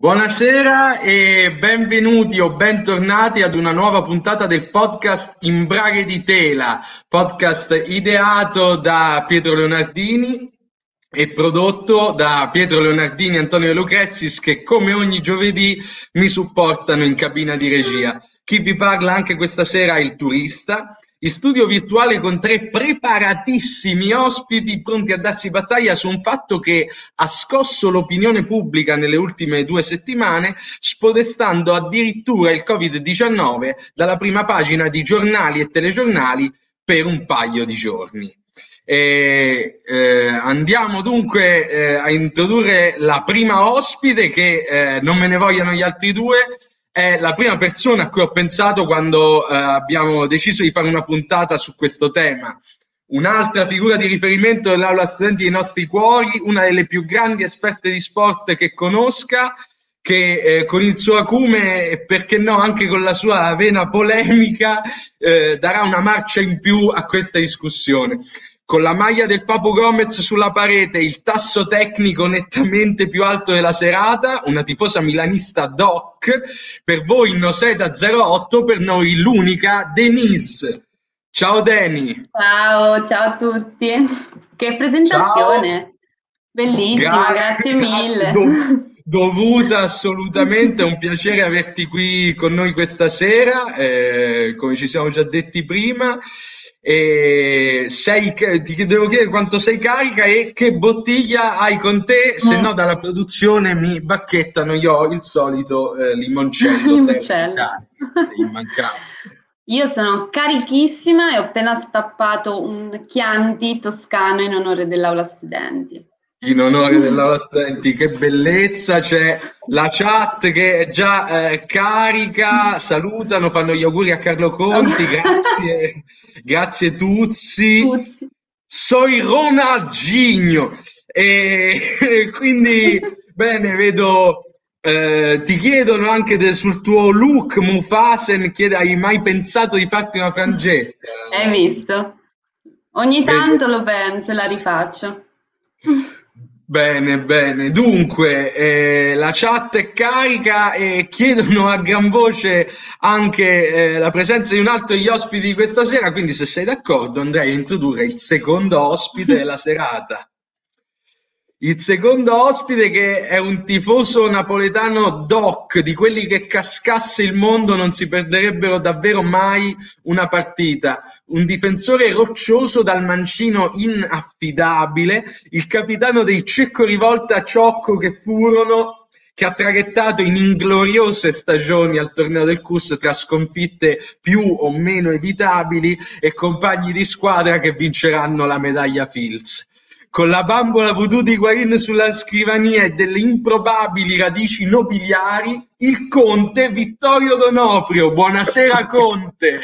Buonasera e benvenuti o bentornati ad una nuova puntata del podcast In Braghe di Tela, podcast ideato da Pietro Leonardini e prodotto da Pietro Leonardini e Antonio Lucrezis che come ogni giovedì mi supportano in cabina di regia. Chi vi parla anche questa sera è il turista in studio virtuale con tre preparatissimi ospiti pronti a darsi battaglia su un fatto che ha scosso l'opinione pubblica nelle ultime due settimane, spodestando addirittura il Covid-19 dalla prima pagina di giornali e telegiornali per un paio di giorni. E, eh, andiamo dunque eh, a introdurre la prima ospite che eh, non me ne vogliano gli altri due, è la prima persona a cui ho pensato quando eh, abbiamo deciso di fare una puntata su questo tema. Un'altra figura di riferimento dell'aula studenti dei nostri cuori, una delle più grandi esperte di sport che conosca, che eh, con il suo acume e perché no anche con la sua vena polemica eh, darà una marcia in più a questa discussione con la maglia del Papo Gomez sulla parete, il tasso tecnico nettamente più alto della serata, una tifosa milanista doc, per voi Noseta 08, per noi l'unica Denise. Ciao Deni. Ciao, ciao a tutti. Che presentazione. Ciao. Bellissima, Gra- grazie mille. Do- dovuta assolutamente, è un piacere averti qui con noi questa sera, eh, come ci siamo già detti prima. E sei, ti devo chiedere quanto sei carica e che bottiglia hai con te, se mm. no dalla produzione mi bacchettano, io ho il solito eh, limoncello. limoncello. Io sono carichissima e ho appena stappato un Chianti toscano in onore dell'aula studenti in onore dell'aula studenti, che bellezza, c'è la chat che è già eh, carica, salutano, fanno gli auguri a Carlo Conti, grazie, grazie Tuzzi, Tuzzi. Soy Ronaldinho e quindi bene, vedo eh, ti chiedono anche de, sul tuo look Mufasen, chiede, hai mai pensato di farti una frangetta? Hai visto? Ogni tanto Vedi? lo penso e la rifaccio. Bene, bene. Dunque, eh, la chat è carica e chiedono a gran voce anche eh, la presenza di un altro degli ospiti di questa sera, quindi se sei d'accordo andrei a introdurre il secondo ospite della serata. Il secondo ospite che è un tifoso napoletano doc, di quelli che cascasse il mondo non si perderebbero davvero mai una partita. Un difensore roccioso dal mancino inaffidabile, il capitano dei Cecco Rivolta Ciocco che furono, che ha traghettato in ingloriose stagioni al torneo del CUS tra sconfitte più o meno evitabili e compagni di squadra che vinceranno la medaglia Fields con la bambola voodoo di Guarin sulla scrivania e delle improbabili radici nobiliari, il conte Vittorio Donoprio. Buonasera conte.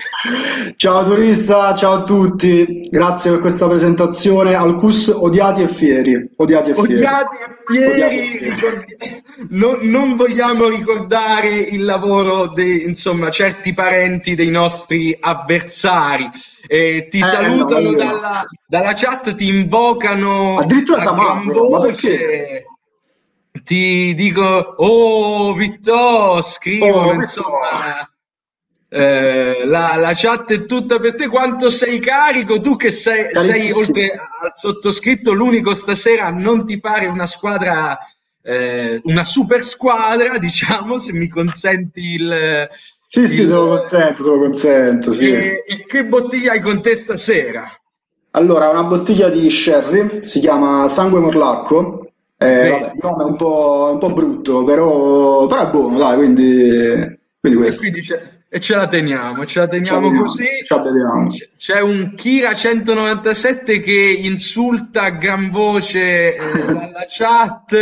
ciao turista, ciao a tutti. Grazie per questa presentazione. Alcus odiati e fieri. Odiati e fieri. Odiati e fieri. Non, non, vogliamo ricordare il lavoro di insomma certi parenti dei nostri avversari eh, ti eh, salutano no, dalla, dalla, chat, ti invocano addirittura da Mambo, ma perché? Ti dico, oh Vittorio, scrivono, oh, insomma, eh, la, la, chat è tutta per te, quanto sei carico, tu che sei, sei oltre al sottoscritto l'unico stasera a non ti fare una squadra eh, una super squadra, diciamo, se mi consenti il, sì, il, sì, te lo consento, te lo consento. Sì. E, e che bottiglia hai con te stasera? Allora, una bottiglia di sherry, si chiama Sangue Morlacco. Eh, vabbè, il nome è un po', un po brutto, però, però, è buono, dai, quindi, quindi questo. E, quindi e ce la teniamo, ce la teniamo ce così. Ce C'è un Kira 197 che insulta a gran voce eh, dalla chat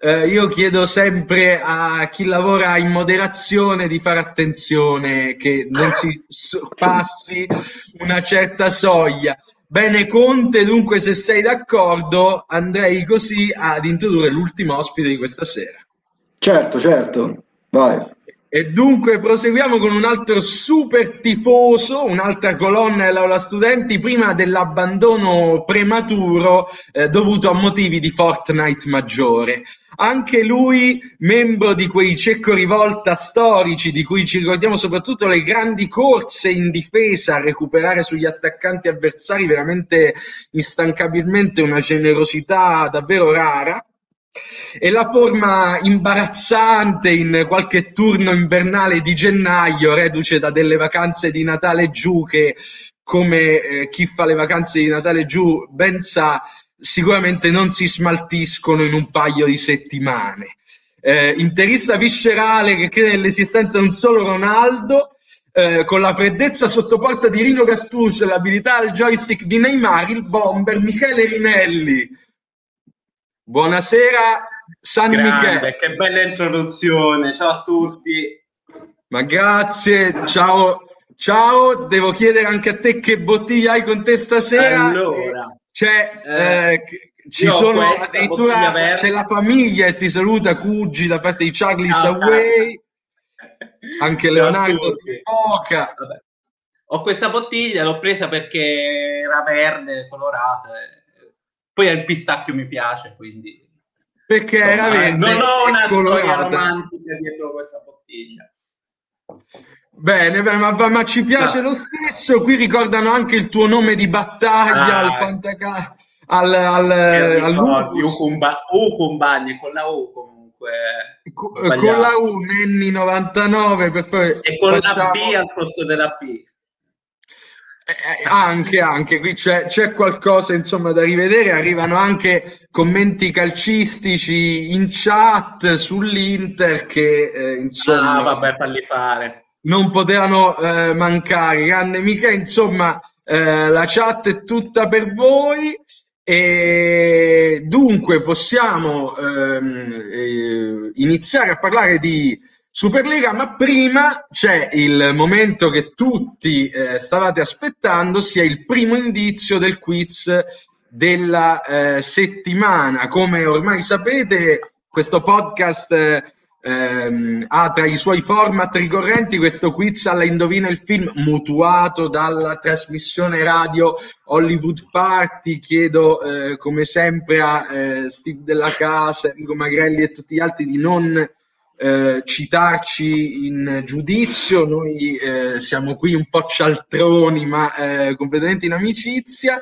eh, io chiedo sempre a chi lavora in moderazione di fare attenzione che non si passi una certa soglia. Bene Conte, dunque se sei d'accordo andrei così ad introdurre l'ultimo ospite di questa sera. Certo, certo, vai. E dunque proseguiamo con un altro super tifoso, un'altra colonna dell'aula studenti, prima dell'abbandono prematuro eh, dovuto a motivi di Fortnite maggiore. Anche lui membro di quei cecco rivolta storici di cui ci ricordiamo soprattutto le grandi corse in difesa a recuperare sugli attaccanti avversari veramente instancabilmente una generosità davvero rara e la forma imbarazzante in qualche turno invernale di gennaio, reduce da delle vacanze di Natale giù che come eh, chi fa le vacanze di Natale giù ben sa, sicuramente non si smaltiscono in un paio di settimane. Eh, interista viscerale che crede nell'esistenza non solo Ronaldo, eh, con la freddezza sotto porta di Rino Gattuso e l'abilità al joystick di Neymar, il bomber Michele Rinelli. Buonasera San Grande, Michele. Che bella introduzione, ciao a tutti. Ma grazie, ciao. Ciao, devo chiedere anche a te che bottiglia hai con te stasera. Allora, c'è, eh, eh, ci sono addirittura c'è la famiglia e ti saluta Cugi da parte di Charlie Ciao, Saway, anche Leonardo. Di Poca. Vabbè. Ho questa bottiglia, l'ho presa perché era verde, colorata. e- Poi il pistacchio mi piace, quindi... Perché insomma, verde non ho una storia colorata. romantica dietro questa bottiglia. Bene, bene, ma, ma ci piace No. lo stesso. Qui ricordano anche il tuo nome di battaglia Ah. al Fantaca- al, al, Per al. Ucumba- Ucumbagni, con la U comunque. Co- con la U, Nenni 99, per favore. E con facciamo- la B al posto della B. Eh, eh, anche, anche, qui c'è, c'è qualcosa insomma da rivedere, arrivano anche commenti calcistici in chat sull'Inter che eh, insomma Ah, vabbè, falli fare. non potevano eh, mancare. Grande Michele, insomma, eh, la chat è tutta per voi. E dunque possiamo ehm, eh, iniziare a parlare di Superlega, ma prima c'è il momento che tutti eh, stavate aspettando, sia il primo indizio del quiz della eh, settimana. Come ormai sapete, questo podcast eh, ehm, ha tra i suoi format ricorrenti questo quiz alla Indovina il film mutuato dalla trasmissione radio Hollywood Party. Chiedo eh, come sempre a eh, Steve Della Casa, Enrico Magrelli e tutti gli altri di non eh, citarci in giudizio. Noi eh, siamo qui un po' cialtroni, ma eh, completamente in amicizia.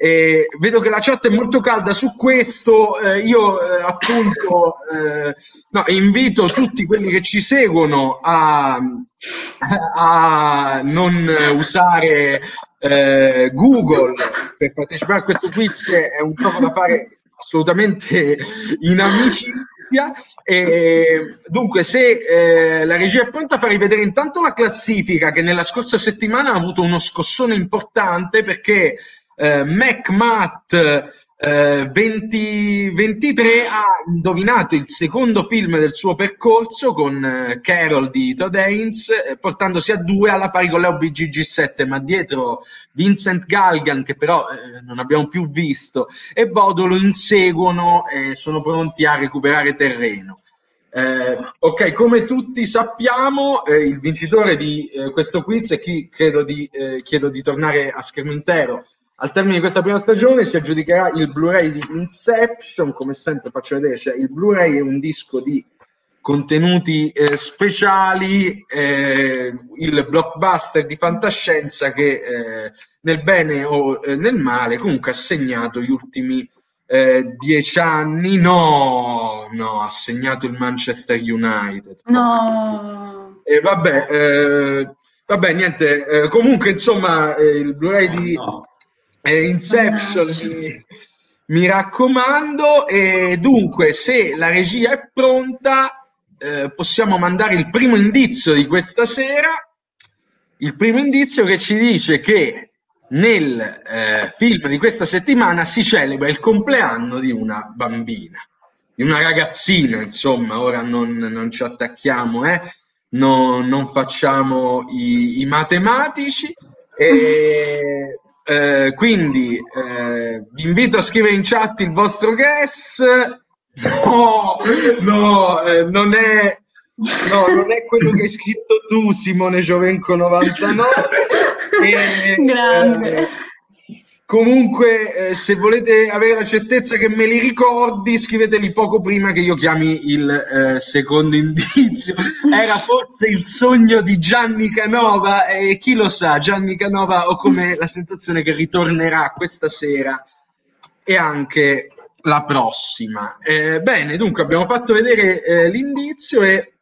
Vedo che la chat è molto calda su questo. eh, io eh, appunto no, invito tutti quelli che ci seguono a, a non usare Google per partecipare a questo quiz, che è un gioco da fare assolutamente in amicizia. E dunque, se eh, la regia è pronta, farei vedere intanto la classifica che nella scorsa settimana ha avuto uno scossone importante perché eh, MacMatt eh, 2023 ha indovinato il secondo film del suo percorso con eh, Carol di Todd Haynes, eh, portandosi a due alla pari con Leo BGG7, ma dietro Vincent Galgan, che però eh, non abbiamo più visto, e Bodolo inseguono e sono pronti a recuperare terreno. Eh, ok, come tutti sappiamo, eh, il vincitore di eh, questo quiz e chi credo di, eh, chiedo di tornare a schermo intero al termine di questa prima stagione si aggiudicherà il Blu-ray di Inception, come sempre faccio vedere, cioè il Blu-ray è un disco di contenuti eh, speciali, eh, il blockbuster di fantascienza che eh, nel bene o eh, nel male comunque ha segnato gli ultimi eh, dieci anni. No, no, ha segnato il Manchester United. No. E vabbè, eh, vabbè, niente, eh, comunque insomma eh, il Blu-ray di No. Inception mi, mi raccomando. E dunque se la regia è pronta eh, possiamo mandare il primo indizio di questa sera. Il primo indizio che ci dice che nel eh, film di questa settimana si celebra il compleanno di una bambina di una ragazzina insomma. Ora non, non ci attacchiamo eh? no- non facciamo i, i matematici. E eh, quindi eh, vi invito a scrivere in chat il vostro guess. No, no, eh, non è, No, non è quello che hai scritto tu, Simone Giovenco 99. e, Grande. Comunque, eh, se volete avere la certezza che me li ricordi, scriveteli poco prima che io chiami il eh, secondo indizio. Era forse il sogno di Gianni Canova e chi lo sa, Gianni Canova ho come la sensazione che ritornerà questa sera e anche la prossima. Eh, bene, dunque abbiamo fatto vedere eh, l'indizio e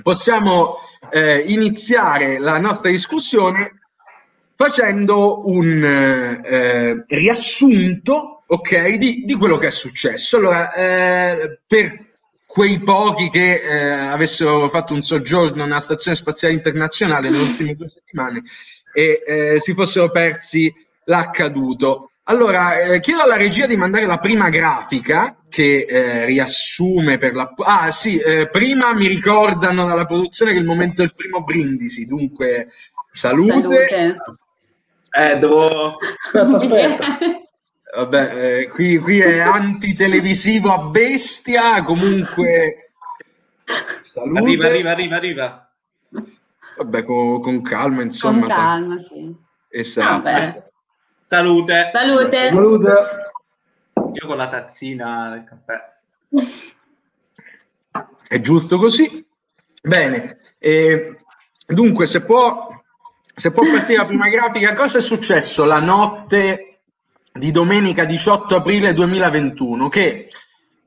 possiamo eh, iniziare la nostra discussione facendo un eh, riassunto ok, di, di, quello che è successo. Allora, eh, per quei pochi che eh, avessero fatto un soggiorno nella Stazione Spaziale Internazionale nelle ultime due settimane e eh, si fossero persi l'accaduto. Allora, eh, chiedo alla regia di mandare la prima grafica che eh, riassume per la... Ah sì, eh, prima mi ricordano dalla produzione che il momento del primo brindisi, dunque salute. salute. Eh, devo... Aspetta, aspetta. Vabbè, eh, qui, qui è antitelevisivo a bestia, comunque... Salute. Arriva, arriva, arriva, arriva. Vabbè, con, con calma, insomma. Con calma, sì. Esatto. Ah, Salute. Salute. Salute. Io con la tazzina del caffè. È giusto così. Bene. Eh, dunque, se può se può partire la prima grafica, cosa è successo la notte di domenica 18 aprile 2021? Che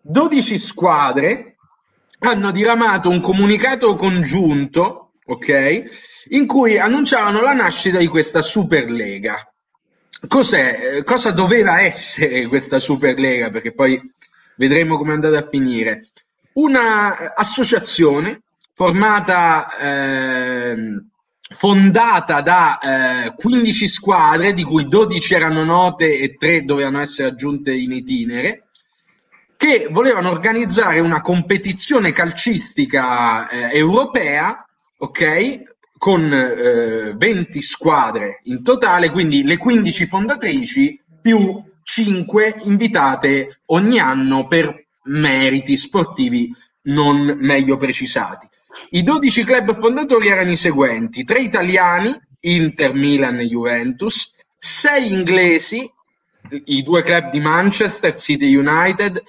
12 squadre hanno diramato un comunicato congiunto, ok, in cui annunciavano la nascita di questa Superlega. Cos'è? Cosa doveva essere questa Superlega? Perché poi vedremo come è andata a finire. Una associazione formata eh, fondata da eh, 15 squadre, di cui 12 erano note e 3 dovevano essere aggiunte in itinere, che volevano organizzare una competizione calcistica eh, europea, ok? Con eh, 20 squadre in totale, quindi le 15 fondatrici più 5 invitate ogni anno per meriti sportivi non meglio precisati. I 12 club fondatori erano i seguenti: tre italiani, Inter, Milan e Juventus, sei inglesi, i due club di Manchester, City United,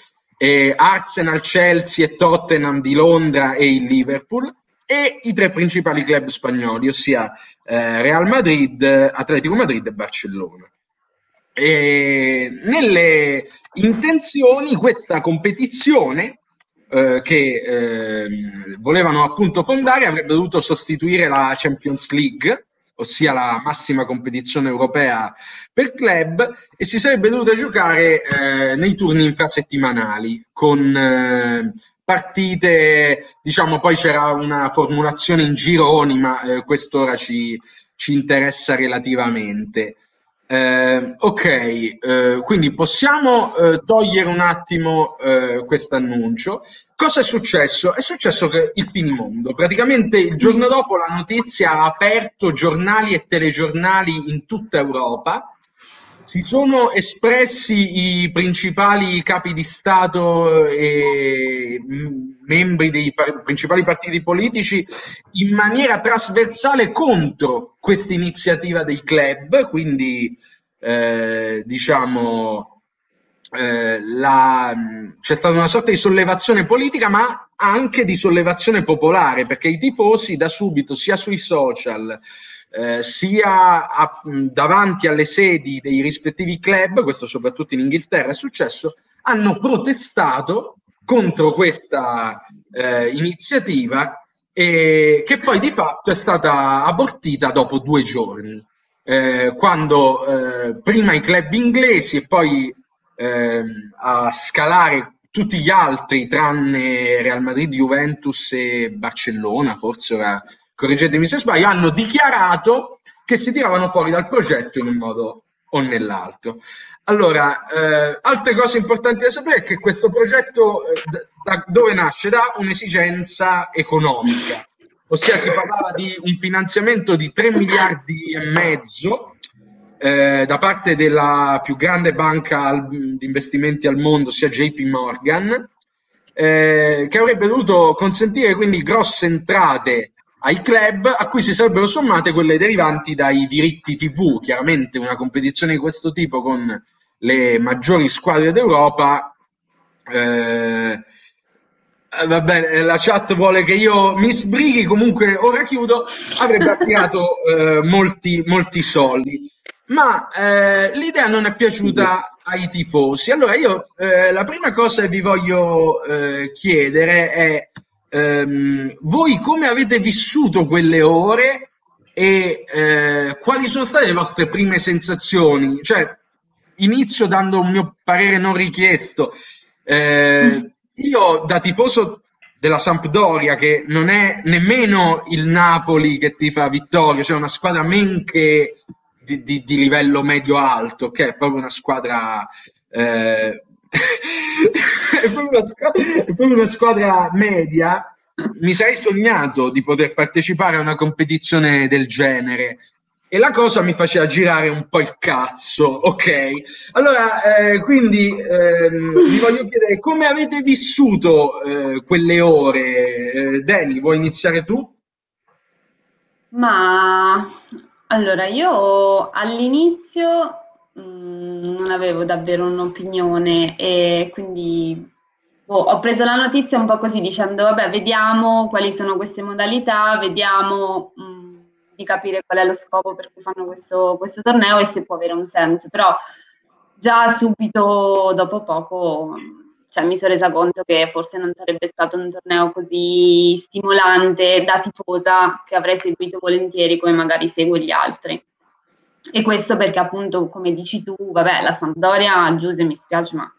Arsenal, Chelsea e Tottenham di Londra e il Liverpool, e i tre principali club spagnoli, ossia eh, Real Madrid, Atletico Madrid e Barcellona. E nelle intenzioni questa competizione eh, che eh, volevano appunto fondare avrebbe dovuto sostituire la Champions League, ossia la massima competizione europea per club, e si sarebbe dovuta giocare eh, nei turni infrasettimanali con eh, partite, diciamo, poi c'era una formulazione in gironi, ma eh, quest'ora ci, ci interessa relativamente. Eh, ok, eh, quindi possiamo eh, togliere un attimo eh, questo annuncio. Cosa è successo? È successo che il finimondo, praticamente il giorno dopo la notizia ha aperto giornali e telegiornali in tutta Europa, si sono espressi i principali capi di Stato e membri dei par- principali partiti politici in maniera trasversale contro questa iniziativa dei club, quindi eh, diciamo eh, la, c'è stata una sorta di sollevazione politica, ma anche di sollevazione popolare, perché i tifosi da subito, sia sui social, eh, sia a, davanti alle sedi dei rispettivi club, questo soprattutto in Inghilterra è successo, hanno protestato contro questa eh, iniziativa e che poi di fatto è stata abortita dopo due giorni, eh, quando eh, prima i club inglesi e poi ehm, a scalare tutti gli altri tranne Real Madrid, Juventus e Barcellona, forse ora correggetemi se sbaglio, hanno dichiarato che si tiravano fuori dal progetto in un modo o nell'altro. Allora, eh, altre cose importanti da sapere è che questo progetto eh, da dove nasce? Da un'esigenza economica, ossia si parlava di un finanziamento di 3 miliardi e mezzo eh, da parte della più grande banca al, di investimenti al mondo, sia JP Morgan, eh, che avrebbe dovuto consentire quindi grosse entrate ai club a cui si sarebbero sommate quelle derivanti dai diritti TV. Chiaramente una competizione di questo tipo con le maggiori squadre d'Europa. Eh, va bene, la chat vuole che io mi sbrighi, comunque ora chiudo, avrebbe attirato eh, molti, molti soldi. Ma eh, l'idea non è piaciuta ai tifosi. Allora io eh, la prima cosa che vi voglio eh, chiedere è ehm, voi come avete vissuto quelle ore e eh, quali sono state le vostre prime sensazioni? Cioè, inizio dando un mio parere non richiesto. Eh, io da tifoso della Sampdoria, che non è nemmeno il Napoli che ti fa vittoria, cioè una squadra men che di, di, di livello medio-alto, che è proprio una squadra... Eh, è, proprio una squadra, è proprio una squadra media. Mi sarei sognato di poter partecipare a una competizione del genere e la cosa mi faceva girare un po' il cazzo, ok? Allora, eh, quindi ehm, vi voglio chiedere come avete vissuto eh, quelle ore? Eh, Dani, vuoi iniziare tu? Ma allora, io all'inizio mh, mm, non avevo davvero un'opinione e quindi boh, ho preso la notizia un po' così dicendo, vabbè, vediamo quali sono queste modalità, vediamo mh, mm, di capire qual è lo scopo per cui fanno questo, questo torneo e se può avere un senso. Però già subito dopo poco cioè, mi sono resa conto che forse non sarebbe stato un torneo così stimolante da tifosa che avrei seguito volentieri come magari seguo gli altri. E questo perché appunto, come dici tu, vabbè, la Sampdoria, Giuse mi spiace, ma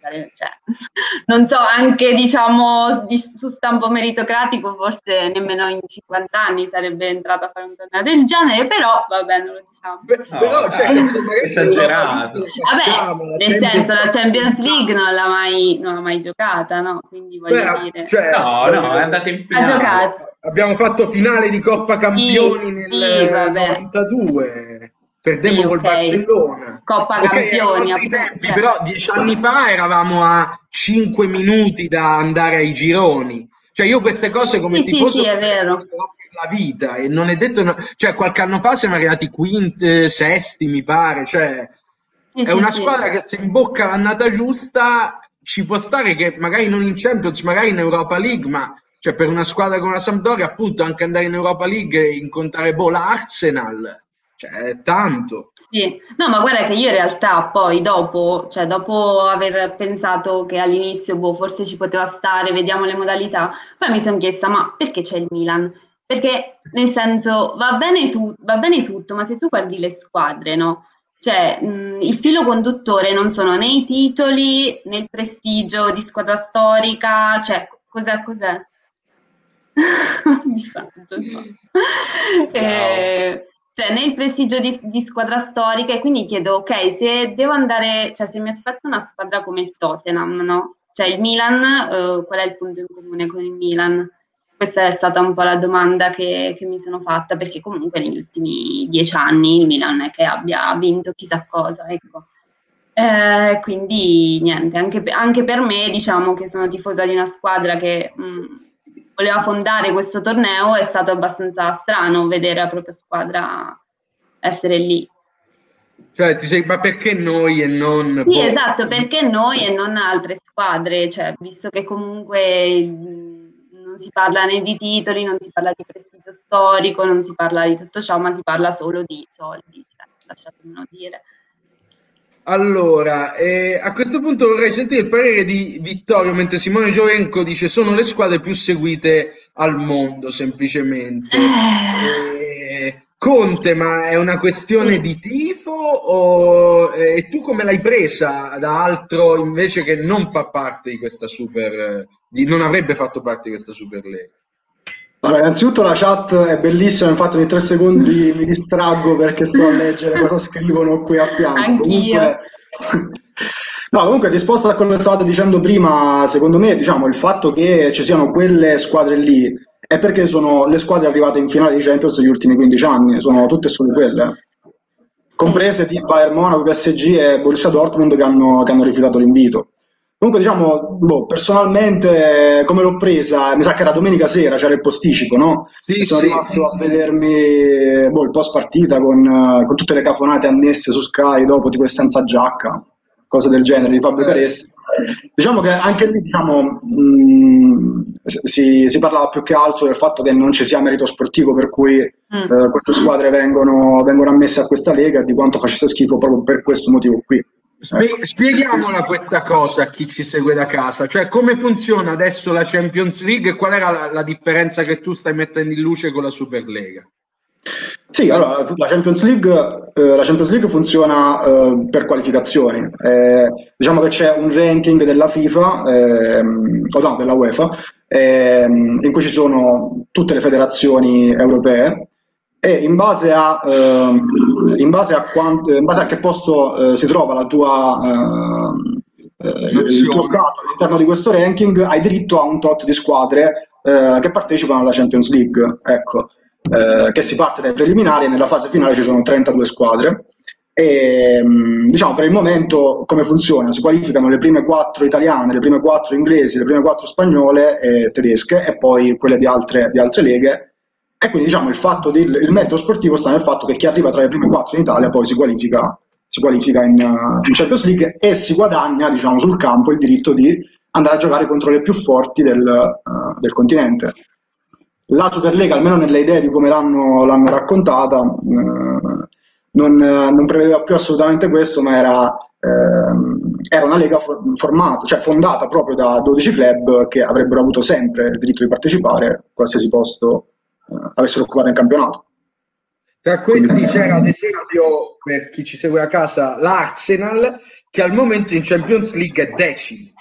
sarebbe, cioè, non so, anche diciamo di, su stampo meritocratico, forse nemmeno in 50 anni sarebbe entrato a fare un torneo del genere, però vabbè, non lo diciamo. Beh, no, però, cioè, esagerato. Vabbè, nel senso, la Champions League non l'ha mai, non l'ha mai giocata, no? Quindi voglio Beh, dire. Cioè, no, no, è andata in finale. Ha giocato. Abbiamo fatto finale di Coppa Campioni sì, nel sì, 92 perdemmo sì, col okay. Barcellona. Coppa okay, Campioni. Tempi, cioè. però dieci anni fa eravamo a cinque minuti da andare ai gironi. Cioè io queste cose come sì, tifoso sì, sì, è vero. la vita e non è detto, no, cioè qualche anno fa siamo arrivati quinti, eh, sesti mi pare, cioè sì, è una squadra che se in bocca l'annata giusta ci può stare che magari non in Champions, magari in Europa League, ma cioè per una squadra come la Sampdoria appunto anche andare in Europa League e incontrare boh, l'Arsenal cioè, è tanto. Sì, no, ma guarda che io in realtà poi dopo, cioè dopo aver pensato che all'inizio, boh, forse ci poteva stare, vediamo le modalità, poi mi sono chiesta, ma perché c'è il Milan? Perché nel senso va bene, tu, va bene tutto, ma se tu guardi le squadre, no? Cioè, mh, il filo conduttore non sono né i titoli né il prestigio di squadra storica, cioè, cos'è, cos'è? di fatto, no. Wow. Eh, cioè nel prestigio di, di, squadra storica e quindi chiedo, ok, se devo andare, cioè se mi aspetto una squadra come il Tottenham, no? Cioè il Milan, eh, qual è il punto in comune con il Milan? Questa è stata un po' la domanda che, che mi sono fatta, perché comunque negli ultimi dieci anni il Milan è che abbia vinto chissà cosa, ecco. Eh, quindi niente, anche, anche, per me diciamo che sono tifosa di una squadra che... Mh, voleva fondare questo torneo è stato abbastanza strano vedere la propria squadra essere lì. Cioè, ti sei, ma perché noi e non... Sì, esatto, perché noi e non altre squadre, cioè, visto che comunque non si parla né di titoli, non si parla di prestigio storico, non si parla di tutto ciò, ma si parla solo di soldi, cioè, lasciatemelo dire. Allora, eh, a questo punto vorrei sentire il parere di Vittorio, mentre Simone Giovenco dice sono le squadre più seguite al mondo, semplicemente. Eh, Conte, ma è una questione di tifo o eh, tu come l'hai presa da altro invece che non fa parte di questa super, di, non avrebbe fatto parte di questa Super League? Allora, innanzitutto la chat è bellissima, infatti ogni tre secondi mi distraggo perché sto a leggere cosa scrivono qui a fianco. Anch'io. Comunque... No, comunque risposta a quello che stavate dicendo prima, secondo me, diciamo, il fatto che ci siano quelle squadre lì è perché sono le squadre arrivate in finale di Champions negli ultimi 15 anni, sono tutte solo quelle. Comprese di Bayern Monaco, PSG e Borussia Dortmund che hanno, che hanno rifiutato l'invito. Comunque, diciamo, boh, personalmente, come l'ho presa, mi sa che era domenica sera, c'era il posticipo, no? Sì, E sono sì. rimasto a vedermi boh, il post partita con, con tutte le cafonate annesse su Sky, dopo tipo senza giacca, cose del genere di Fabio Eh. Caresti. Diciamo che anche lì, diciamo, mh, si, si parlava più che altro del fatto che non ci sia merito sportivo, per cui Mm. eh, queste squadre vengono, vengono ammesse a questa lega e di quanto facesse schifo proprio per questo motivo qui. Spie- spieghiamola questa cosa a chi ci segue da casa, cioè come funziona adesso la Champions League e qual era la, la differenza che tu stai mettendo in luce con la Superlega? Sì, allora la Champions League, eh, la Champions League funziona eh, per qualificazioni. Eh, diciamo che c'è un ranking della FIFA, ehm, o no, della UEFA, ehm, in cui ci sono tutte le federazioni europee e in base a, ehm, in base a, quanto, in base a che posto eh, si trova la tua, ehm, eh, il tuo stato all'interno di questo ranking, hai diritto a un tot di squadre eh, che partecipano alla Champions League. Ecco eh, che si parte dai preliminari e nella fase finale ci sono 32 squadre. E, mh, diciamo per il momento come funziona? Si qualificano le prime quattro italiane, le prime quattro inglesi, le prime quattro spagnole e tedesche e poi quelle di altre, di altre leghe. E quindi diciamo il fatto del il merito sportivo sta nel fatto che chi arriva tra le prime quattro in Italia poi si qualifica, si qualifica in, uh, in Champions League e si guadagna diciamo, sul campo il diritto di andare a giocare contro le più forti del, uh, del continente. La Superlega, almeno nelle idee di come l'hanno, l'hanno raccontata, eh, non, eh, non prevedeva più assolutamente questo, ma era, ehm, era una lega for- formata, cioè fondata proprio da 12 club che avrebbero avuto sempre il diritto di partecipare, qualsiasi posto eh, avessero occupato in campionato. Tra questi c'era ad esempio, per chi ci segue a casa, l'Arsenal che al momento in Champions League è decimo,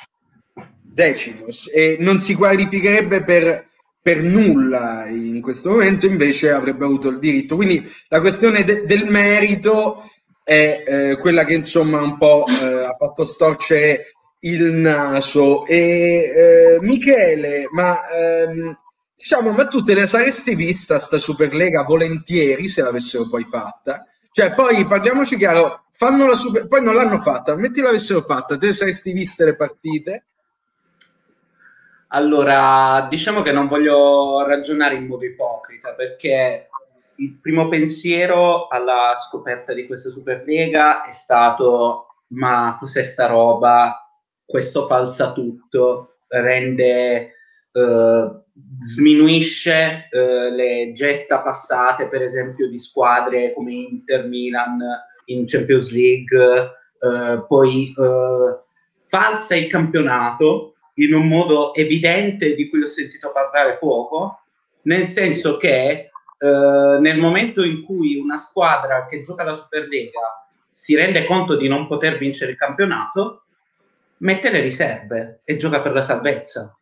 decimo e non si qualificherebbe per, per nulla in questo momento, invece avrebbe avuto il diritto. Quindi la questione de- del merito è eh, quella che insomma un po' eh, ha fatto storcere il naso. E eh, Michele, ma ehm, diciamo, ma tu te la saresti vista sta Superlega volentieri se l'avessero poi fatta? Cioè, poi parliamoci chiaro, fanno la super... poi non l'hanno fatta, metti l'avessero fatta, te saresti viste le partite? Allora, diciamo che non voglio ragionare in modo ipocrita perché il primo pensiero alla scoperta di questa Superlega è stato ma cos'è sta roba? Questo falsa tutto, rende, eh, sminuisce eh, le gesta passate, per esempio, di squadre come Inter, Milan in Champions League, eh, poi eh, falsa il campionato in un modo evidente di cui ho sentito parlare poco, nel senso che eh, nel momento in cui una squadra che gioca la Superlega si rende conto di non poter vincere il campionato, mette le riserve e gioca per la salvezza.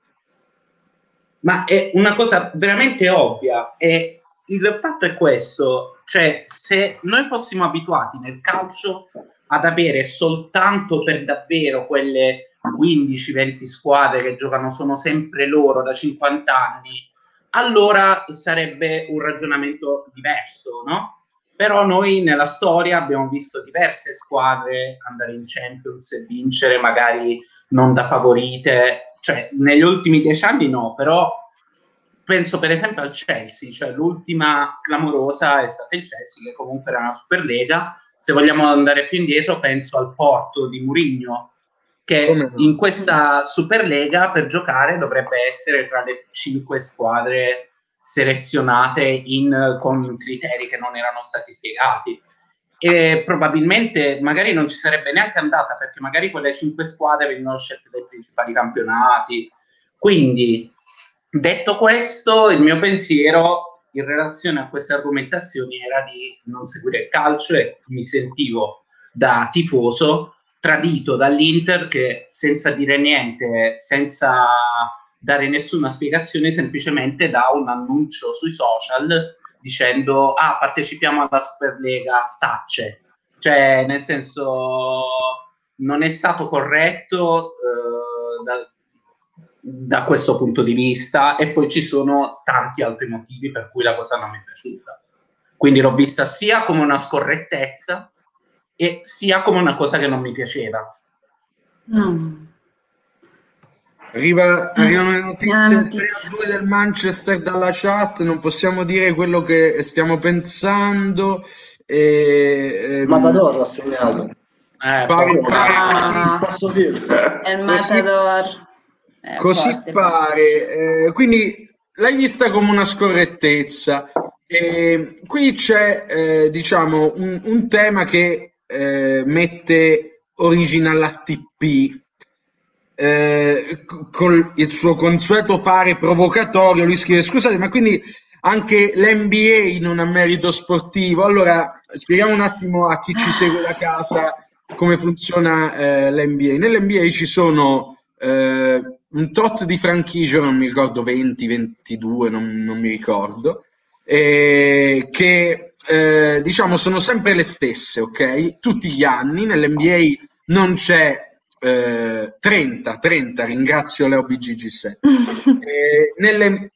Ma è una cosa veramente ovvia e il fatto è questo, cioè se noi fossimo abituati nel calcio ad avere soltanto per davvero quelle 15-20 squadre che giocano sono sempre loro da 50 anni, allora sarebbe un ragionamento diverso, no? Però noi nella storia abbiamo visto diverse squadre andare in Champions e vincere magari non da favorite, cioè negli ultimi dieci anni no, però penso per esempio al Chelsea, cioè l'ultima clamorosa è stata il Chelsea che comunque era una Superlega, se vogliamo andare più indietro penso al Porto di Mourinho che Come in questa Superlega per giocare dovrebbe essere tra le cinque squadre selezionate in, con criteri che non erano stati spiegati e probabilmente magari non ci sarebbe neanche andata perché magari quelle cinque squadre vengono scelte dai principali campionati. Quindi detto questo il mio pensiero in relazione a queste argomentazioni era di non seguire il calcio e mi sentivo da tifoso tradito dall'Inter che senza dire niente, senza dare nessuna spiegazione, semplicemente dà un annuncio sui social dicendo ah partecipiamo alla Superlega, stacce. Cioè, nel senso, non è stato corretto eh, da, da questo punto di vista e poi ci sono tanti altri motivi per cui la cosa non mi è piaciuta. Quindi l'ho vista sia come una scorrettezza e sia come una cosa che non mi piaceva. No. Arriva, arrivano le notizie 3-2 del Manchester dalla chat, non possiamo dire quello che stiamo pensando. E, ehm, Matador ha segnato. Eh, pare, ah, posso dirlo. È il Matador. Così, così pare. Eh, quindi l'hai vista come una scorrettezza. E qui c'è, eh, diciamo, un, un, tema che eh, mette origine all'ATP. Eh, con il suo consueto fare provocatorio, lui scrive: Scusate, ma quindi anche l'NBA non ha merito sportivo? Allora spieghiamo un attimo a chi ci segue da casa come funziona eh, l'NBA. Nell'NBA ci sono eh, un tot di franchigie, non mi ricordo 20, 22, non, non mi ricordo, eh, che diciamo sono sempre le stesse, ok? Tutti gli anni nell'NBA non c'è eh, 30, 30, ringrazio Leo BGG7. eh, nelle,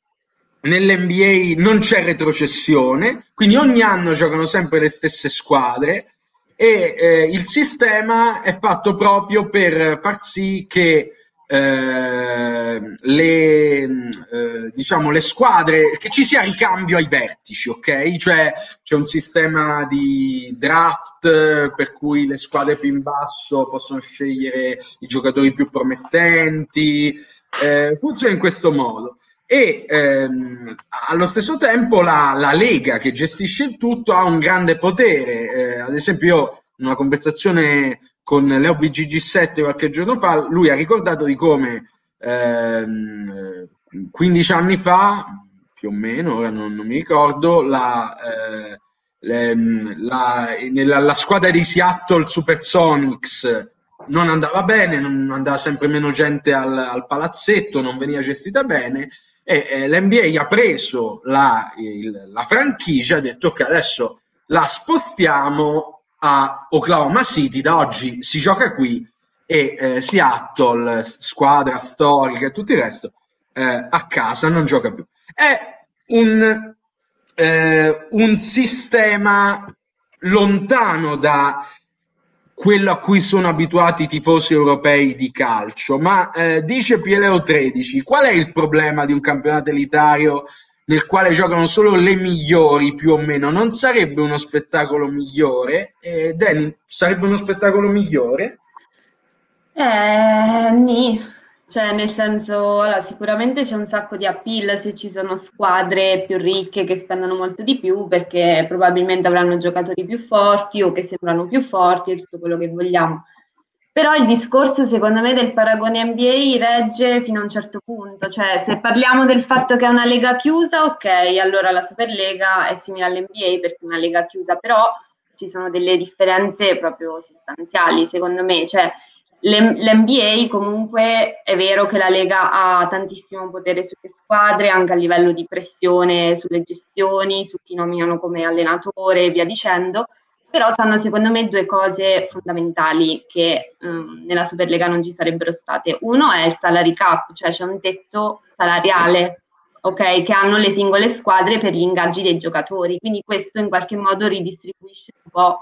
nell'NBA non c'è retrocessione, quindi ogni anno giocano sempre le stesse squadre e eh, il sistema è fatto proprio per far sì che eh, le, eh, diciamo, le squadre, che ci sia ricambio ai vertici, ok? Cioè c'è un sistema di draft per cui le squadre più in basso possono scegliere i giocatori più promettenti, eh, funziona in questo modo. E ehm, allo stesso tempo la, la, Lega che gestisce il tutto ha un grande potere. Eh, ad esempio, io in una conversazione con Leo BGG7 qualche giorno fa, lui ha ricordato di come ehm, 15 anni fa, più o meno, ora non, non mi ricordo, la, eh, le, la, nella, la squadra di Seattle Supersonics non andava bene, non andava sempre meno gente al, al palazzetto, non veniva gestita bene e eh, l'NBA ha preso la, il, la franchigia ha detto ok adesso la spostiamo a Oklahoma City, da oggi si gioca qui e eh, Seattle, squadra storica e tutto il resto, eh, a casa non gioca più. È un, eh, un sistema lontano da quello a cui sono abituati i tifosi europei di calcio, ma eh, dice Pieleo 13, qual è il problema di un campionato elitario nel quale giocano solo le migliori più o meno, non sarebbe uno spettacolo migliore? Eh, Danny, sarebbe uno spettacolo migliore? Eh, nì, cioè nel senso, allora, sicuramente c'è un sacco di appeal se ci sono squadre più ricche che spendono molto di più perché probabilmente avranno giocatori più forti o che sembrano più forti e tutto quello che vogliamo. Però il discorso, secondo me, del paragone NBA regge fino a un certo punto. Cioè, se parliamo del fatto che è una lega chiusa, ok, allora la Superlega è simile all'NBA perché è una lega chiusa, però ci sono delle differenze proprio sostanziali, secondo me. Cioè, l'NBA comunque è vero che la Lega ha tantissimo potere sulle squadre, anche a livello di pressione sulle gestioni, su chi nominano come allenatore e via dicendo, però sono secondo me due cose fondamentali che um, nella Superlega non ci sarebbero state. Uno è il salary cap, cioè c'è un tetto salariale okay, che hanno le singole squadre per gli ingaggi dei giocatori, quindi questo in qualche modo ridistribuisce un po'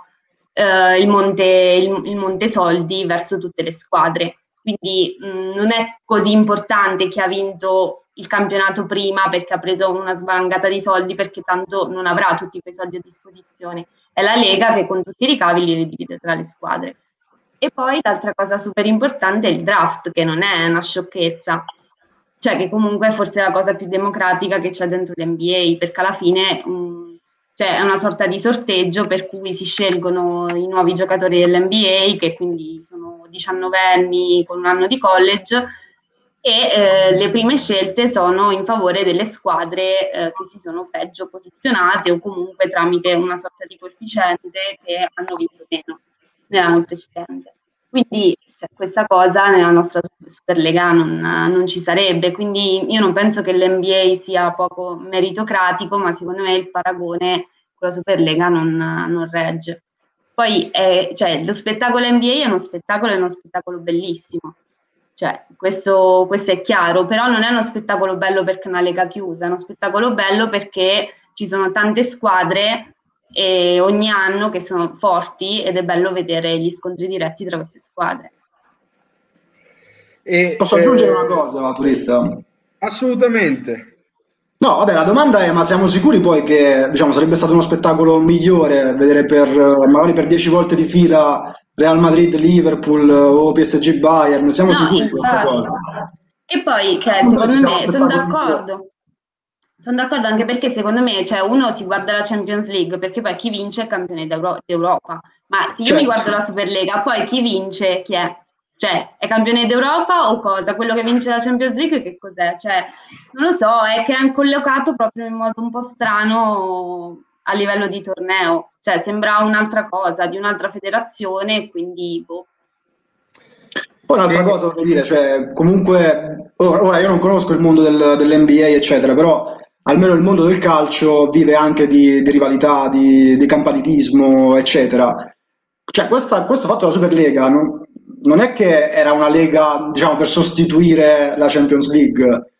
eh, il, monte, il, il, monte, soldi verso tutte le squadre. Quindi mh, non è così importante chi ha vinto il campionato prima perché ha preso una svalangata di soldi perché tanto non avrà tutti quei soldi a disposizione. È la Lega che con tutti i ricavi li divide tra le squadre. E poi l'altra cosa super importante è il draft, che non è una sciocchezza, cioè che comunque è forse la cosa più democratica che c'è dentro l'NBA, perché alla fine um, cioè è una sorta di sorteggio per cui si scelgono i nuovi giocatori dell'NBA, che quindi sono 19 anni con un anno di college, e eh, le prime scelte sono in favore delle squadre eh, che si sono peggio posizionate o comunque tramite una sorta di coefficiente che hanno vinto meno nell'anno precedente. Quindi cioè, questa cosa nella nostra Superlega non, non, ci sarebbe, quindi io non penso che l'NBA sia poco meritocratico, ma secondo me il paragone con la Superlega non, non regge. Poi eh, cioè, lo spettacolo NBA è uno spettacolo, è uno spettacolo bellissimo, cioè, questo, questo, è chiaro, però non è uno spettacolo bello perché è una lega chiusa, è uno spettacolo bello perché ci sono tante squadre e ogni anno che sono forti ed è bello vedere gli scontri diretti tra queste squadre. E, Posso aggiungere eh, una cosa, turista? Assolutamente. No, vabbè, la domanda è: ma siamo sicuri poi che diciamo, sarebbe stato uno spettacolo migliore vedere per magari per dieci volte di fila Real Madrid, Liverpool o PSG Bayern? Siamo no, sicuri di questa cosa? E poi, cioè, secondo me, sono d'accordo. Sono d'accordo anche perché secondo me, cioè, uno si guarda la Champions League perché poi chi vince è il campione d'Europa. Ma se io certo. mi guardo la Superlega, poi chi vince chi è? Cioè, è campione d'Europa o cosa? Quello che vince la Champions League che cos'è? Cioè, non lo so, è che è collocato proprio in modo un po' strano a livello di torneo. Cioè, sembra un'altra cosa, di un'altra federazione, quindi boh. Poi un'altra cosa voglio dire, cioè, comunque, ora io non conosco il mondo del, dell'NBA, eccetera, però almeno il mondo del calcio vive anche di, di rivalità, di, di campanilismo, eccetera. Cioè, questa, questo fatto della Superlega non, non è che era una lega, diciamo, per sostituire la Champions League.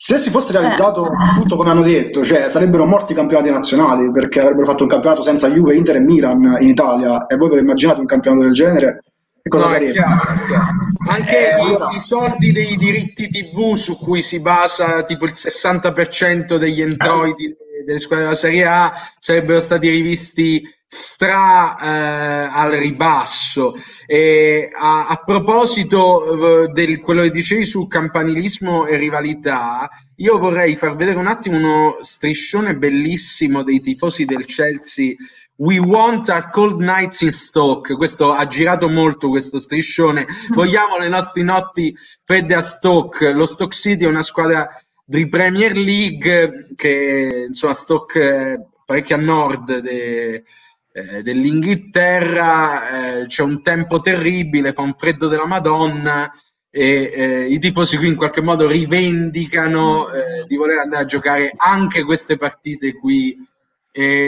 Se si fosse realizzato eh. tutto come hanno detto, cioè sarebbero morti i campionati nazionali perché avrebbero fatto un campionato senza Juve, Inter e Milan in Italia e voi ve lo immaginate un campionato del genere? Che cosa no, sarebbe? Chiaro, chiaro. Anche eh, i, allora... i, soldi dei diritti TV su cui si basa tipo il 60% degli introiti eh. delle squadre della Serie A sarebbero stati rivisti stra eh, al ribasso. E a, a proposito eh, di quello che dicevi su campanilismo e rivalità, io vorrei far vedere un attimo uno striscione bellissimo dei tifosi del Chelsea. We want a cold nights in Stoke. Questo ha girato molto questo striscione. Vogliamo le nostre notti fredde a Stoke. Lo Stoke City è una squadra di Premier League che insomma Stoke è parecchio a nord de, eh, dell'Inghilterra, eh, c'è un tempo terribile, fa un freddo della Madonna e eh, i tifosi qui in qualche modo rivendicano eh, di voler andare a giocare anche queste partite qui.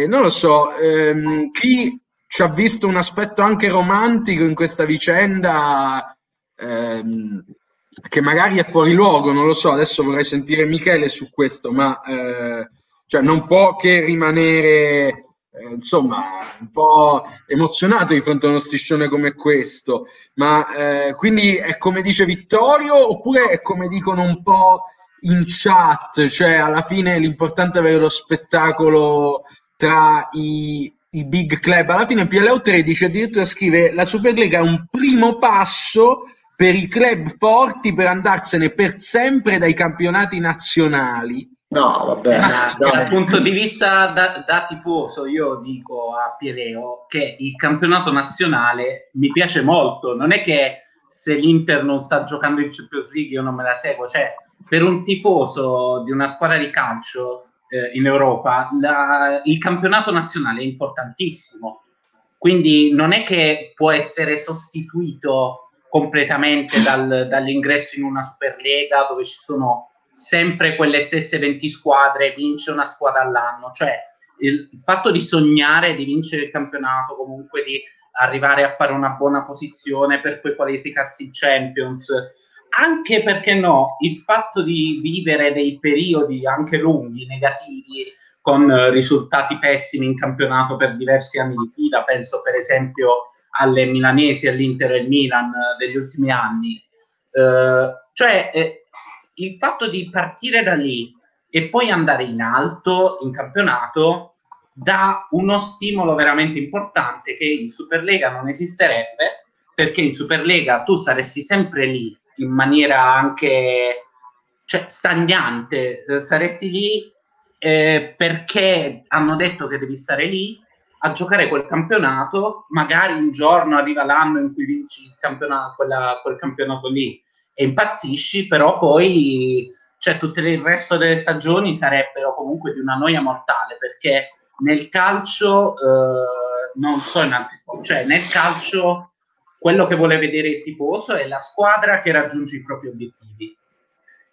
non lo so, ehm, chi ci ha visto un aspetto anche romantico in questa vicenda, ehm, che magari è fuori luogo, non lo so, adesso vorrei sentire Michele su questo, ma eh, cioè non può che rimanere eh, insomma, un po' emozionato di fronte a uno striscione come questo. Ma eh, quindi è come dice Vittorio oppure è come dicono un po' in chat, cioè alla fine l'importante è avere lo spettacolo tra i, i big club. Alla fine PLO 13 addirittura scrive la Superlega è un primo passo per i club forti per andarsene per sempre dai campionati nazionali. No, vabbè. Ma dal punto di vista da, da, tifoso, io dico a Pireo che il campionato nazionale mi piace molto. Non è che se l'Inter non sta giocando in Champions League io non me la seguo. Cioè, per un tifoso di una squadra di calcio eh, in Europa, la, il campionato nazionale è importantissimo. Quindi non è che può essere sostituito completamente dal, dall'ingresso in una Superlega dove ci sono sempre quelle stesse 20 squadre, vince una squadra all'anno, cioè il fatto di sognare di vincere il campionato, comunque di arrivare a fare una buona posizione per poi qualificarsi in Champions, anche perché no, il fatto di vivere dei periodi anche lunghi, negativi, con risultati pessimi in campionato per diversi anni di fila, penso per esempio alle milanesi, all'Inter e al Milan degli ultimi anni. Eh, cioè, eh, il fatto di partire da lì e poi andare in alto in campionato dà uno stimolo veramente importante che in Superlega non esisterebbe perché in Superlega tu saresti sempre lì in maniera anche cioè, stagnante, saresti lì eh, perché hanno detto che devi stare lì a giocare quel campionato, magari un giorno arriva l'anno in cui vinci il campionato, quella, quel campionato lì e impazzisci, però poi cioè, tutto il resto delle stagioni sarebbero comunque di una noia mortale perché nel calcio eh, non so in altri cioè nel calcio quello che vuole vedere il tifoso è la squadra che raggiunge i propri obiettivi.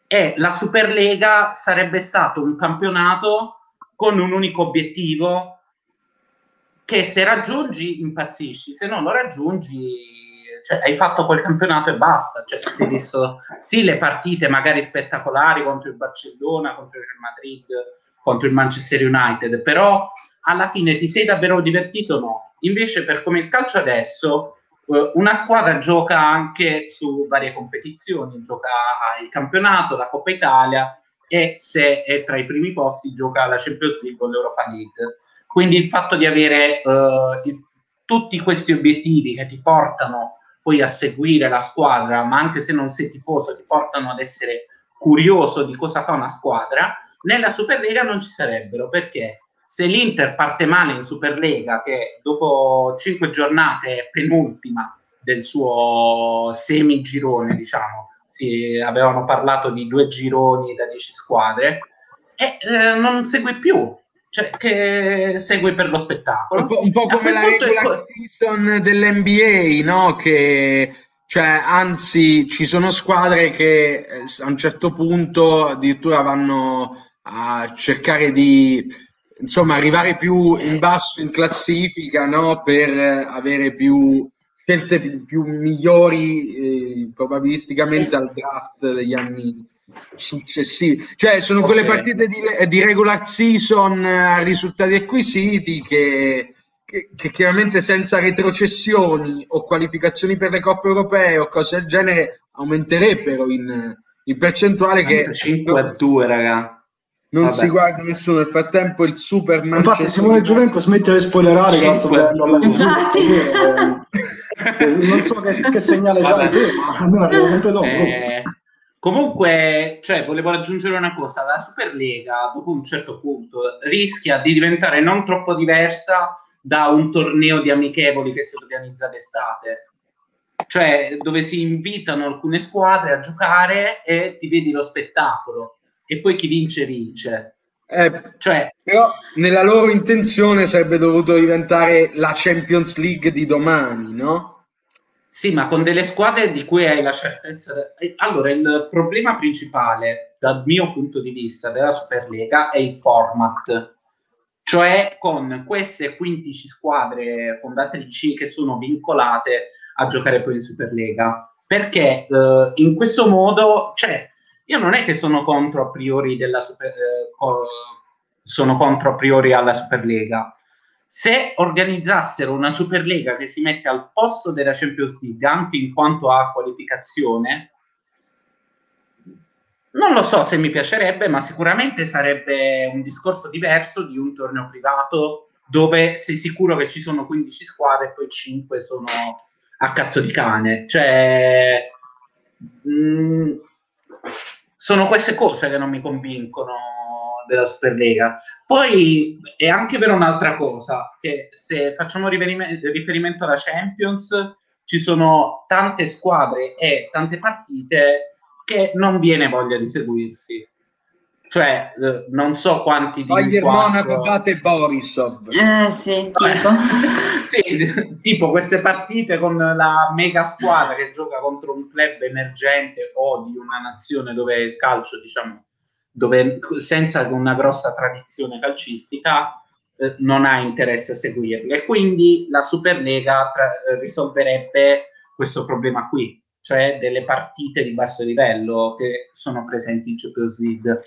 E la Superlega sarebbe stato un campionato con un unico obiettivo che se raggiungi impazzisci, se non lo raggiungi cioè, hai fatto quel campionato e basta. Cioè, si è visto sì le partite magari spettacolari contro il Barcellona, contro il Real Madrid, contro il Manchester United, però alla fine ti sei davvero divertito o no? Invece, per come il calcio adesso, eh, una squadra gioca anche su varie competizioni, gioca il campionato, la Coppa Italia e se è tra i primi posti gioca la Champions League o l'Europa League. Quindi il fatto di avere il, tutti questi obiettivi che ti portano poi a seguire la squadra, ma anche se non sei tifoso, ti portano ad essere curioso di cosa fa una squadra, nella Superlega non ci sarebbero perché se l'Inter parte male in Superlega, che dopo cinque giornate è penultima del suo semigirone, diciamo, si avevano parlato di due gironi da dieci squadre, e eh, non segue più, cioè che segue per lo spettacolo. Un po', un po come la regular co- season dell'NBA, no? Che cioè, anzi, ci sono squadre che eh, a un certo punto addirittura vanno a cercare di insomma, arrivare più in basso in classifica no? per avere più scelte più, più migliori eh, probabilisticamente sì. al draft degli anni successivi. Cioè, sono okay. quelle partite di, di, regular season a risultati acquisiti che, che, che, chiaramente senza retrocessioni o qualificazioni per le coppe europee o cose del genere aumenterebbero in, in percentuale. Che 5 a 2, raga non Vabbè. si guarda nessuno. Nel frattempo, il super Manchester Infatti, Simone Giovenco smette di spoilerare che la sto vedendo alla Non so che, che segnale c'ha te, ma almeno arrivo sempre dopo. Eh, comunque, cioè, volevo aggiungere una cosa: la Superlega, dopo un certo punto, rischia di diventare non troppo diversa da un torneo di amichevoli che si organizza d'estate. Cioè, dove si invitano alcune squadre a giocare e ti vedi lo spettacolo e poi chi vince vince. Eh, cioè, però nella loro intenzione sarebbe dovuto diventare la Champions League di domani, no? Sì, ma con delle squadre di cui hai la certezza. De... Allora, il problema principale, dal mio punto di vista, della Superlega è il format. Cioè, con queste 15 squadre fondatrici che sono vincolate a giocare poi in Superlega. Perché eh, in questo modo, cioè, io non è che sono contro a priori della super, eh, sono contro a priori alla Superlega. Se organizzassero una Superlega che si mette al posto della Champions League anche in quanto a qualificazione, non lo so se mi piacerebbe, ma sicuramente sarebbe un discorso diverso di un torneo privato dove sei sicuro che ci sono 15 squadre e poi 5 sono a cazzo di cane. Cioè, mh, mm, sono queste cose che non mi convincono della Superlega. Poi è anche vero un'altra cosa, che se facciamo riferimento alla Champions, ci sono tante squadre e tante partite che non viene voglia di seguirsi. Cioè, eh, non so quanti di Bayern Monaco batte Borisov. Eh sì, tipo. sì, tipo queste partite con la mega squadra che gioca contro un club emergente o di una nazione dove il calcio, diciamo, dove senza una grossa tradizione calcistica eh, non ha interesse a seguirle. E quindi la Superlega tra- risolverebbe questo problema qui, cioè delle partite di basso livello che sono presenti in Champions League.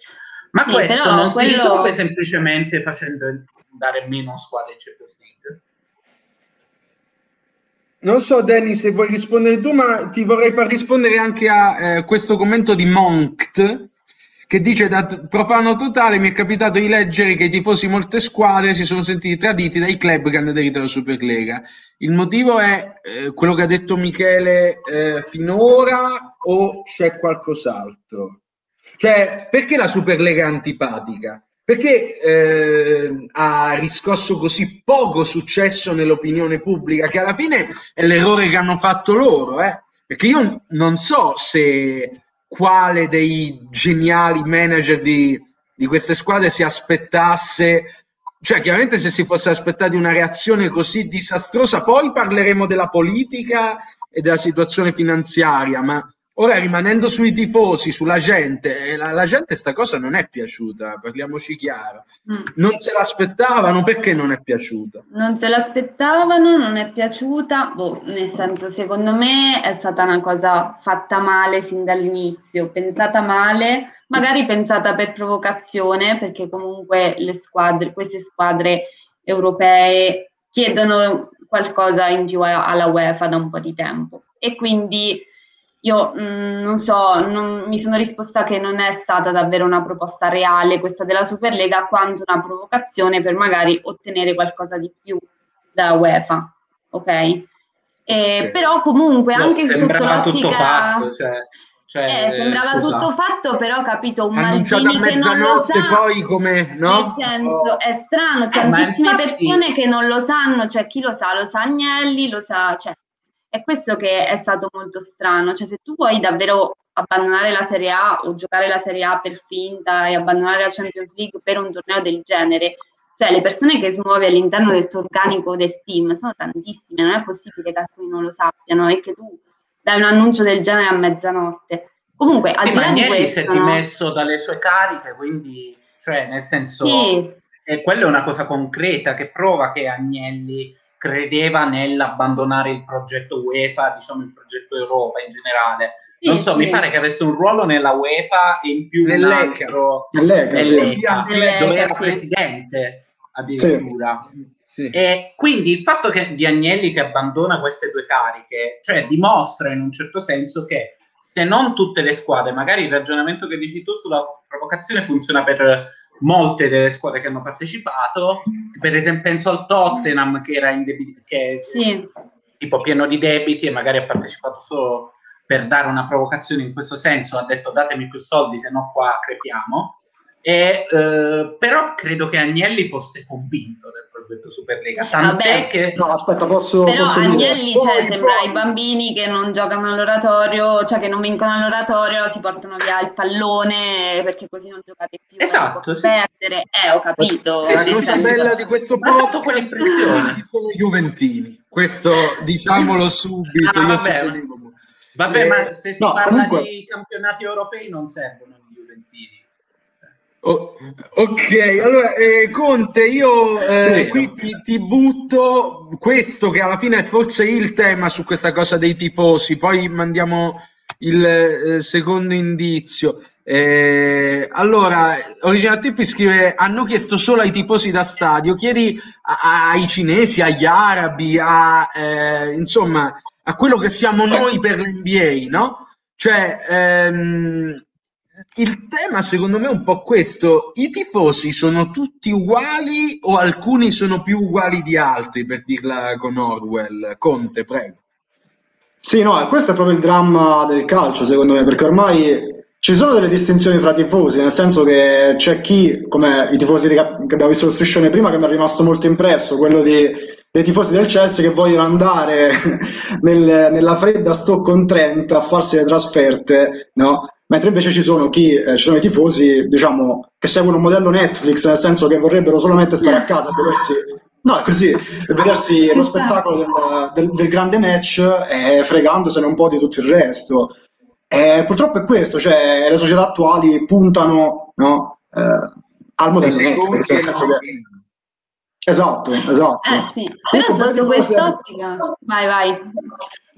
Ma sì, questo non quello... si risolve semplicemente facendo andare meno squadre in Champions League. Non so, Danny, se vuoi rispondere tu, ma ti vorrei far rispondere anche a eh, questo commento di Monkt, che dice da profano totale mi è capitato di leggere che i tifosi di molte squadre si sono sentiti traditi dai club che hanno aderito alla Superlega. Il motivo è eh, quello che ha detto Michele eh, finora o c'è qualcos'altro? Cioè, perché la Superlega è antipatica? Perché eh, ha riscosso così poco successo nell'opinione pubblica, che alla fine è l'errore che hanno fatto loro, eh? Perché io non so se quale dei geniali manager di, di queste squadre si aspettasse cioè, chiaramente se si fosse aspettati una reazione così disastrosa, poi parleremo della politica e della situazione finanziaria, ma Ora rimanendo sui tifosi, sulla gente, eh, la, la gente sta cosa non è piaciuta, parliamoci chiaro. Mm. Non se l'aspettavano, perché non è piaciuta? Non se l'aspettavano, non è piaciuta, boh, nel senso secondo me è stata una cosa fatta male sin dall'inizio, pensata male, magari pensata per provocazione, perché comunque le squadre, queste squadre europee chiedono qualcosa in più alla UEFA da un po' di tempo. E quindi io mh, mm, non so, non, mi sono risposta che non è stata davvero una proposta reale questa della Superlega, quanto una provocazione per magari ottenere qualcosa di più da UEFA, ok? E, okay. Però comunque no, anche sotto l'ottica... Fatto, cioè, cioè, eh, sembrava scusa. tutto fatto, però capito un Maldini che non lo sa. poi come, no? Nel senso, è strano, eh, tantissime infatti... persone che non lo sanno, cioè chi lo sa? Lo sa Agnelli, lo sa, cioè è questo che è stato molto strano, cioè se tu vuoi davvero abbandonare la Serie A o giocare la Serie A per finta e abbandonare la Champions League per un torneo del genere, cioè le persone che smuovi all'interno del tuo organico del team sono tantissime, non è possibile che alcuni non lo sappiano e che tu dai un annuncio del genere a mezzanotte. Comunque, sì, ma Agnelli si è dimesso dalle sue cariche, quindi, cioè, nel senso, sì. e quella è una cosa concreta che prova che Agnelli credeva nell'abbandonare il progetto UEFA, diciamo il progetto Europa in generale. Sì, non so, sì. mi pare che avesse un ruolo nella UEFA e in più nell'ECA, nell'ECA, nell'ECA, nell'ECA dove era sì. presidente addirittura. E quindi il fatto che di Agnelli che abbandona queste due cariche, cioè dimostra in un certo senso che se non tutte le squadre, magari il ragionamento che dici tu sulla provocazione funziona per molte delle squadre che hanno partecipato, per esempio penso al Tottenham che era in debiti, che sì. tipo pieno di debiti e magari ha partecipato solo per dare una provocazione in questo senso, ha detto datemi più soldi se no qua crepiamo. E, eh, però credo che Agnelli fosse convinto del progetto Superlega. Tant'è Vabbè, che. No, aspetta, posso. Però posso Agnelli dire. cioè, sembra poi... i bambini che non giocano all'oratorio, cioè che non vincono all'oratorio, si portano via il pallone perché così non giocate più. Esatto. Sì. Perdere, eh, ho capito. Sì, sì, la cosa bella di questo prodotto quell'impressione. Sono i Juventini. Questo diciamolo subito. Ah, vabbè, vabbè eh, ma se si no, parla comunque... di campionati europei non servono i Juventini. Oh, ok, allora eh, Conte, io eh, sì. qui ti, ti, butto questo che alla fine è forse il tema su questa cosa dei tifosi, poi mandiamo il eh, secondo indizio. Eh, allora, Original Tipi scrive: Hanno chiesto solo ai tifosi da stadio, chiedi a, ai cinesi, agli arabi, a, eh, insomma, a quello che siamo noi per l'NBA, no? Cioè, ehm, il tema secondo me è un po' questo, i tifosi sono tutti uguali o alcuni sono più uguali di altri, per dirla con Orwell? Conte, prego. Sì, no, questo è proprio il dramma del calcio secondo me, perché ormai ci sono delle distinzioni fra tifosi, nel senso che c'è chi, come i tifosi che abbiamo visto lo striscione prima, che mi è rimasto molto impresso, quello di, dei tifosi del Chelsea che vogliono andare nel, nella fredda Stockton-Trent a farsi le trasferte, no? Mentre invece ci sono, chi, eh, ci sono i tifosi diciamo, che seguono un modello Netflix, nel senso che vorrebbero solamente stare a casa e vedersi, no, è così, vedersi lo spettacolo del, del, del, grande match e fregandosene un po' di tutto il resto. E purtroppo è questo, cioè le società attuali puntano no, eh, al modello Netflix, nel senso che... Esatto, esatto. Eh sì, però sotto quest'ottica... Vai, vai.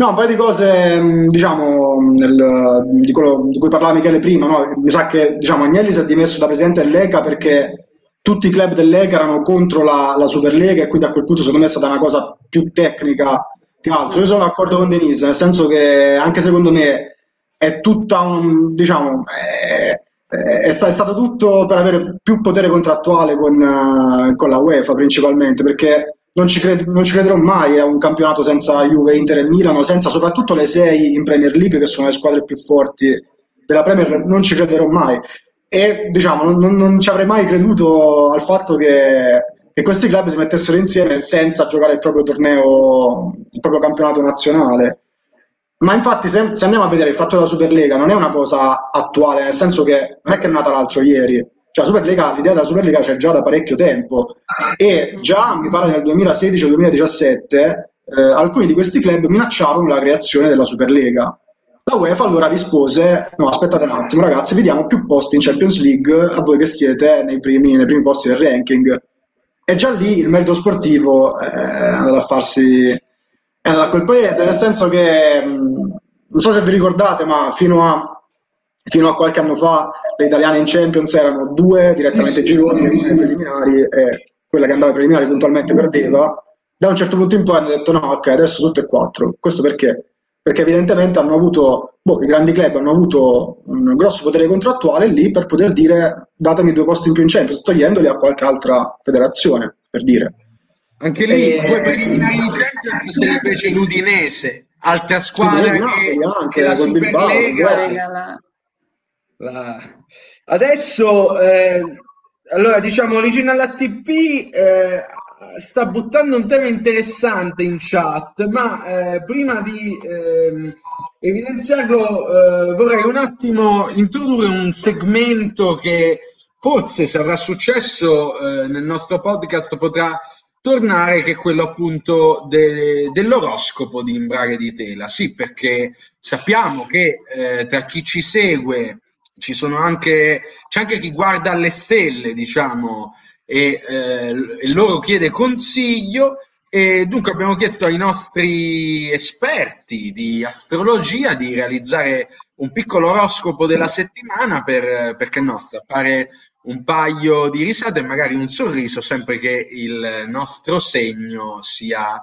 No, un paio di cose, mm, diciamo, nel, di quello di cui parlava Michele prima, no? mi sa che diciamo, Agnelli si è dimesso da presidente dell'ECA perché tutti i club dell'ECA erano contro la, la Superlega e quindi a quel punto secondo me è stata una cosa più tecnica che altro. Io sono d'accordo con Denise, nel senso che anche secondo me è tutta un, diciamo, è, è, è stato tutto per avere più potere contrattuale con, uh, con la UEFA principalmente, perché non ci, cred- non ci, crederò mai a un campionato senza Juve, Inter e Milano, senza soprattutto le sei in Premier League che sono le squadre più forti della Premier, non ci crederò mai. E diciamo, non, non ci avrei mai creduto al fatto che, che, questi club si mettessero insieme senza giocare il proprio torneo, il proprio campionato nazionale. Ma infatti, se, se andiamo a vedere il fatto della Superlega, non è una cosa attuale, nel senso che non è che è nata l'altro ieri cioè, Superlega, l'idea della Superlega c'è già da parecchio tempo e già, mi pare, nel 2016-2017 eh, alcuni di questi club minacciavano la creazione della Superlega. La UEFA allora rispose: No, aspettate un attimo, ragazzi, vediamo più posti in Champions League a voi che siete nei primi, nei primi posti del ranking. E già lì il merito sportivo eh, è andato a farsi è andato a quel paese, nel senso che mh, non so se vi ricordate, ma fino a fino a qualche anno fa le italiane in Champions erano due direttamente gironi, le preliminari e quella che andava ai preliminari puntualmente perdeva. Da un certo punto in poi hanno detto no, ok, adesso tutto è 4. Questo perché? Perché evidentemente hanno avuto, boh, i grandi club hanno avuto un grosso potere contrattuale lì per poter dire datemi due posti in più in Champions, togliendoli a qualche altra federazione, per dire. Anche lì, E- due preliminari di Champions se li fece l'Udinese, altra squadra Sì, che, anche, che la Superlega La- Adesso, eh, allora diciamo, Original ATP eh, sta buttando un tema interessante in chat, ma eh, prima di ehm, evidenziarlo eh, vorrei un attimo introdurre un segmento che forse se avrà successo eh, nel nostro podcast potrà tornare, che è quello appunto de- dell'oroscopo di Imbraghe di Tela. Sì, perché sappiamo che eh, tra chi ci segue ci sono anche, c'è anche chi guarda alle stelle, diciamo, e, eh, e loro chiede consiglio. E dunque abbiamo chiesto ai nostri esperti di astrologia di realizzare un piccolo oroscopo della settimana per, perché no, strappare un paio di risate e magari un sorriso, sempre che il nostro segno sia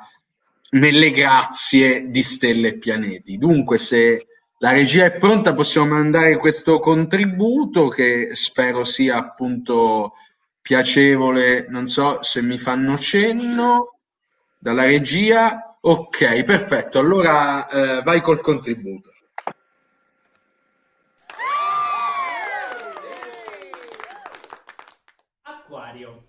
nelle grazie di stelle e pianeti. Dunque, se la regia è pronta, possiamo mandare questo contributo che spero sia appunto piacevole. Non so se mi fanno cenno dalla regia. Ok, perfetto. Allora eh, vai col contributo. Acquario.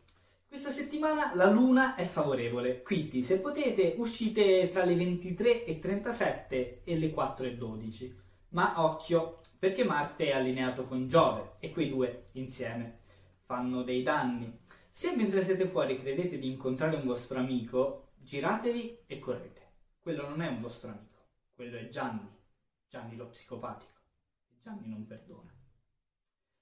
Questa settimana la luna è favorevole, quindi se potete uscite tra le 23.37 e le 4.12. Ma occhio, perché Marte è allineato con Giove e quei due insieme fanno dei danni. Se mentre siete fuori credete di incontrare un vostro amico, giratevi e correte. Quello non è un vostro amico, quello è Gianni, Gianni lo psicopatico. Gianni non perdona.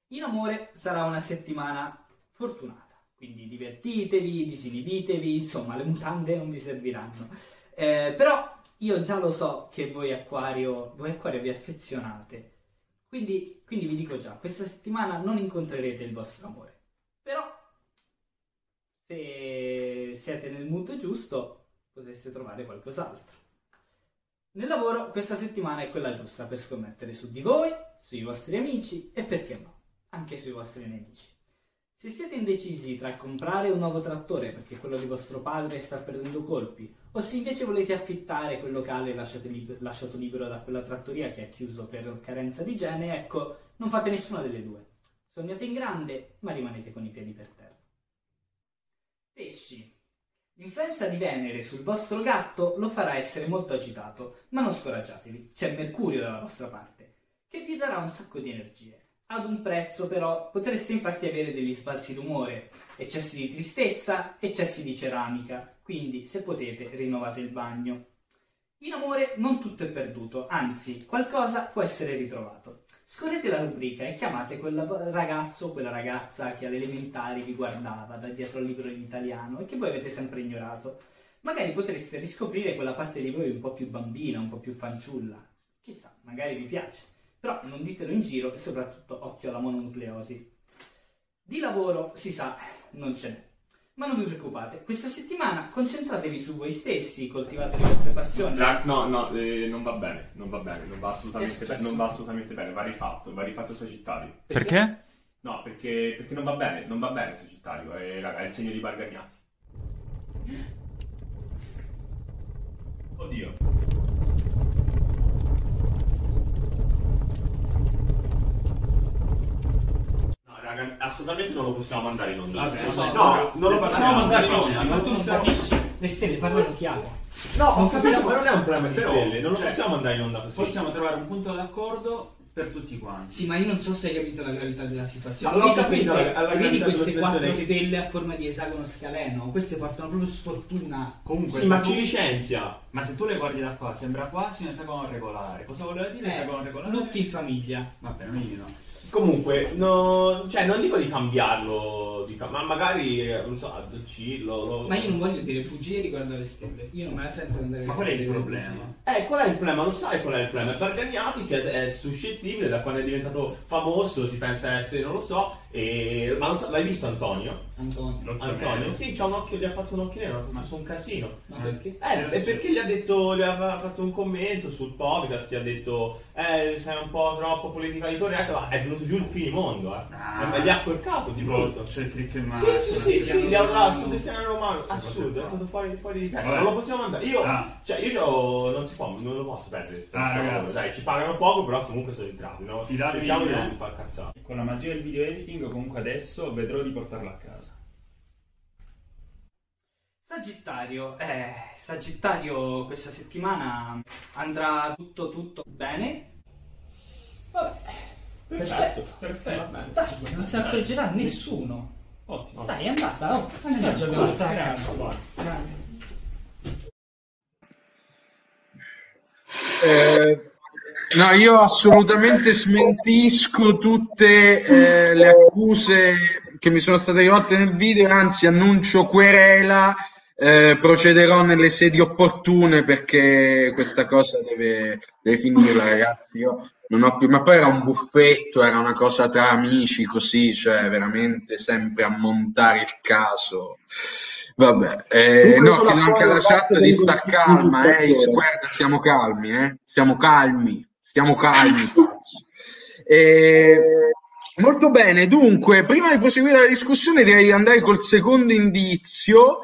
In amore sarà una settimana fortunata, quindi divertitevi, disinibitevi, insomma le mutande non vi serviranno. Eh, però io già lo so che voi Acquario, voi Acquario vi affezionate, quindi, quindi vi dico già, questa settimana non incontrerete il vostro amore, però se siete nel mood giusto potreste trovare qualcos'altro. Nel lavoro questa settimana è quella giusta per scommettere su di voi, sui vostri amici e perché no, anche sui vostri nemici. Se siete indecisi tra comprare un nuovo trattore perché quello di vostro padre sta perdendo colpi, o se invece volete affittare quel locale lasciato, lib- lasciato libero da quella trattoria che è chiuso per carenza di igiene, ecco, non fate nessuna delle due. Sognate in grande, ma rimanete con i piedi per terra. Pesci. L'influenza di Venere sul vostro gatto lo farà essere molto agitato, ma non scoraggiatevi, c'è Mercurio dalla vostra parte, che vi darà un sacco di energie. Ad un prezzo però potreste infatti avere degli sbalzi d'umore, eccessi di tristezza, eccessi di ceramica, quindi se potete rinnovate il bagno. In amore non tutto è perduto, anzi qualcosa può essere ritrovato. Scorrete la rubrica e chiamate quel ragazzo o quella ragazza che alle elementari vi guardava da dietro al libro in italiano e che voi avete sempre ignorato. Magari potreste riscoprire quella parte di voi un po' più bambina, un po' più fanciulla. Chissà, magari vi piace. Però non ditelo in giro e soprattutto occhio alla mononucleosi. Di lavoro, si sa, non ce n'è. Ma non vi preoccupate, questa settimana concentratevi su voi stessi, coltivate le vostre passioni. La- no, no, eh, non va bene, non va bene, non va assolutamente, successo? non va assolutamente bene, va rifatto, va rifatto Sagittario. Perché? No, perché, perché non va bene, non va bene Sagittario, è, raga, è il segno di Barganiati. Oddio. Raga, assolutamente non lo possiamo mandare in onda. Vabbè, no, vabbè. non lo possiamo mandare in onda. Ma non tu non possiamo- le stelle parlano chiaro. No, ho capito, Possiamo- ma non è un problema di Però, stelle, non lo cioè, possiamo mandare in onda così. Possiamo trovare un punto d'accordo per tutti quanti. Sì, ma io non so se hai capito la gravità della situazione. No, Vedi capito, queste, la- la vedi queste quattro stelle a forma di esagono scaleno? Queste portano proprio sfortuna. Comunque, Sì, ma ci licenzia. ma se tu le guardi da qua, sembra quasi un esagono regolare. Cosa voleva dire Eh, esagono regolare? tutti in famiglia. Vabbè, non io no. Comunque, no, cioè, non dico di cambiarlo, di cam- ma magari, non so, addolcirlo. lo- Ma io non voglio dire bugie riguardo alle stelle. Io non me la sento andare Ma qual è il problema? bugie. Eh, qual è il problema? Lo sai qual è il problema? È Barganiati che è suscettibile da quando è diventato famoso, si pensa essere, non lo so, E... Ma lo sa- l'hai visto Antonio? Antonio. Antonio? Sì, c'ha un occhio, gli ha fatto un occhio nero, ha fatto un casino. Ma perché? Eh, è perché gli ha detto, gli ha fatto un commento sul podcast, gli ha detto, eh, sei un po' troppo politically corretto, ma è venuto giù il finimondo, eh. Ah. E gli ha accorcato di Tipo, brutto. c'è il click in Sì, sì, sì, sì, gli ha urlato sul defiano romano, assurdo, è stato fuori, fuori di testa, non lo possiamo andare. Io, Ah. cioè, io c'ho- non si può, non lo posso perdere. Ah, Dai, ci pagano poco, però comunque sono entrati, no? Fidatevi Cerchiamo di di me. non far cazzare. Con la magia del video editing, comunque adesso vedrò di portarla a casa. Sagittario, eh, Sagittario questa settimana andrà tutto tutto bene. Vabbè, Perfetto, perfetto. perfetto. Dai, non si accorgerà nessuno. Ottimo. Dai, è andata, oh. Vai, Dai, grazie, vai. Grande. Eh, no, io assolutamente smentisco tutte eh, le accuse che mi sono state rivolte nel video, anzi annuncio querela, eh, procederò nelle sedi opportune perché questa cosa deve, deve finirla, ragazzi. Io non ho più, ma poi era un buffetto, era una cosa tra amici, così, cioè veramente sempre a montare il caso. Vabbè, eh, no, chiedo anche alla chat di star calma, eh, guarda, stiamo calmi, eh, stiamo calmi, stiamo calmi. Eh, molto bene, dunque, prima di proseguire la discussione direi di andare col secondo indizio.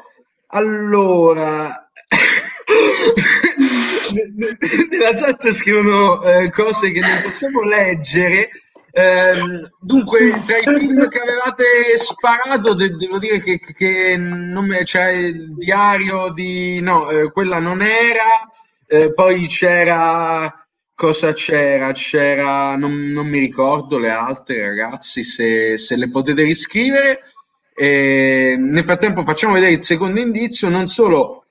Allora, nella chat scrivono eh, cose che non possiamo leggere. Ehm, dunque, tra i film che avevate sparato, de- devo dire che, che non me- c'è il diario di... No, eh, quella non era. Eh, poi c'era... Cosa c'era? C'era... Non, non mi ricordo le altre, ragazzi, se, se le potete riscrivere. E nel frattempo facciamo vedere il secondo indizio, non solo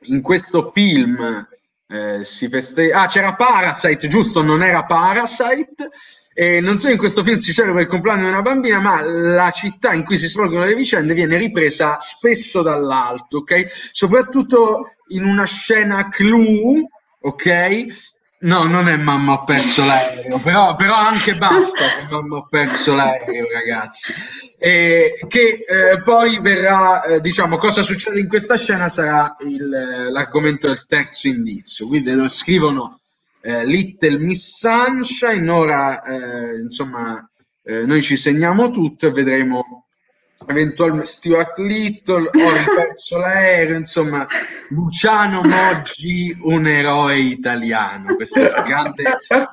in questo film eh, si festeggia... Ah, c'era Parasite, giusto? Non era Parasite. E non solo in questo film si celebra il compleanno di una bambina, ma la città in cui si svolgono le vicende viene ripresa spesso dall'alto, ok? Soprattutto in una scena clou, ok? No, non è mamma ho perso l'aereo, però, però anche basta che mamma ho perso l'aereo, ragazzi. E che eh, poi verrà, eh, diciamo, cosa succede in questa scena sarà il, eh, l'argomento del terzo indizio. Quindi lo scrivono eh, Little Miss Sunshine, ora eh, insomma eh, noi ci segniamo tutto e vedremo eventualmente Stuart Little, ho perso l'aereo, insomma Luciano Moggi, un eroe italiano, questo è un grande,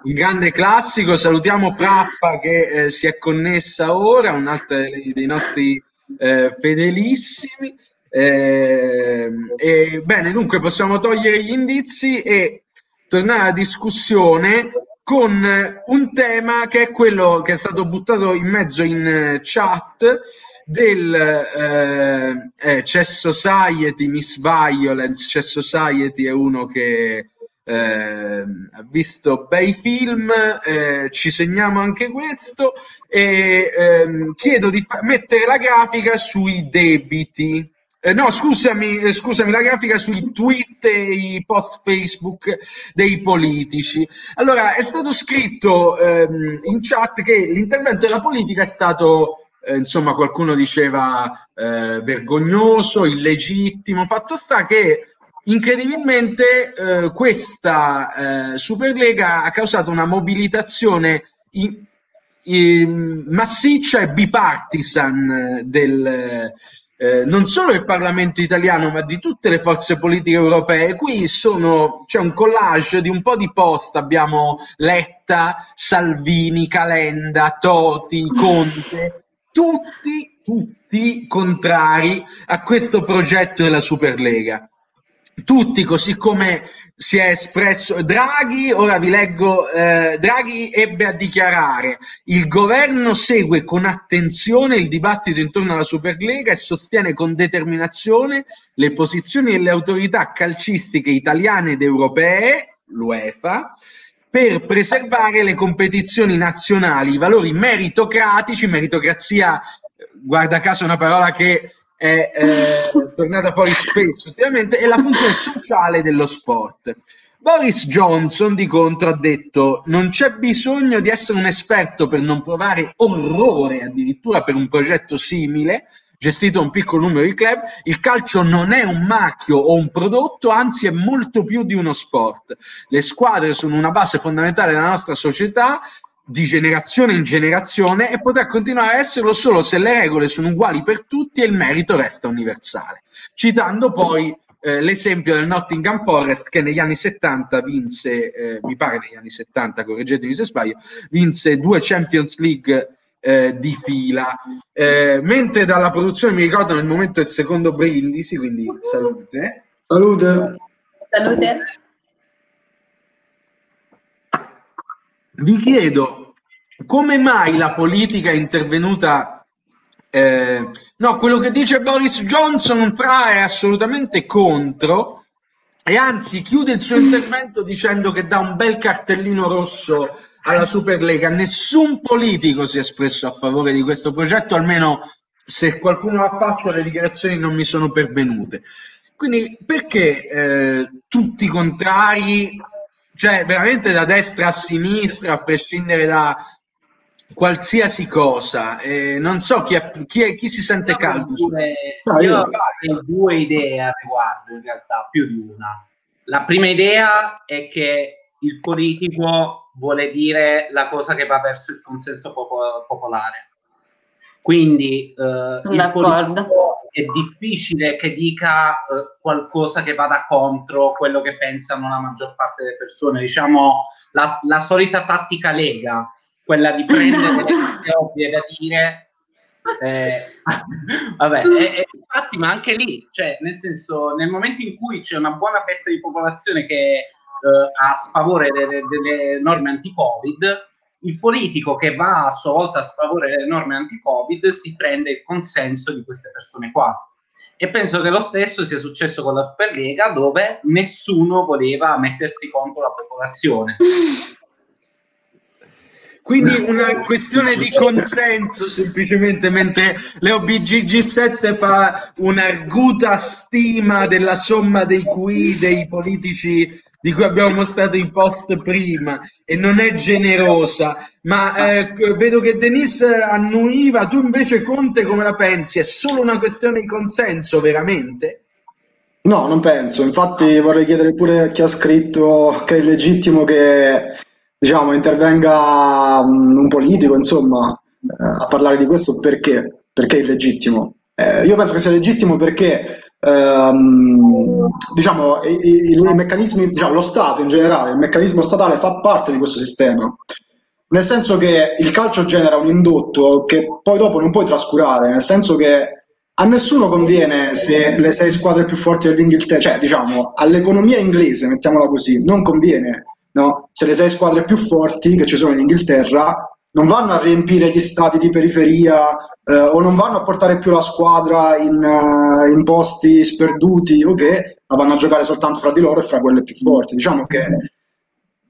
un grande classico, salutiamo Frappa che eh, si è connessa ora, un altro dei, dei nostri eh, fedelissimi. Eh, e, bene, dunque possiamo togliere gli indizi e tornare alla discussione con un tema che è quello che è stato buttato in mezzo in eh, chat del eh, eh, Chess Society, Miss Violence, Chess Society è uno che eh, ha visto bei film, eh, ci segniamo anche questo e ehm, chiedo di fa- mettere la grafica sui debiti. Eh, no, scusami, eh, scusami, la grafica sui tweet e i post Facebook dei politici. Allora, è stato scritto ehm, in chat che l'intervento della politica è stato, eh, insomma, qualcuno diceva eh, vergognoso, illegittimo. Fatto sta che incredibilmente eh, questa eh, Superlega ha causato una mobilitazione in- in- massiccia e bipartisan del, eh, non solo del Parlamento italiano, ma di tutte le forze politiche europee. Qui sono, c'è un collage di un po' di post. Abbiamo Letta, Salvini, Calenda, Toti, Conte, tutti, tutti contrari a questo progetto della Superlega. Tutti, così come si è espresso Draghi, ora vi leggo, eh, Draghi ebbe a dichiarare il governo segue con attenzione il dibattito intorno alla Superlega e sostiene con determinazione le posizioni delle autorità calcistiche italiane ed europee, l'UEFA, per preservare le competizioni nazionali, i valori meritocratici, meritocrazia, guarda caso è una parola che è eh, tornata fuori spesso ultimamente, e la funzione sociale dello sport. Boris Johnson, di contro, ha detto non c'è bisogno di essere un esperto per non provare orrore addirittura per un progetto simile, gestito un piccolo numero di club, il calcio non è un macchio o un prodotto, anzi è molto più di uno sport. Le squadre sono una base fondamentale della nostra società, di generazione in generazione e potrà continuare a esserlo solo se le regole sono uguali per tutti e il merito resta universale. Citando poi eh, l'esempio del Nottingham Forest che negli anni 70 vinse, eh, mi pare negli anni 70, correggetemi se sbaglio, vinse due Champions League eh, di fila. Eh, mentre dalla produzione mi ricordo nel momento del secondo brindisi, quindi salute. Salute. Salute. Vi chiedo come mai la politica è intervenuta eh, no, quello che dice Boris Johnson Fra è assolutamente contro e anzi chiude il suo intervento dicendo che dà un bel cartellino rosso alla Superlega. Nessun politico si è espresso a favore di questo progetto, almeno se qualcuno l'ha fatto le dichiarazioni non mi sono pervenute. Quindi perché eh, tutti contrari, cioè veramente da destra a sinistra, a prescindere da qualsiasi cosa. Eh, non so chi, è, chi, è, chi si sente caldo. Due, ah, io ho due idee a riguardo, in realtà, più di una. La prima idea è che il politico vuole dire la cosa che va verso il consenso popo- popolare. Quindi eh, è difficile che dica eh, qualcosa che vada contro quello che pensano la maggior parte delle persone. Diciamo la, la solita tattica lega quella di prendere esatto. le ovvie da dire eh, vabbè, e, e infatti, ma anche lì, cioè, nel senso, nel momento in cui c'è una buona fetta di popolazione che a sfavore delle, delle norme anti-Covid, il politico che va a sua volta a sfavore delle norme anti-Covid si prende il consenso di queste persone qua. E penso che lo stesso sia successo con la Superlega, dove nessuno voleva mettersi contro la popolazione. Quindi una questione di consenso semplicemente, mentre l'OBGG7 fa un'arguta stima della somma dei QI dei politici di cui abbiamo mostrato i post prima e non è generosa, ma eh, vedo che Denise annuiva, tu invece Conte come la pensi? È solo una questione di consenso veramente? No, non penso, infatti vorrei chiedere pure a chi ha scritto che è legittimo che diciamo, intervenga un politico, insomma, eh, a parlare di questo perché? Perché è illegittimo. Eh, io penso che sia legittimo perché ehm, diciamo, i, i, meccanismi, diciamo, lo Stato in generale, il meccanismo statale fa parte di questo sistema. Nel senso che il calcio genera un indotto che poi dopo non puoi trascurare, nel senso che a nessuno conviene se le sei squadre più forti dell'Inghilterra, cioè diciamo all'economia inglese, mettiamola così, non conviene no? se le sei squadre più forti che ci sono in Inghilterra non vanno a riempire gli stati di periferia eh, o non vanno a portare più la squadra in, uh, in posti sperduti o che, ma vanno a giocare soltanto fra di loro e fra quelle più forti. Diciamo che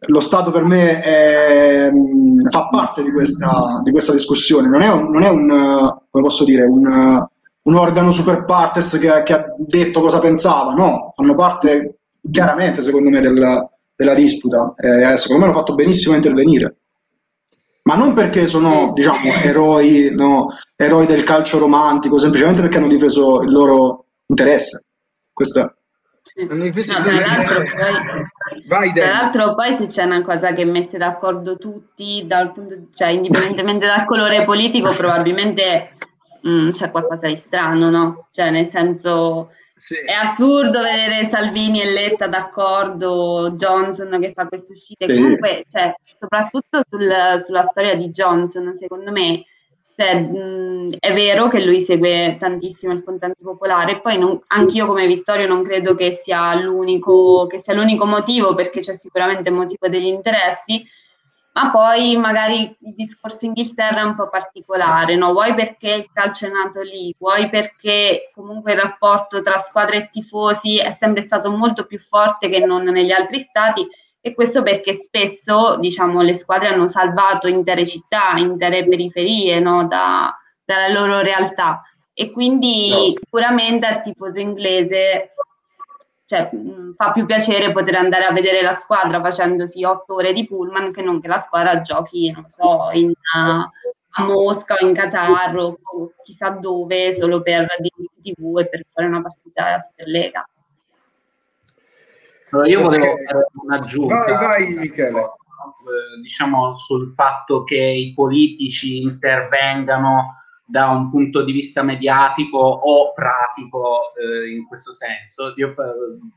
lo Stato per me è, mm, fa parte di questa, di questa, discussione, non è un, non è un posso dire, un, un organo super partes che, che, ha detto cosa pensava, no, fanno parte chiaramente secondo me del, della disputa. Eh, secondo me hanno fatto benissimo a intervenire. Ma non perché sono, diciamo, eroi, no, eroi del calcio romantico, semplicemente perché hanno difeso il loro interesse. Questo è. Sì. No, tra, l'altro poi, Vai, tra l'altro poi se c'è una cosa che mette d'accordo tutti, dal punto, cioè indipendentemente dal colore politico, probabilmente mh, mm, c'è qualcosa di strano, no? Cioè nel senso sì. È assurdo vedere Salvini e Letta d'accordo, Johnson che fa queste uscite. Sì. Comunque, cioè, soprattutto sul, sulla storia di Johnson, secondo me, cioè, mh, è vero che lui segue tantissimo il consenso popolare, poi non, anch'io come Vittorio non credo che sia, l'unico, che sia l'unico motivo, perché c'è sicuramente il motivo degli interessi, ma poi magari il discorso Inghilterra è un po' particolare, no? vuoi perché il calcio è nato lì, vuoi perché comunque il rapporto tra squadre e tifosi è sempre stato molto più forte che non negli altri stati e questo perché spesso diciamo, le squadre hanno salvato intere città, intere periferie no? da, dalla loro realtà e quindi no. sicuramente al tifoso inglese cioè, mh, fa più piacere poter andare a vedere la squadra facendosi otto ore di pullman che non che la squadra giochi, non so, in, uh, a Mosca o in Qatar o chissà dove solo per diritti TV e per fare una partita della Superlega. Allora, io volevo fare un'aggiunta. Vai, vai, Michele. eh, diciamo sul fatto che i politici intervengano da un punto di vista mediatico o pratico eh, in questo senso. Io eh,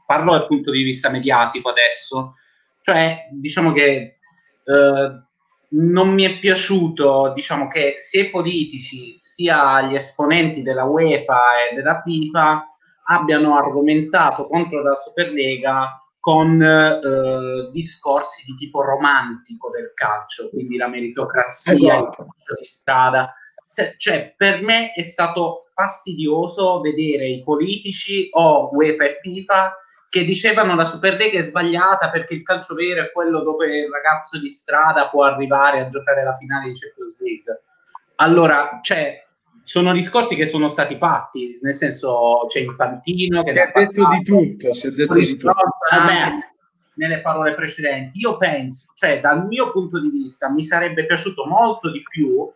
parlo dal punto di vista mediatico adesso, cioè diciamo che eh, non mi è piaciuto diciamo che sia i politici sia gli esponenti della UEFA e della FIFA abbiano argomentato contro la Superlega con eh, discorsi di tipo romantico del calcio, quindi la meritocrazia, il Esatto. calcio di strada. Se- cioè, per me è stato fastidioso vedere i politici o UEFA e FIFA che dicevano la Superlega è sbagliata perché il calcio vero è quello dove il ragazzo di strada può arrivare a giocare la finale di Champions League. Allora, cioè, sono discorsi che sono stati fatti, nel senso c'è Infantino che è detto parlato, di tutto, si è detto di tutto. Nelle parole precedenti. Io penso, cioè dal mio punto di vista, mi sarebbe piaciuto molto di più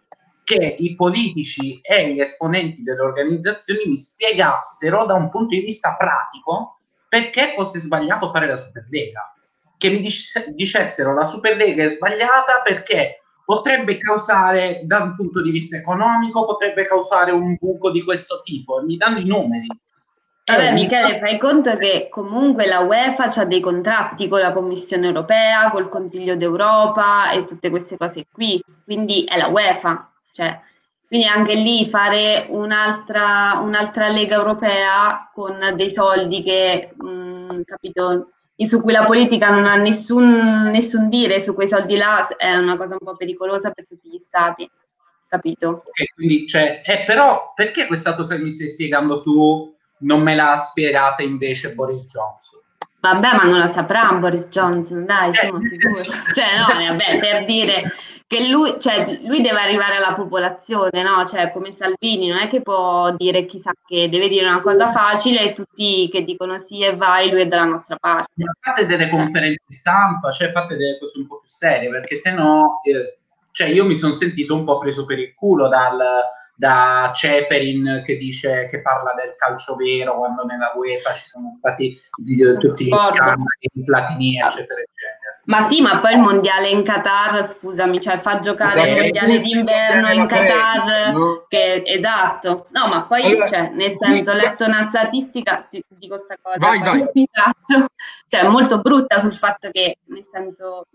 che i politici e gli esponenti delle organizzazioni mi spiegassero da un punto di vista pratico perché fosse sbagliato fare la Superlega. Che mi dice- dicessero la Superlega è sbagliata perché potrebbe causare, da un punto di vista economico, potrebbe causare un buco di questo tipo. Mi danno i numeri. E Vabbè, ogni Michele, fai conto che comunque la UEFA ha dei contratti con la Commissione europea, col Consiglio d'Europa e tutte queste cose qui, quindi è la UEFA, cioè, quindi anche lì fare un'altra, un'altra lega europea con dei soldi che, mh, capito, su cui la politica non ha nessun, nessun dire su quei soldi là è una cosa un po' pericolosa per tutti gli stati, capito? Ok, quindi cioè, eh, però perché questa cosa che mi stai spiegando tu non me l'ha spiegata invece Boris Johnson? Vabbè, ma non la saprà Boris Johnson, dai, Eh, figurati. senso- Cioè, no, vabbè, per dire che lui, cioè, lui deve arrivare alla popolazione, no? Cioè, come Salvini, non è che può dire chissà che deve dire una cosa facile e tutti che dicono sì e vai, lui è dalla nostra parte. Ma fate delle conferenze stampa, cioè fate delle cose un po' più serie, perché se no, eh, cioè io mi sono sentito un po' preso per il culo dal, da Ceferin che dice che parla del calcio vero quando nella UEFA ci sono stati eh, tutti gli scandali di Platini, eccetera, eccetera. Ma sì, ma poi il mondiale in Qatar, scusami, cioè fa giocare il Vabbè, mondiale d'inverno in Qatar, no? che esatto. No, ma poi, Allora, cioè, nel senso, ho letto una statistica, ti dico questa cosa, Vai, vai. cioè molto brutta sul fatto che, nel senso,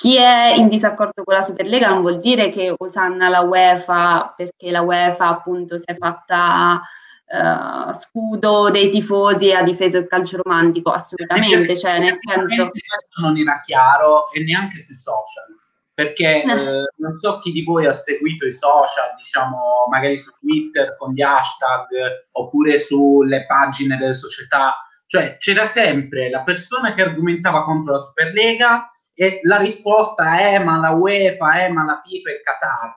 chi è in disaccordo con la Superlega non vuol dire che osanna la UEFA perché la UEFA appunto si è fatta eh, scudo dei tifosi e ha difeso il calcio romantico, assolutamente, cioè nel senso... questo non era chiaro e neanche sui social perché No. eh, non so chi di voi ha seguito i social diciamo magari su Twitter con gli hashtag oppure sulle pagine delle società cioè c'era sempre la persona che argomentava contro la Superlega e la risposta è ma la UEFA, è ma la FIFA e il Qatar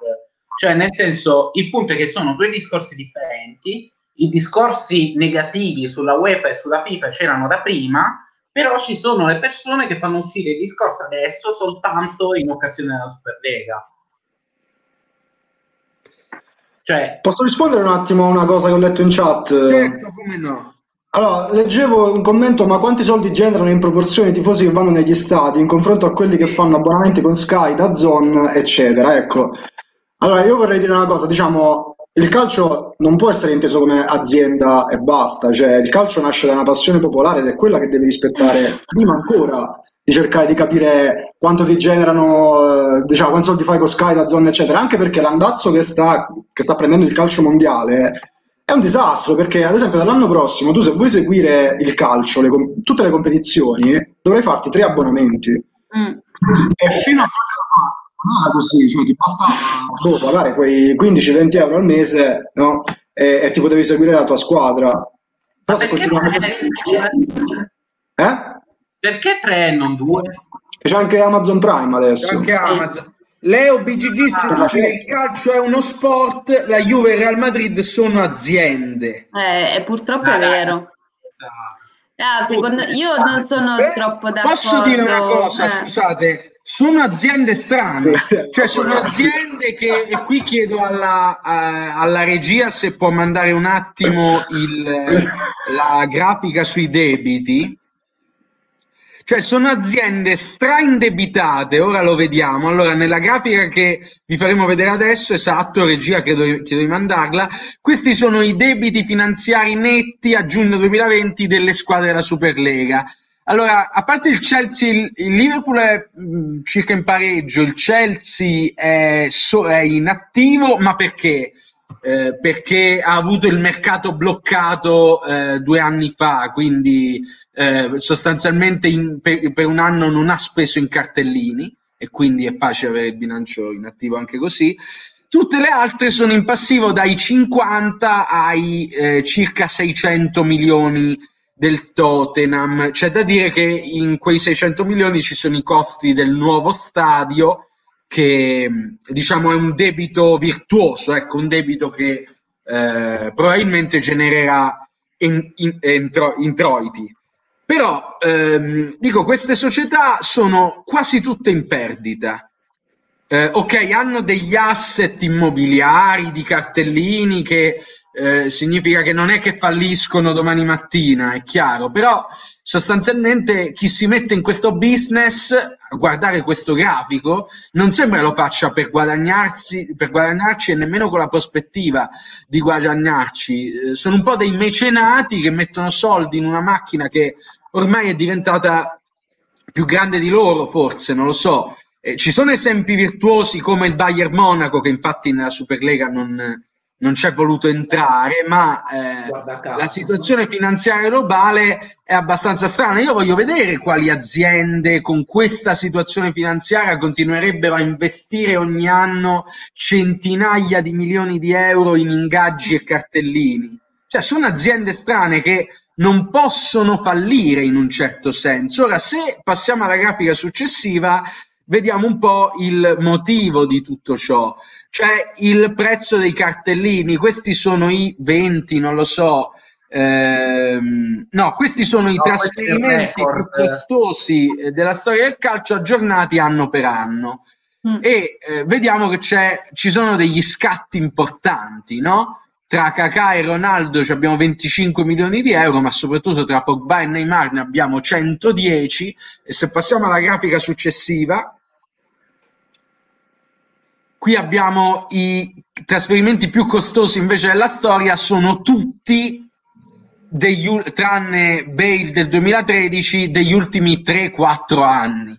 cioè nel senso il punto è che sono due discorsi differenti i discorsi negativi sulla UEFA e sulla FIFA c'erano da prima però ci sono le persone che fanno uscire il discorso adesso soltanto in occasione della Superlega. Cioè, Posso rispondere un attimo a una cosa che ho letto in chat? Certo, come no. Allora, leggevo un commento, ma quanti soldi generano in proporzione i tifosi che vanno negli stadi in confronto a quelli che fanno abbonamenti con Sky, DAZN, eccetera? Ecco. Allora, io vorrei dire una cosa, diciamo, il calcio non può essere inteso come azienda e basta, cioè il calcio nasce da una passione popolare ed è quella che devi rispettare prima ancora di cercare di capire quanto ti generano, eh, diciamo, quanti soldi fai con Sky, DAZN, eccetera, anche perché l'andazzo che sta, che sta prendendo il calcio mondiale è un disastro perché, ad esempio, dall'anno prossimo tu se vuoi seguire il calcio, le com- tutte le competizioni, dovrai farti tre abbonamenti. Mm. E fino a quando lo fai, non era così, cioè ti basta boh, pagare quei 15-20 euro al mese, no? E, e ti potevi seguire la tua squadra. Però se tre, così... Eh? perché tre e non due? C'è anche Amazon Prime C'è adesso. anche Amazon. Leo BGG si Ah, dice che il calcio è uno sport, la Juve e il Real Madrid sono aziende. Eh, e purtroppo Ah, è vero. Ah, secondo, io non sono Eh, troppo d'accordo. Posso dire una cosa, eh. scusate, sono aziende strane, Sì. cioè sono aziende che, e qui chiedo alla, a- alla regia se può mandare un attimo il- la grafica sui debiti, cioè sono aziende straindebitate, ora lo vediamo, allora nella grafica che vi faremo vedere adesso, esatto, regia chiedo, chiedo di mandarla, questi sono i debiti finanziari netti a giugno 2020 delle squadre della Superlega. Allora, a parte il Chelsea, il, il Liverpool è mh, circa in pareggio, il Chelsea è, so- è in attivo, ma perché? Eh, perché ha avuto il mercato bloccato eh, due anni fa, quindi eh, sostanzialmente in- per, per un anno non ha speso in cartellini e quindi è facile avere il bilancio in attivo anche così. Tutte le altre sono in passivo dai 50 ai eh, circa 600 milioni del Tottenham. C'è da dire che in quei 600 milioni ci sono i costi del nuovo stadio, che diciamo è un debito virtuoso, ecco, un debito che eh, probabilmente genererà in- in- entro- introiti. Però ehm, dico, queste società sono quasi tutte in perdita. Eh, ok, hanno degli asset immobiliari di cartellini che eh, significa che non è che falliscono domani mattina, è chiaro, però sostanzialmente chi si mette in questo business a guardare questo grafico non sembra lo faccia per guadagnarsi, per guadagnarci e nemmeno con la prospettiva di guadagnarci. Eh, sono un po' dei mecenati che mettono soldi in una macchina che ormai è diventata più grande di loro, forse, non lo so. Eh, ci sono esempi virtuosi come il Bayern Monaco, che infatti nella Superlega non, non c'è voluto entrare, ma eh, la situazione finanziaria globale è abbastanza strana. Io voglio vedere quali aziende con questa situazione finanziaria continuerebbero a investire ogni anno centinaia di milioni di euro in ingaggi e cartellini. Cioè, sono aziende strane che non possono fallire in un certo senso. Ora, se passiamo alla grafica successiva, vediamo un po' il motivo di tutto ciò, cioè il prezzo dei cartellini. Questi sono i 20, non lo so. ehm, no, questi sono i No, il trasferimenti più costosi eh, della storia del calcio aggiornati anno per anno Mm. e eh, vediamo che c'è, ci sono degli scatti importanti, no? Tra Kakà e Ronaldo ci abbiamo 25 milioni di euro, ma soprattutto tra Pogba e Neymar ne abbiamo 110. E se passiamo alla grafica successiva, qui abbiamo i trasferimenti più costosi invece della storia, sono tutti degli, tranne Bale del 2013, degli ultimi 3-4 anni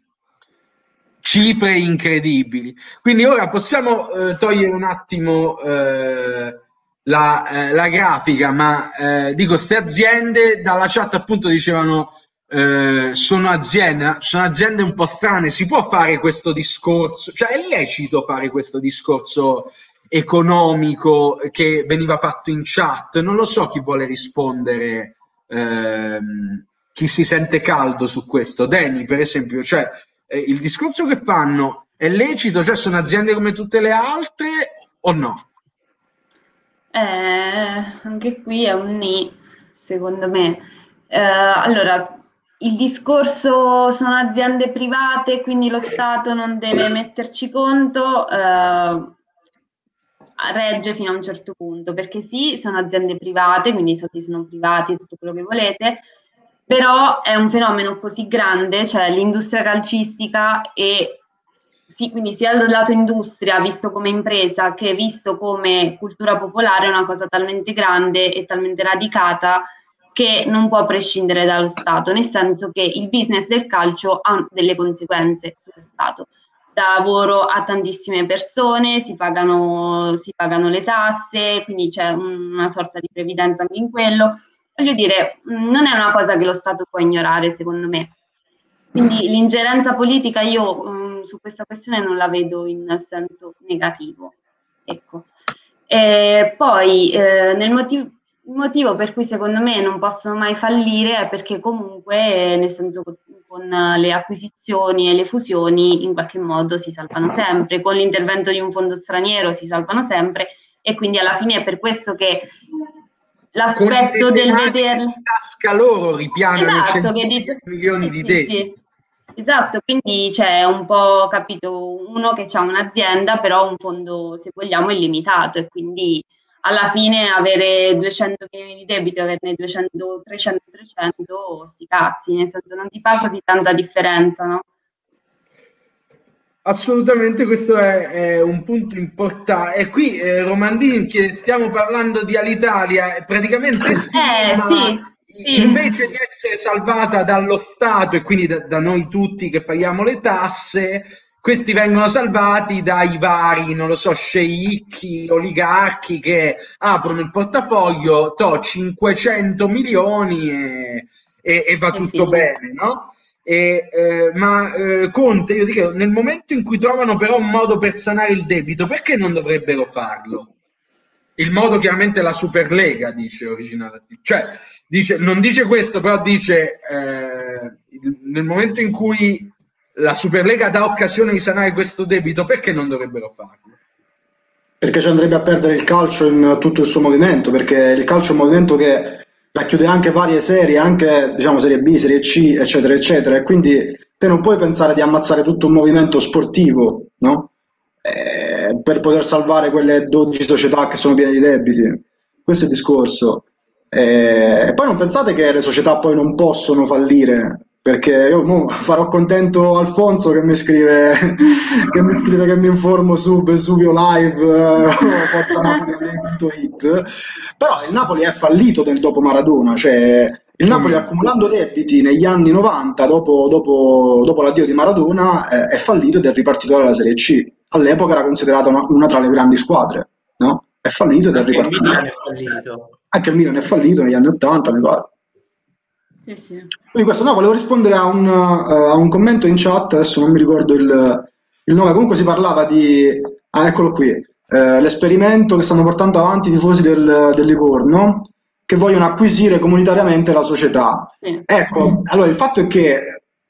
cifre incredibili. Quindi ora possiamo eh, togliere un attimo eh, la, eh, la grafica, ma eh, dico, queste aziende dalla chat appunto dicevano eh, sono aziende, sono aziende un po' strane, si può fare questo discorso, cioè è lecito fare questo discorso economico che veniva fatto in chat, non lo so chi vuole rispondere, ehm, chi si sente caldo su questo, Deni per esempio, cioè eh, il discorso che fanno è lecito, cioè sono aziende come tutte le altre o no? Eh, anche qui è un ni, secondo me. Eh, allora, il discorso sono aziende private, quindi lo Stato non deve metterci conto, eh, regge fino a un certo punto, perché sì, sono aziende private, quindi i soldi sono privati, tutto quello che volete, però è un fenomeno così grande, cioè l'industria calcistica e sì, quindi sia dal lato industria, visto come impresa, che visto come cultura popolare, è una cosa talmente grande e talmente radicata che non può prescindere dallo Stato, nel senso che il business del calcio ha delle conseguenze sullo Stato. Dà lavoro a tantissime persone, si pagano, si pagano le tasse, quindi c'è una sorta di previdenza anche in quello. Voglio dire, non è una cosa che lo Stato può ignorare, secondo me. Quindi l'ingerenza politica io mh, su questa questione non la vedo in senso negativo. Ecco. E poi eh, nel motivo, il motivo per cui secondo me non possono mai fallire è perché comunque, eh, nel senso con, con le acquisizioni e le fusioni in qualche modo si salvano sempre, con l'intervento di un fondo straniero si salvano sempre e quindi alla fine è per questo che l'aspetto del in tasca loro ripianano Esatto, che dite- di milioni di sì, sì. Esatto, quindi c'è un po', capito, uno che ha un'azienda, però un fondo, se vogliamo, illimitato e quindi alla fine avere 200 milioni di debito e averne 200, 300, 300, sti cazzi, nel senso non ti fa così tanta differenza, no? Assolutamente, questo è, è un punto importante. E qui eh, Romandini chiede, stiamo parlando di Alitalia, praticamente sì, Eh, sì, sì. invece di essere salvata dallo Stato e quindi da, da noi tutti che paghiamo le tasse, questi vengono salvati dai vari, non lo so, sceicchi, oligarchi che aprono il portafoglio, to 500 milioni e, e- e va tutto bene, no? E, eh, ma eh, Conte, io dico, nel momento in cui trovano però un modo per sanare il debito, perché non dovrebbero farlo? Il modo chiaramente la Superlega dice originale, cioè dice, non dice questo, però dice eh, nel momento in cui la Superlega dà occasione di sanare questo debito, perché non dovrebbero farlo? Perché ci andrebbe a perdere il calcio in tutto il suo movimento, perché il calcio è un movimento che racchiude anche varie serie, anche diciamo serie B, serie C, eccetera, eccetera, e quindi te non puoi pensare di ammazzare tutto un movimento sportivo, no? Eh, per poter salvare quelle 12 società che sono piene di debiti. Questo è il discorso. Eh, E poi non pensate che le società poi non possono fallire, perché io mo farò contento Alfonso che mi scrive che mi scrive che mi informo su Vesuvio Live eh, o forzanapoli.it però il Napoli è fallito nel dopo Maradona cioè il Napoli accumulando debiti negli anni 90 dopo, dopo- dopo l'addio di Maradona eh, è fallito ed è ripartito dalla Serie C. All'epoca era considerata una, una tra le grandi squadre no? è fallito ed è Anche il ripartito. Milan è fallito. anche il Milan è fallito negli anni 80 mi pare Sì, sì. quindi questo no, volevo rispondere a un, eh, a un commento in chat, adesso non mi ricordo il, il nome, comunque si parlava di, ah eccolo qui, eh, l'esperimento che stanno portando avanti i tifosi del, del Livorno che vogliono acquisire comunitariamente la società. sì. Ecco, allora il fatto è che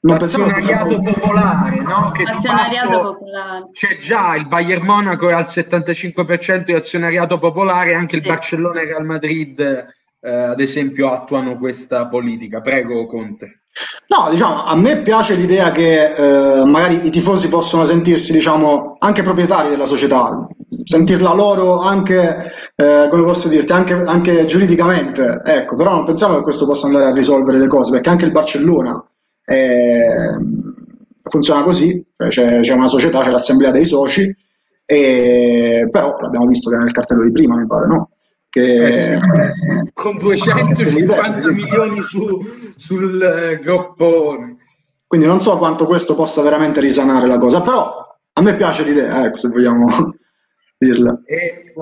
non pensavo che L'azionariato popolare, no? Che Azionariato fatto popolare. c'è già il Bayern Monaco è al 75% di azionariato popolare, anche il Sì. Barcellona e il Real Madrid, eh, ad esempio, attuano questa politica. Prego, Conte. No, diciamo, a me piace l'idea che eh, magari i tifosi possono sentirsi, diciamo, anche proprietari della società, sentirla loro anche, eh, come posso dirti, anche, anche giuridicamente, ecco, però non pensiamo che questo possa andare a risolvere le cose, perché anche il Barcellona eh, funziona così, cioè c'è, c'è una società, c'è l'assemblea dei soci, e, però l'abbiamo visto che nel cartello di prima, mi pare, no? Che, Eh sì, Con 250 milioni su- sul eh, groppone. Quindi non so quanto questo possa veramente risanare la cosa, però a me piace l'idea, ecco, se vogliamo dirla. Eh,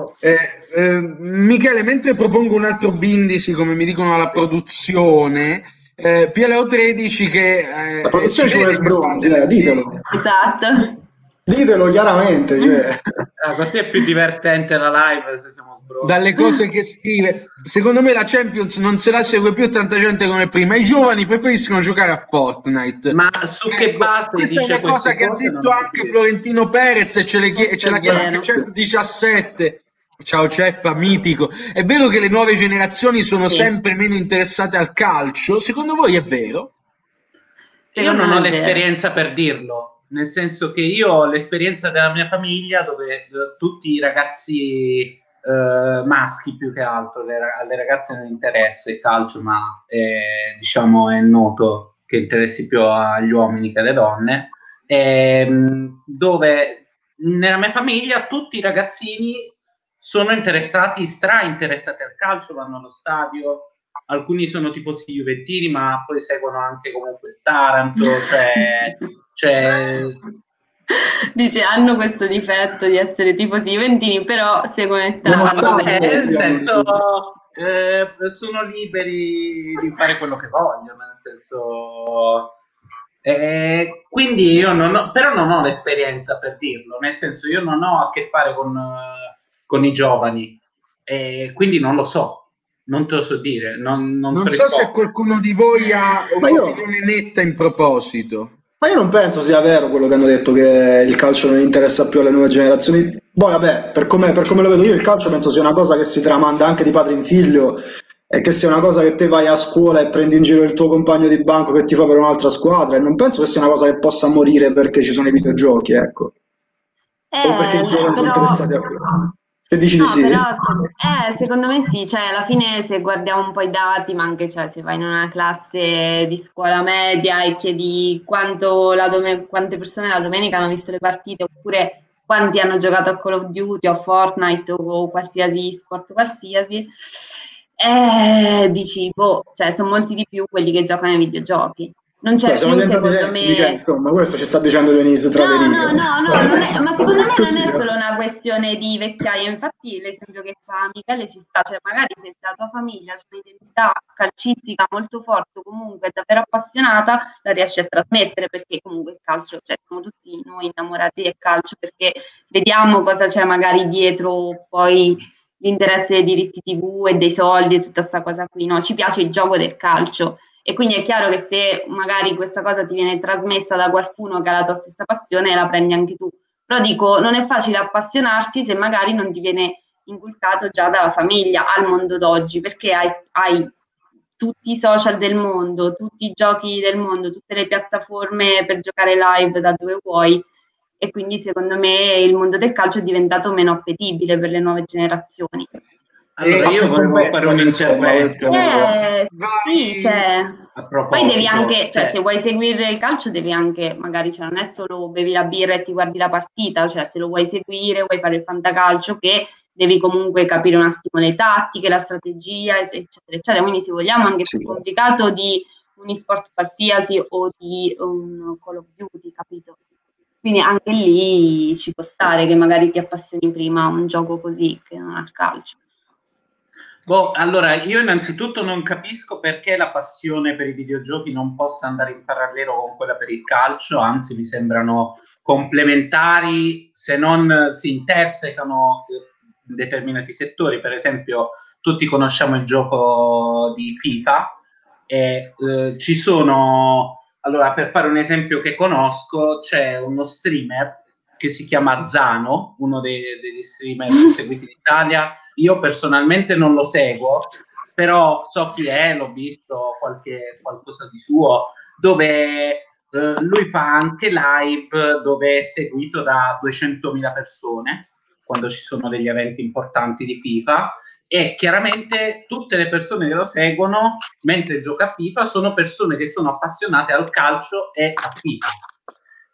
eh, Michele, mentre propongo un altro Bindisi, come mi dicono alla produzione, eh, PLO 13 che... eh, La produzione ci vuole dai, delle- ditelo. Esatto. Ditelo chiaramente, cioè. Ah, così è più divertente la live se siamo sbronzi. dalle cose che scrive. Secondo me la Champions non se la segue più tanta gente come prima. I giovani preferiscono giocare a Fortnite. Ma su che Ecco, base questa è dice una cosa che ha detto anche. Florentino Perez e ce, le chie- e ce la È chiama vero. anche 117. Ciao Ceppa, mitico. È vero che le nuove generazioni sono Sì. sempre meno interessate al calcio? Secondo voi è vero? Io non ho è l'esperienza per dirlo, nel senso che io ho l'esperienza della mia famiglia dove eh, tutti i ragazzi eh, maschi più che altro, le alle ragazze non interessa il calcio, ma eh, diciamo è noto che interessi più agli uomini che alle donne, ehm, dove nella mia famiglia tutti i ragazzini sono interessati, stra interessati al calcio, vanno allo stadio, alcuni sono tifosi juventini, ma poi seguono anche comunque il Taranto, cioè, cioè Dice, hanno questo difetto di essere tifosi juventini, però seguono il Taranto. sta- vabbè, nel senso eh, sono liberi di fare quello che vogliono, nel senso eh, quindi io non ho, però non ho l'esperienza per dirlo, nel senso io non ho a che fare con, eh, con i giovani, e quindi non lo so, non te lo so dire, non, non, Non so so se qualcuno di voi ha Ma io- un'opinione netta in proposito. Ma io non penso sia vero quello che hanno detto che il calcio non interessa più alle nuove generazioni. Poi, vabbè, per come, per come lo vedo io, il calcio penso sia una cosa che si tramanda anche di padre in figlio è che sia una cosa che te vai a scuola e prendi in giro il tuo compagno di banco che ti fa per un'altra squadra e non penso che sia una cosa che possa morire perché ci sono i videogiochi, ecco. Eh, o perché i giovani sono però- interessati a quello. Dici No, di sì? però eh, secondo me sì, cioè alla fine se guardiamo un po' i dati, ma anche cioè, se vai in una classe di scuola media e chiedi quanto la dome- quante persone la domenica hanno visto le partite oppure quanti hanno giocato a Call of Duty o a Fortnite o qualsiasi sport qualsiasi, eh, dici, boh, cioè sono molti di più quelli che giocano ai videogiochi. Non c'è Beh, siamo diventati me... insomma, questo ci sta dicendo Denise tra le No, righe. no, no, no, è- ma secondo me non è solo una questione di vecchiaia, infatti l'esempio che fa Michele ci sta, cioè magari se la tua famiglia ha un'identità calcistica molto forte comunque davvero appassionata, la riesci a trasmettere perché comunque il calcio, cioè siamo tutti noi innamorati del calcio perché vediamo cosa c'è magari dietro poi l'interesse dei diritti TV e dei soldi e tutta questa cosa qui, no? Ci piace il gioco del calcio. E quindi è chiaro che se magari questa cosa ti viene trasmessa da qualcuno che ha la tua stessa passione, la prendi anche tu. Però dico, non è facile appassionarsi se magari non ti viene inculcato già dalla famiglia al mondo d'oggi, perché hai, hai tutti i social del mondo, tutti i giochi del mondo, tutte le piattaforme per giocare live da dove vuoi. E quindi secondo me il mondo del calcio è diventato meno appetibile per le nuove generazioni. Allora, Eh, io volevo fare un intervento. Eh, sì, cioè, poi devi anche, cioè, cioè, se vuoi seguire il calcio devi anche, magari, cioè, non è solo bevi la birra e ti guardi la partita, cioè, se lo vuoi seguire, vuoi fare il fantacalcio, che devi comunque capire un attimo le tattiche, la strategia, eccetera, eccetera. Quindi, se vogliamo, anche Sì. più complicato di un e-sport qualsiasi o di un Call of Duty, capito? Quindi anche lì ci può stare che magari ti appassioni prima a un gioco così che non al calcio. Boh, allora, io innanzitutto non capisco perché la passione per i videogiochi non possa andare in parallelo con quella per il calcio, anzi mi sembrano complementari, se non si intersecano eh, in determinati settori. Per esempio, tutti conosciamo il gioco di FIFA e eh, ci sono, allora per fare un esempio che conosco, c'è uno streamer che si chiama Zano, uno dei- degli streamer più seguiti d'Italia. Io personalmente non lo seguo, però so chi è, l'ho visto qualche, qualcosa di suo, dove eh, lui fa anche live dove è seguito da 200.000 persone quando ci sono degli eventi importanti di FIFA e chiaramente tutte le persone che lo seguono mentre gioca a FIFA sono persone che sono appassionate al calcio e a FIFA.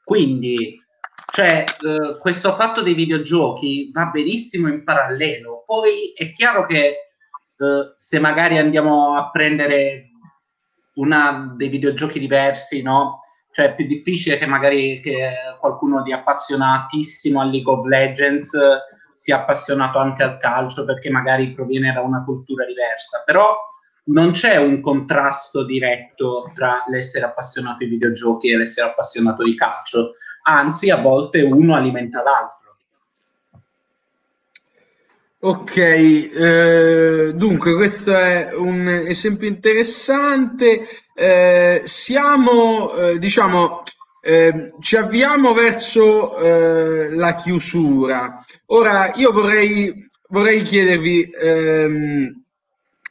Quindi, cioè, eh, questo fatto dei videogiochi va benissimo in parallelo. Poi è chiaro che eh, se magari andiamo a prendere una dei videogiochi diversi, no? Cioè è più difficile che magari che qualcuno di appassionatissimo a League of Legends eh, sia appassionato anche al calcio perché magari proviene da una cultura diversa, però non c'è un contrasto diretto tra l'essere appassionato di videogiochi e l'essere appassionato di calcio, anzi a volte uno alimenta l'altro. Ok, eh, dunque questo è un esempio interessante. Eh, siamo, eh, diciamo, eh, ci avviamo verso eh, la chiusura. Ora io vorrei, vorrei chiedervi, ehm,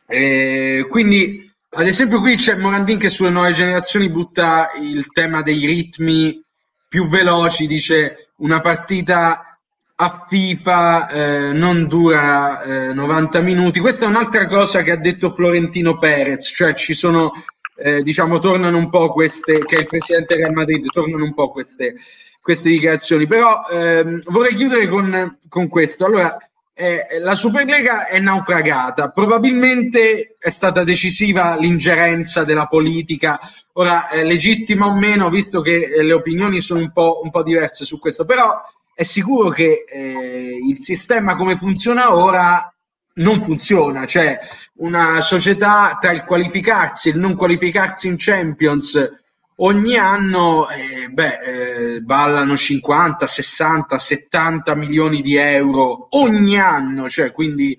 eh, quindi ad esempio qui c'è Morandin che sulle nuove generazioni butta il tema dei ritmi più veloci, dice una partita a FIFA eh, non dura eh, 90 minuti. Questa è un'altra cosa che ha detto Florentino Perez, cioè ci sono, eh, diciamo, tornano un po' queste, che è il presidente Real Madrid, tornano un po' queste, queste dichiarazioni. Però ehm, vorrei chiudere con, con questo. Allora, eh, la Superlega è naufragata, probabilmente è stata decisiva l'ingerenza della politica, ora eh, legittima o meno, visto che eh, le opinioni sono un po', un po' diverse su questo, però è sicuro che eh, il sistema come funziona ora non funziona, cioè una società tra il qualificarsi e il non qualificarsi in Champions ogni anno eh, beh, eh, ballano 50, 60, 70 milioni di euro ogni anno, cioè quindi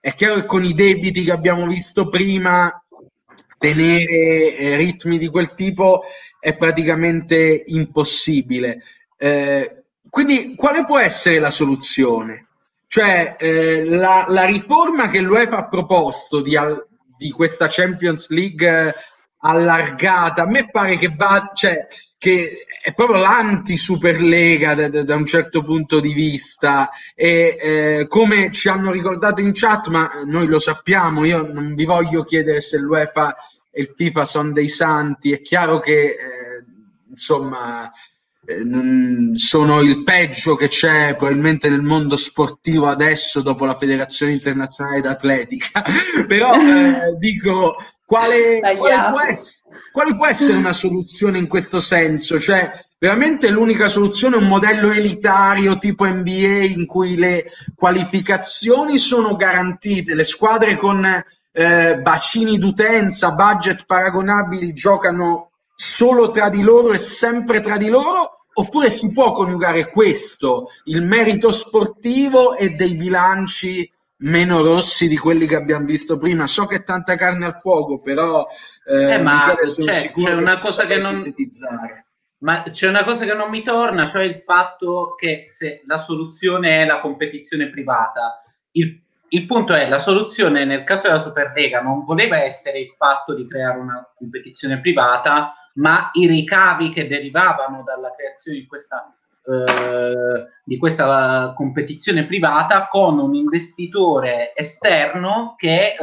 è chiaro che con i debiti che abbiamo visto prima tenere eh, ritmi di quel tipo è praticamente impossibile. Eh, quindi quale può essere la soluzione? Cioè eh, la, la riforma che l'UEFA ha proposto di, al- di questa Champions League allargata. A me pare che va, cioè, che è proprio l'anti-Superlega da, da, da, un certo punto di vista e eh, come ci hanno ricordato in chat, ma noi lo sappiamo, io non vi voglio chiedere se l'UEFA e il FIFA sono dei santi, è chiaro che eh, insomma sono il peggio che c'è probabilmente nel mondo sportivo adesso dopo la Federazione Internazionale d'Atletica, però eh, dico quale, quale, può essere, quale, può essere, una soluzione in questo senso? Cioè, veramente l'unica soluzione è un modello elitario tipo NBA in cui le qualificazioni sono garantite, le squadre con eh, bacini d'utenza, budget paragonabili giocano solo tra di loro e sempre tra di loro? Oppure si può coniugare questo, il merito sportivo e dei bilanci meno rossi di quelli che abbiamo visto prima. So che è tanta carne al fuoco, però eh, eh, ma c'è, c'è una cosa che non ma c'è una cosa che non mi torna, cioè il fatto che se la soluzione è la competizione privata, il, il punto è la soluzione nel caso della Superlega non voleva essere il fatto di creare una competizione privata, ma i ricavi che derivavano dalla creazione di questa eh, di questa competizione privata con un investitore esterno che eh,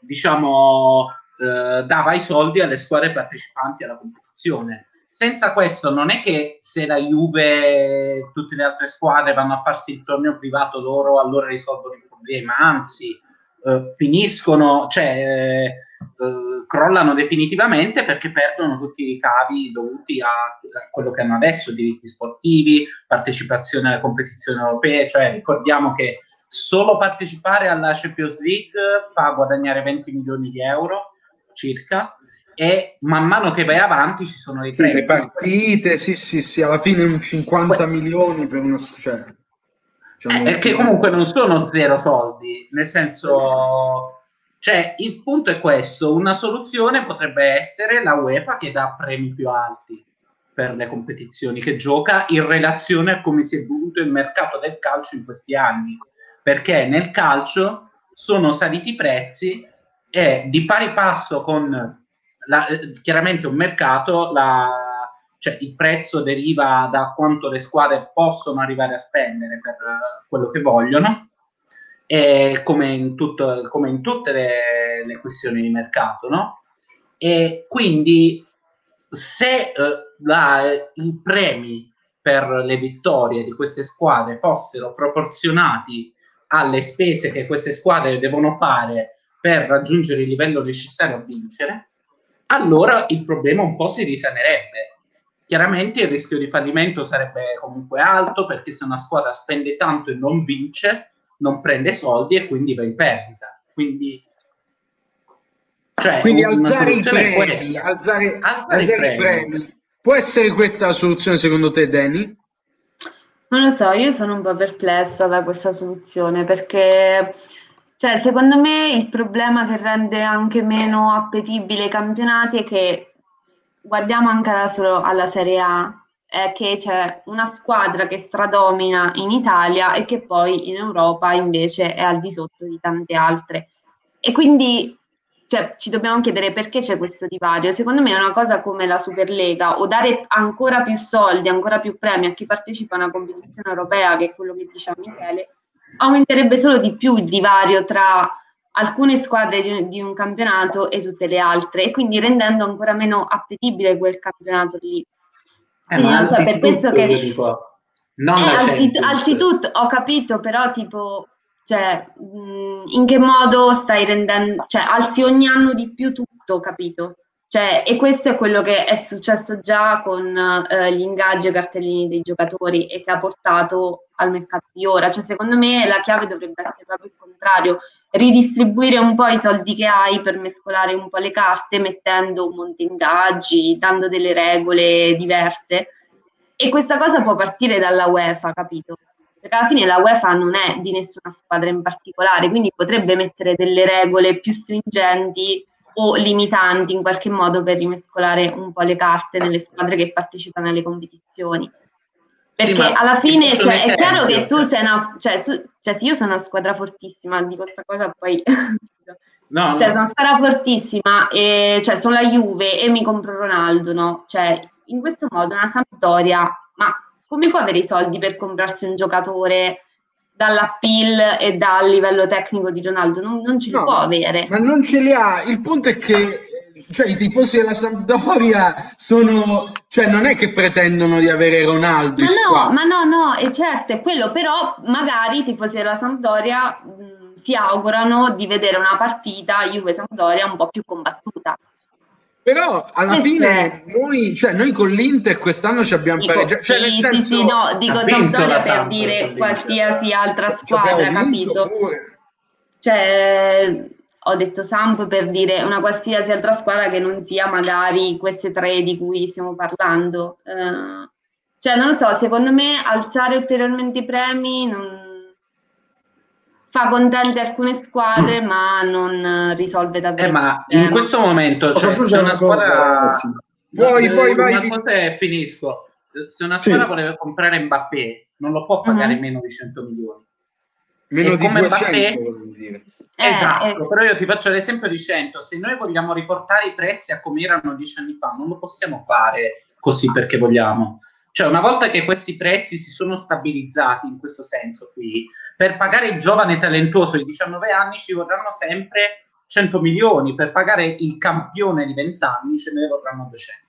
diciamo eh, dava i soldi alle squadre partecipanti alla competizione. Senza questo non è che se la Juve e tutte le altre squadre vanno a farsi il torneo privato loro allora risolvono i problemi, anzi eh, finiscono, cioè eh, crollano definitivamente perché perdono tutti i ricavi dovuti a, a, quello che hanno adesso, diritti sportivi, partecipazione alle competizioni europee, cioè ricordiamo che solo partecipare alla Champions League fa guadagnare 20 milioni di euro circa e man mano che vai avanti ci sono i sì, le partite, sì, sì, sì, alla fine 50 que- milioni per una cioè, diciamo eh, che comunque non sono zero soldi, nel senso cioè, il punto è questo, una soluzione potrebbe essere la UEFA che dà premi più alti per le competizioni che gioca in relazione a come si è evoluto il mercato del calcio in questi anni, perché nel calcio sono saliti i prezzi e di pari passo con la, eh, chiaramente un mercato, la, cioè il prezzo deriva da quanto le squadre possono arrivare a spendere per uh, quello che vogliono eh, come, in tutto, come, in tutte le, le, questioni di mercato, no? E quindi se eh, la, i premi per le vittorie di queste squadre fossero proporzionati alle spese che queste squadre devono fare per raggiungere il livello necessario a vincere, allora il problema un po' si risanerebbe. Chiaramente il rischio di fallimento sarebbe comunque alto perché se una squadra spende tanto e non vince, non prende soldi e quindi va in perdita. Quindi, cioè, quindi alzare i premi, alzare, alzare, alzare i premi. Può essere questa la soluzione secondo te, Danny? Non lo so, io sono un po' perplessa da questa soluzione perché cioè, secondo me il problema che rende anche meno appetibile i campionati è che guardiamo anche solo alla Serie A è che c'è una squadra che stradomina in Italia e che poi in Europa invece è al di sotto di tante altre. E quindi cioè, ci dobbiamo chiedere perché c'è questo divario. Secondo me è una cosa come la Superlega o dare ancora più soldi, ancora più premi a chi partecipa a una competizione europea, che è quello che diceva Michele, aumenterebbe solo di più il divario tra alcune squadre di, di un campionato e tutte le altre e quindi rendendo ancora meno appetibile quel campionato lì. Eh, ma so, per questo che... Non eh, anzit- anzitutto ho capito, però tipo, cioè, in che modo stai rendendo, cioè, alzi ogni anno di più tutto, capito? Cioè, e questo è quello che è successo già con eh, gli ingaggi e cartellini dei giocatori e che ha portato al mercato di ora. Cioè, secondo me la chiave dovrebbe essere proprio il contrario, ridistribuire un po' i soldi che hai per mescolare un po' le carte, mettendo un monte ingaggi, dando delle regole diverse. E questa cosa può partire dalla UEFA, capito? Perché alla fine la UEFA non è di nessuna squadra in particolare, quindi potrebbe mettere delle regole più stringenti o limitanti in qualche modo per rimescolare un po' le carte nelle squadre che partecipano alle competizioni. Perché sì, alla fine cioè, è chiaro che tu sei una, cioè, su, cioè, se io sono una squadra fortissima di questa cosa, poi No, Cioè, no. sono una squadra fortissima, e, cioè, sono la Juve e mi compro Ronaldo, no? Cioè, in questo modo una Sampdoria, ma come può avere i soldi per comprarsi un giocatore dall'appeal e dal livello tecnico di Ronaldo? Non, non ce li No, può avere. Ma non ce li ha. Il punto è che cioè, i tifosi della Sampdoria sono, cioè, non è che pretendono di avere Ronaldo. Ma no, squadra. ma no, no, e certo, è quello, però magari i tifosi della Sampdoria mh, si augurano di vedere una partita Juve-Sampdoria un po' più combattuta. Però alla Questo fine noi, cioè, noi con l'Inter quest'anno ci abbiamo pareggiato. Cioè, sì, nel sì, senso, sì, no, dico Sampdoria per Samp dire qualsiasi altra squadra, capito? pure. Cioè, ho detto Samp per dire una qualsiasi altra squadra che non sia magari queste tre di cui stiamo parlando. Eh, cioè, non lo so, secondo me alzare ulteriormente i premi non- fa contente alcune squadre, ma non eh, risolve davvero Eh, ma in problema. questo momento, cioè, se una una squadra... Eh, vuoi, vai, una cosa e finisco. Se una Sì. squadra voleva comprare Mbappé, non lo può pagare Mhm. meno di 100 milioni. Meno E di come 200, Mbappé-. Eh, esatto, eh, però io ti faccio l'esempio di 100. Se noi vogliamo riportare i prezzi a come erano dieci anni fa, non lo possiamo fare così perché vogliamo. Cioè, una volta che questi prezzi si sono stabilizzati in questo senso qui, per pagare il giovane talentuoso di 19 anni ci vorranno sempre 100 milioni, per pagare il campione di 20 anni ce ne vorranno 200.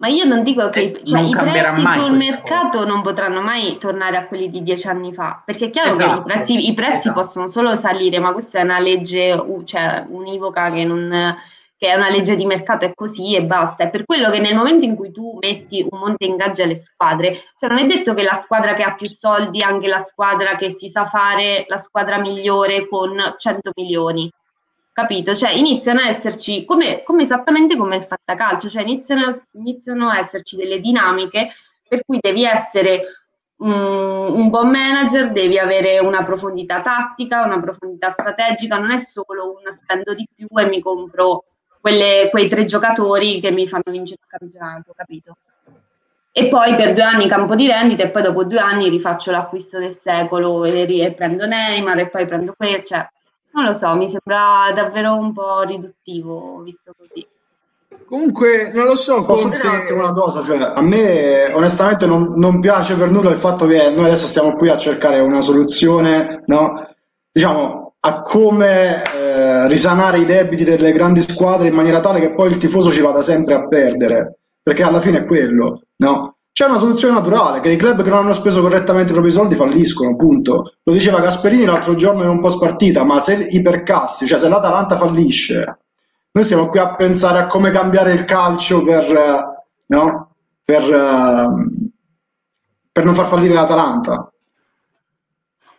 Ma io non dico che Eh, cioè, non i prezzi sul mercato non potranno mai tornare a quelli di dieci anni fa, perché è chiaro che Esatto, i prezzi, i prezzi esatto. possono solo salire, ma questa è una legge cioè, univoca che, non, che è una legge di mercato, è così e basta. È per quello che nel momento in cui tu metti un monte ingaggi alle squadre, cioè non è detto che la squadra che ha più soldi è anche la squadra che si sa fare la squadra migliore con 100 milioni. Capito? Cioè iniziano a esserci, come, come esattamente come il fattacalcio, cioè iniziano, iniziano a esserci delle dinamiche per cui devi essere un buon manager, devi avere una profondità tattica, una profondità strategica, non è solo un spendo di più e mi compro quelle- quei tre giocatori che mi fanno vincere il campionato, capito? E poi per due anni campo di rendita e poi dopo due anni rifaccio l'acquisto del secolo e, e prendo Neymar e poi prendo questo, cioè non lo so, mi sembra davvero un po' riduttivo visto così. Comunque, non lo so, Posso Conte... dire un attimo una cosa? Cioè, a me onestamente non, non piace per nulla il fatto che noi adesso stiamo qui a cercare una soluzione, no? Diciamo, a come eh, risanare i debiti delle grandi squadre in maniera tale che poi il tifoso ci vada sempre a perdere, perché alla fine è quello, no? C'è una soluzione naturale, che i club che non hanno speso correttamente i propri soldi falliscono, punto. Lo diceva Gasperini l'altro giorno in un post partita, ma se i percassi, cioè se l'Atalanta fallisce, noi siamo qui a pensare a come cambiare il calcio per, eh, no? per, eh, per non far fallire l'Atalanta.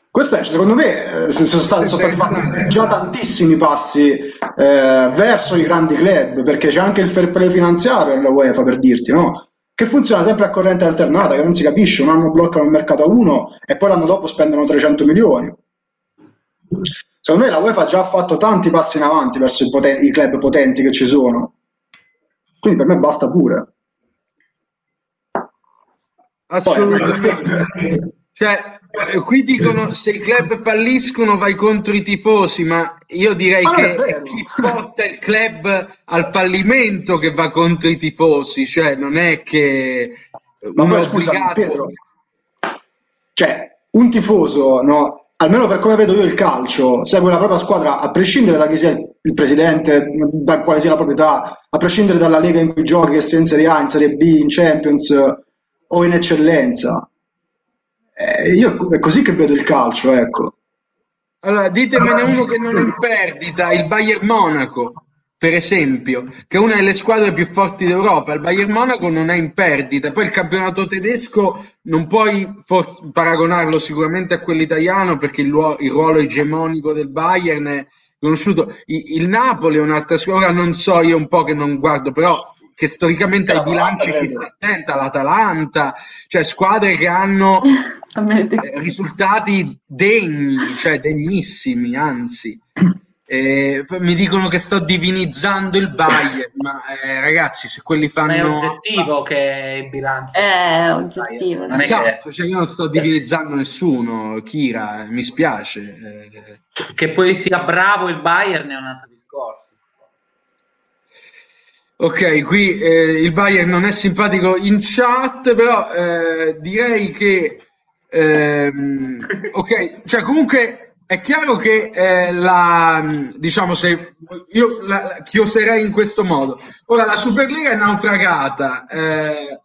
Questo è, secondo me, eh, sono stati, sono stati fatti già tantissimi passi eh, verso i grandi club, perché c'è anche il fair play finanziario alla UEFA, per dirti, no? Che funziona sempre a corrente alternata, che non si capisce, un anno bloccano il mercato a uno e poi l'anno dopo spendono 300 milioni. Secondo me la UEFA ha già fatto tanti passi in avanti verso i, poten- i club potenti che ci sono. Quindi per me basta pure. Assolutamente. Cioè, eh, qui dicono se i club falliscono vai contro i tifosi, ma io direi non che è chi porta il club al fallimento che va contro i tifosi, cioè non è che Ma poi scusa, obbligato. Pietro, cioè un tifoso, no, almeno per come vedo io il calcio, segue la propria squadra a prescindere da chi sia il, il presidente, da quale sia la proprietà, a prescindere dalla lega in cui giochi, che sia in Serie A, in Serie B, in Champions eh, o in eccellenza. Eh, io è così che vedo il calcio, ecco. Allora, ditemene uno che non è in perdita, il Bayern Monaco, per esempio, che è una delle squadre più forti d'Europa. Il Bayern Monaco non è in perdita. Poi il campionato tedesco non puoi forse paragonarlo sicuramente a quello italiano perché il, luo- il ruolo egemonico del Bayern è conosciuto. I- il Napoli è un'altra squadra, ora non so io un po' che non guardo, però che storicamente ai bilanci ci sta attenta, l'Atalanta, cioè squadre che hanno risultati degni, cioè degnissimi, anzi. Eh, mi dicono che sto divinizzando il Bayern, ma eh, ragazzi, se quelli Ma è fanno... oggettivo che il bilancio È oggettivo. Non è che- Esatto, cioè io non sto divinizzando nessuno, Kira, mi spiace. eh. che poi sia bravo il Bayern è un altro discorso. Ok, qui eh, il Bayern non è simpatico in chat, però eh, direi che ehm, ok, cioè comunque è chiaro che eh, la diciamo se io la, la chioserei in questo modo. Ora la Superlega è naufragata. eh,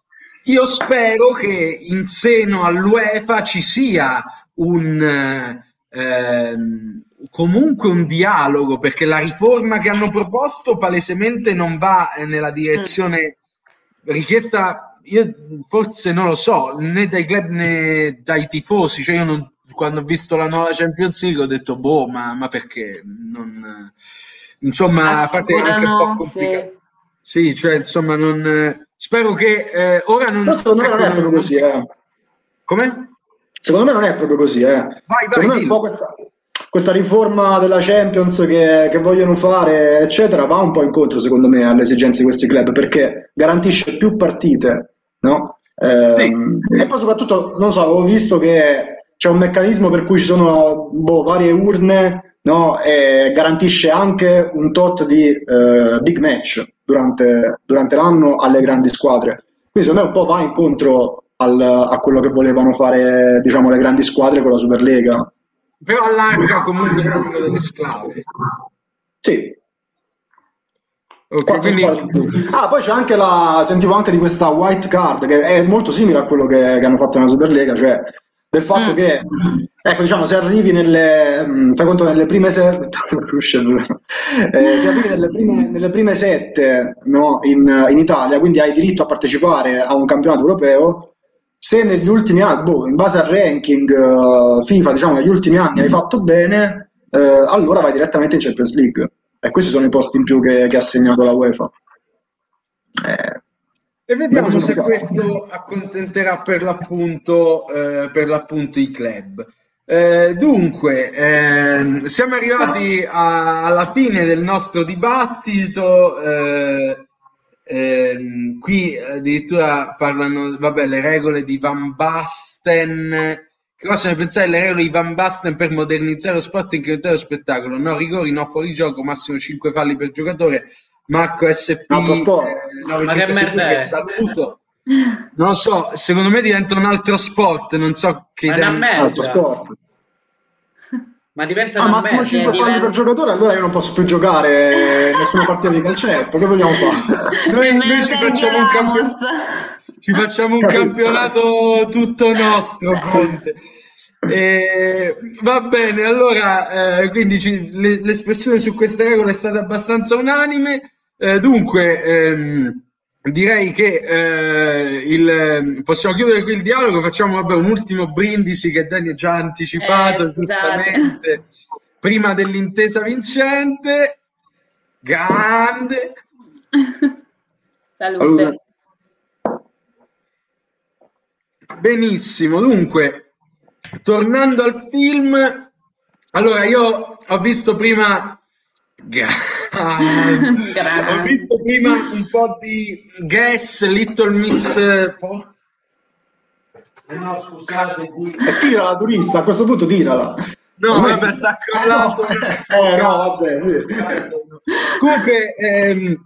io spero che in seno all'UEFA ci sia un eh, comunque un dialogo perché la riforma che hanno proposto palesemente non va eh, nella direzione richiesta io forse non lo so né dai club né dai tifosi cioè io non- quando ho visto la nuova Champions League ho detto boh ma, ma perché non, insomma a parte che è anche un po' complicato sì, cioè insomma non spero che eh, ora non Però secondo me non è proprio non così, si- eh. come? Secondo me non è proprio così, eh. Vai, vai, Secondo me è un po' questa, questa riforma della Champions che, che vogliono fare, eccetera, va un po' incontro, secondo me, alle esigenze di questi club, perché garantisce più partite, no? Ehm, E poi soprattutto, non so, avevo visto che c'è un meccanismo per cui ci sono boh, varie urne, no? E garantisce anche un tot di eh, big match durante, durante l'anno alle grandi squadre. Quindi secondo me un po' va incontro al- a quello che volevano fare, diciamo, le grandi squadre con la Superlega. però allarga comunque il numero delle squadre Sì, ok quattro quindi. Ah, poi c'è anche la, sentivo anche di questa white card che è molto simile a quello che, che hanno fatto nella Superlega, cioè del fatto Mm. che, ecco, diciamo, se arrivi nelle, mh, fai conto nelle prime sette, eh, se arrivi nelle prime, nelle prime sette no, in, in Italia, quindi hai diritto a partecipare a un campionato europeo, se negli ultimi anni, boh, in base al ranking eh, FIFA, diciamo, negli ultimi anni hai fatto bene, eh, allora vai direttamente in Champions League. E questi sono i posti in più che, che ha assegnato la UEFA. Eh, E vediamo se sono questo accontenterà per l'appunto, eh, per l'appunto i club. Eh, dunque, ehm, siamo arrivati a- alla fine del nostro dibattito. eh, ehm, qui addirittura parlano, vabbè, le regole di Van Basten. Cosa ne pensate delle regole di Van Basten per modernizzare lo sport e incrementare lo spettacolo? No rigori, no fuorigioco, massimo 5 falli per giocatore. Marco SP sport. eh, Ma che 956, merda che è? saluto. Non lo so, secondo me diventa un altro sport, non so che Ma è idea. una merda. altro sport. Ma diventa Ah, massimo merda. 5 diventa- falli per giocatore, allora io non posso più giocare nessuna partita di calcetto. Che vogliamo fare? Noi ne Sergio facciamo un, campio- Ramos. Ci facciamo un Capito. campionato tutto nostro, Conte. Eh, va bene, allora, eh, quindi ci- le- l'espressione su queste regole è stata abbastanza unanime. Eh, dunque, ehm, direi che eh, il- possiamo chiudere qui il dialogo. Facciamo vabbè, un ultimo brindisi che Dani ha già anticipato, Eh, scusate. giustamente, prima dell'intesa vincente. Grande. Salute. Benissimo, dunque, tornando al film, allora io ho visto prima, ho visto prima un po' di Guess, Little Miss, po- Eh no scusate, qui- E tirala, turista, a questo punto tirala. no Ormai- vabbè sta Eh, no, crollando, eh, no, vabbè, sì. Comunque, ehm,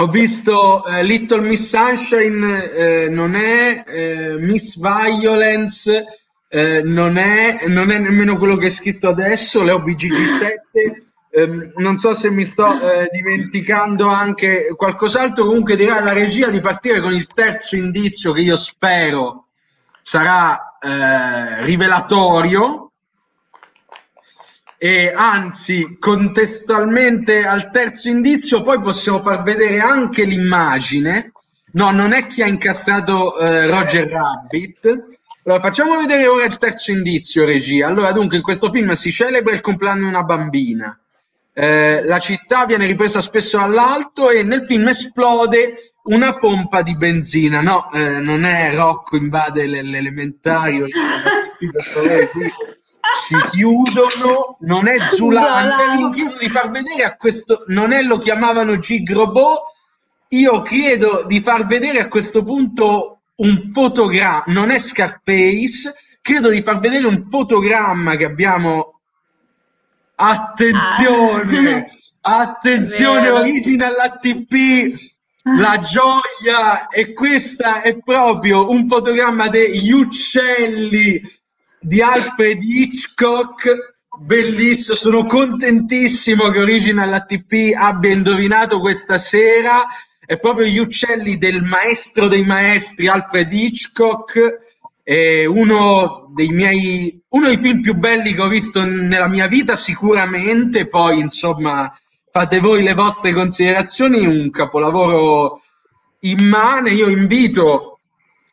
ho visto eh, Little Miss Sunshine, eh, non è eh, Miss Violence, eh, non è, non è nemmeno quello che è scritto adesso, le OBGG7. Ehm, non so se mi sto eh, dimenticando anche qualcos'altro. Comunque, dirà alla regia di partire con il terzo indizio che io spero sarà eh, rivelatorio e anzi contestualmente al terzo indizio poi possiamo far vedere anche l'immagine. No non è chi ha incastrato eh, Roger Rabbit. Allora facciamo vedere ora il terzo indizio regia. Allora dunque in questo film si celebra il compleanno di una bambina. Eh, la città viene ripresa spesso dall'alto e nel film esplode una pompa di benzina. No eh, non è Rocco invade le- le elementari o- ci chiudono, non è Zulander, Zola. io chiedo di far vedere a questo, non è lo chiamavano Gigrobot, io chiedo di far vedere a questo punto un fotogramma, non è Scarface, credo di far vedere un fotogramma che abbiamo. Attenzione, attenzione, Vero. original ATP, la gioia e questa è proprio un fotogramma degli uccelli di Alfred Hitchcock. Bellissimo, sono contentissimo che Original ATP abbia indovinato questa sera. È proprio gli uccelli del maestro dei maestri Alfred Hitchcock. È uno dei miei, uno dei film più belli che ho visto nella mia vita, sicuramente. Poi, insomma, fate voi le vostre considerazioni. Un capolavoro immane. Io invito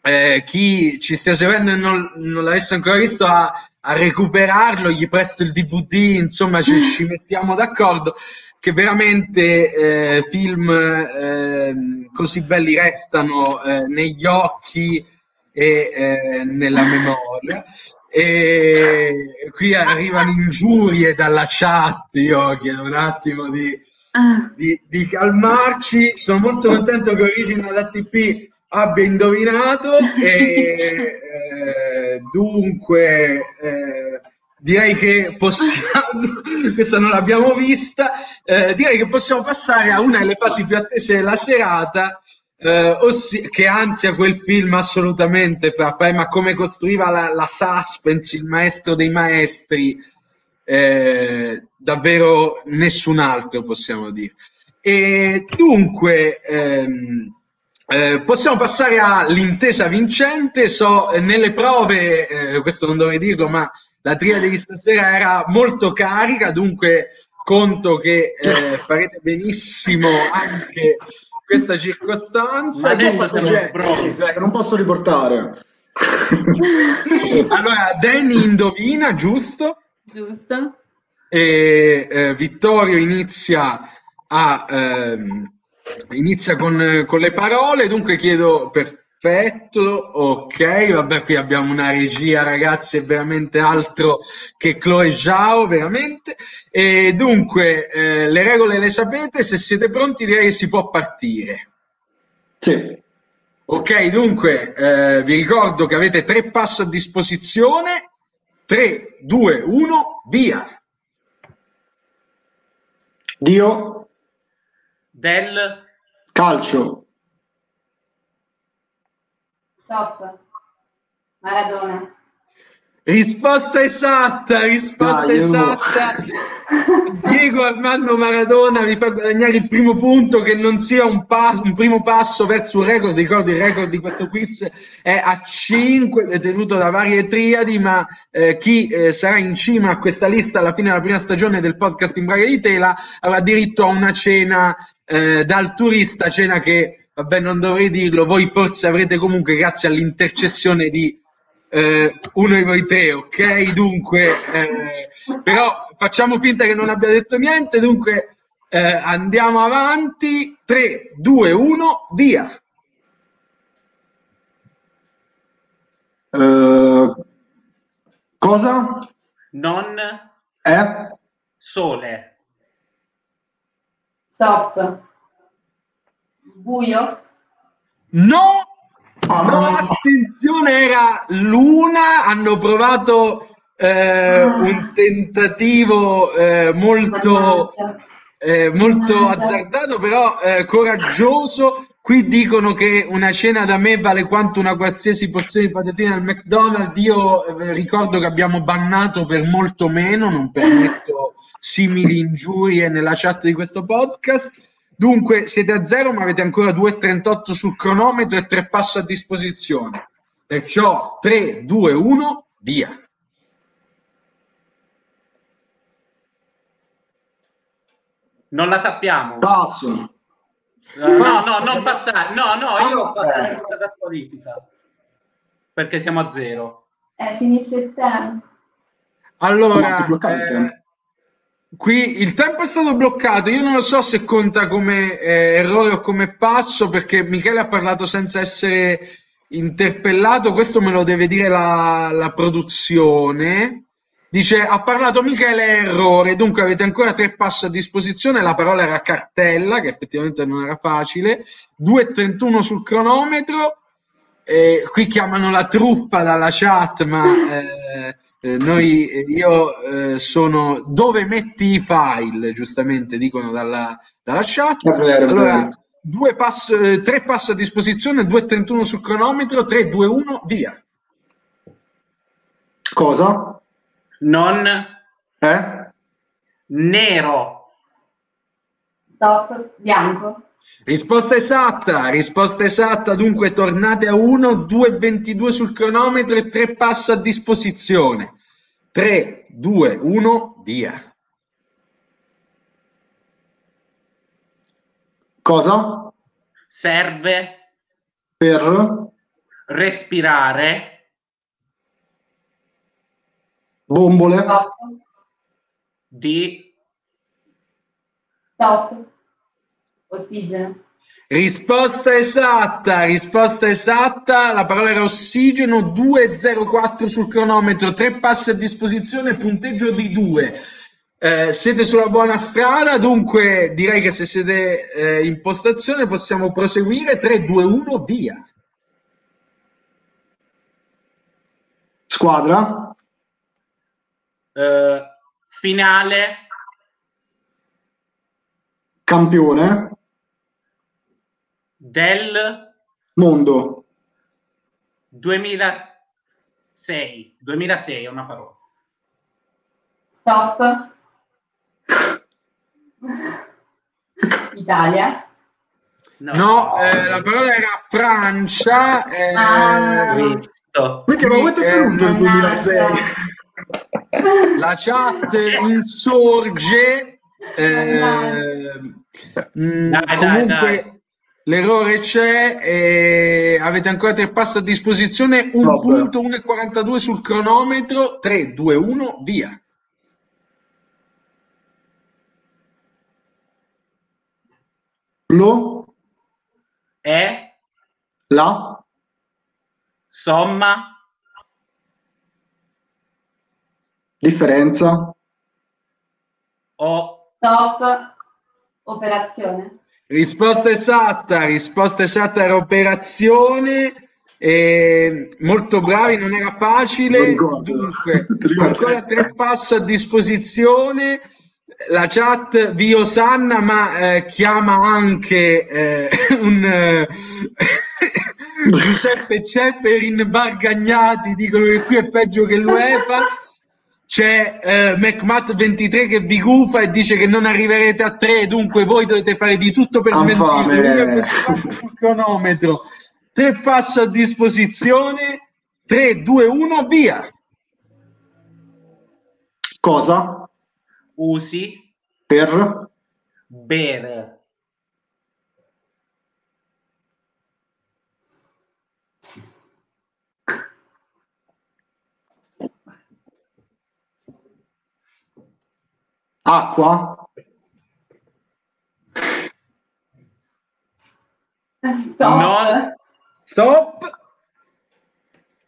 eh, chi ci stia seguendo e non, non l'avesse ancora visto a, a recuperarlo, gli presto il DVD, insomma ci, ci mettiamo d'accordo, che veramente eh, film eh, così belli restano eh, negli occhi e eh, nella memoria. E qui arrivano ingiurie dalla chat, io chiedo un attimo di, Ah, di, di calmarci. Sono molto contento che Original ATP abbia indovinato e eh, dunque eh, direi che possiamo, questa non l'abbiamo vista, eh, direi che possiamo passare a una delle fasi più attese della serata. eh, ossia, che ansia quel film assolutamente fra ma come costruiva la, la suspense il maestro dei maestri eh, davvero nessun altro possiamo dire. E dunque, ehm, eh, possiamo passare all'intesa vincente. So, eh, nelle prove, eh, questo non dovrei dirlo, ma la triade di stasera era molto carica, dunque conto che eh, farete benissimo anche questa circostanza. Ma adesso Dunque, Jack, non posso riportare. allora, Danny indovina, giusto? giusto? e eh, Vittorio inizia a ehm, inizia con, con le parole dunque chiedo perfetto ok vabbè qui abbiamo una regia ragazzi è veramente altro che Chloe Zhao veramente e dunque eh, le regole le sapete se siete pronti direi che si può partire Sì. Ok, dunque eh, vi ricordo che avete tre passi a disposizione. 3, 2, 1, via. Dio, Del calcio, Stop. Maradona. Risposta esatta, risposta Dai, esatta. Diego Armando Maradona vi fa guadagnare il primo punto che non sia un, pas- un primo passo verso un record. Ricordo il record di questo quiz è a 5, detenuto da varie triadi, ma eh, chi eh, sarà in cima a questa lista alla fine della prima stagione del podcast in Braga di Tela avrà diritto a una cena eh, dal turista, cena che, vabbè, non dovrei dirlo, voi forse avrete comunque grazie all'intercessione di eh, uno di voi tre, ok? Dunque, eh, però facciamo finta che non abbia detto niente, dunque eh, andiamo avanti. 3, 2, 1, via. Eh, cosa? non È? sole. Stop. Buio. No, Ah, no, attenzione, era l'una, hanno provato eh, un tentativo eh, molto... Eh, molto azzardato, però eh, coraggioso. Qui dicono che una cena da me vale quanto una qualsiasi porzione di patatine al McDonald's. Io eh, ricordo che abbiamo bannato per molto meno, non permetto simili ingiurie nella chat di questo podcast. Dunque siete a zero, ma avete ancora 2,38 sul cronometro e tre passi a disposizione. Perciò 3, 2, 1, via. Non la sappiamo. Passo. No, no, non passare. No, no, io ho fatto Ah, una cosa da squalifica. Perché siamo a zero. Eh, finisce il tempo. Allora, No, eh. Qui il tempo è stato bloccato. Io non lo so se conta come eh, errore o come passo, perché Michele ha parlato senza essere interpellato. Questo me lo deve dire la, la produzione. Dice, ha parlato Michele errore, dunque avete ancora tre passi a disposizione, la parola era cartella, che effettivamente non era facile, 2.31 sul cronometro, eh, qui chiamano la truppa dalla chat, ma eh, eh, noi, io eh, sono dove metti i file, giustamente dicono dalla, dalla chat. Allora, due pass, eh, tre passi a disposizione, 2.31 sul cronometro, 3, 2, 1, via. Cosa? Non Eh? nero. Stop, bianco. Risposta esatta, risposta esatta, dunque tornate a 1, 2.22 sul cronometro e 3 passi a disposizione. 3, 2, 1, via. Cosa? Serve Per? respirare Bombole? Di stop. Ossigeno. Risposta esatta, risposta esatta, la parola era ossigeno, 2.04 sul cronometro, 3 passi a disposizione, punteggio di 2. Eh, siete sulla buona strada, dunque direi che se siete eh, in postazione possiamo proseguire, 3, 2, 1, via. Squadra? eh, finale Campione? Del Mondo? 2006. 2006 è una parola. Stop. Italia. No, eh, la parola era Francia. eh, Ah. Visto. Perché ma quanto è Eh, venuto il 2006? La chat insorge. eh, mh, Dai, dai, comunque dai. L'errore c'è. e avete ancora tre passi a disposizione. Un Vabbè. punto, 1,42 sul cronometro. 3, 2, 1, via. Lo? È La? somma Differenza? o Stop. Operazione. Risposta esatta, risposta esatta era operazione. eh, molto bravi, non era facile. Dunque, ancora tre passi a disposizione. La chat vi osanna, ma eh, chiama anche eh, un eh, Giuseppe Cepperin Bargagnati. Dicono che qui è peggio che l'UEFA. C'è eh, McMatt23 che vi gufa e dice che non arriverete a 3, dunque voi dovete fare di tutto per smentire sul cronometro. Tre passi a disposizione, 3, 2, 1, via. Cosa? usi Per? bere. Acqua? Stop. No. Stop.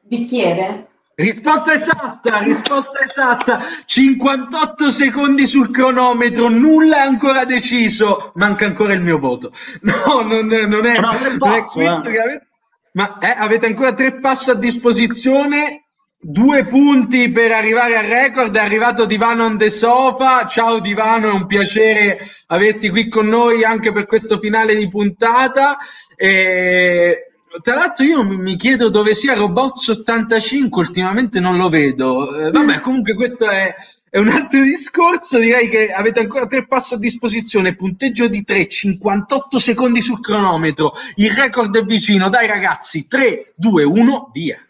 Bicchiere. Risposta esatta, risposta esatta. 58 secondi sul cronometro, nulla è ancora deciso. Manca ancora il mio voto. No, non, non è, Ma tre non è questo eh. che avete. Ma eh, avete ancora tre passi a disposizione. Due punti per arrivare al record. È arrivato Divano on the sofa. Ciao Divano, è un piacere averti qui con noi anche per questo finale di puntata. E, tra l'altro, io mi chiedo dove sia Robots 85, ultimamente non lo vedo. Eh, vabbè, comunque, questo è, è un altro discorso. Direi che avete ancora tre passi a disposizione. Punteggio di 3, 58 secondi sul cronometro. Il record è vicino. Dai, ragazzi, 3, 2, 1, via.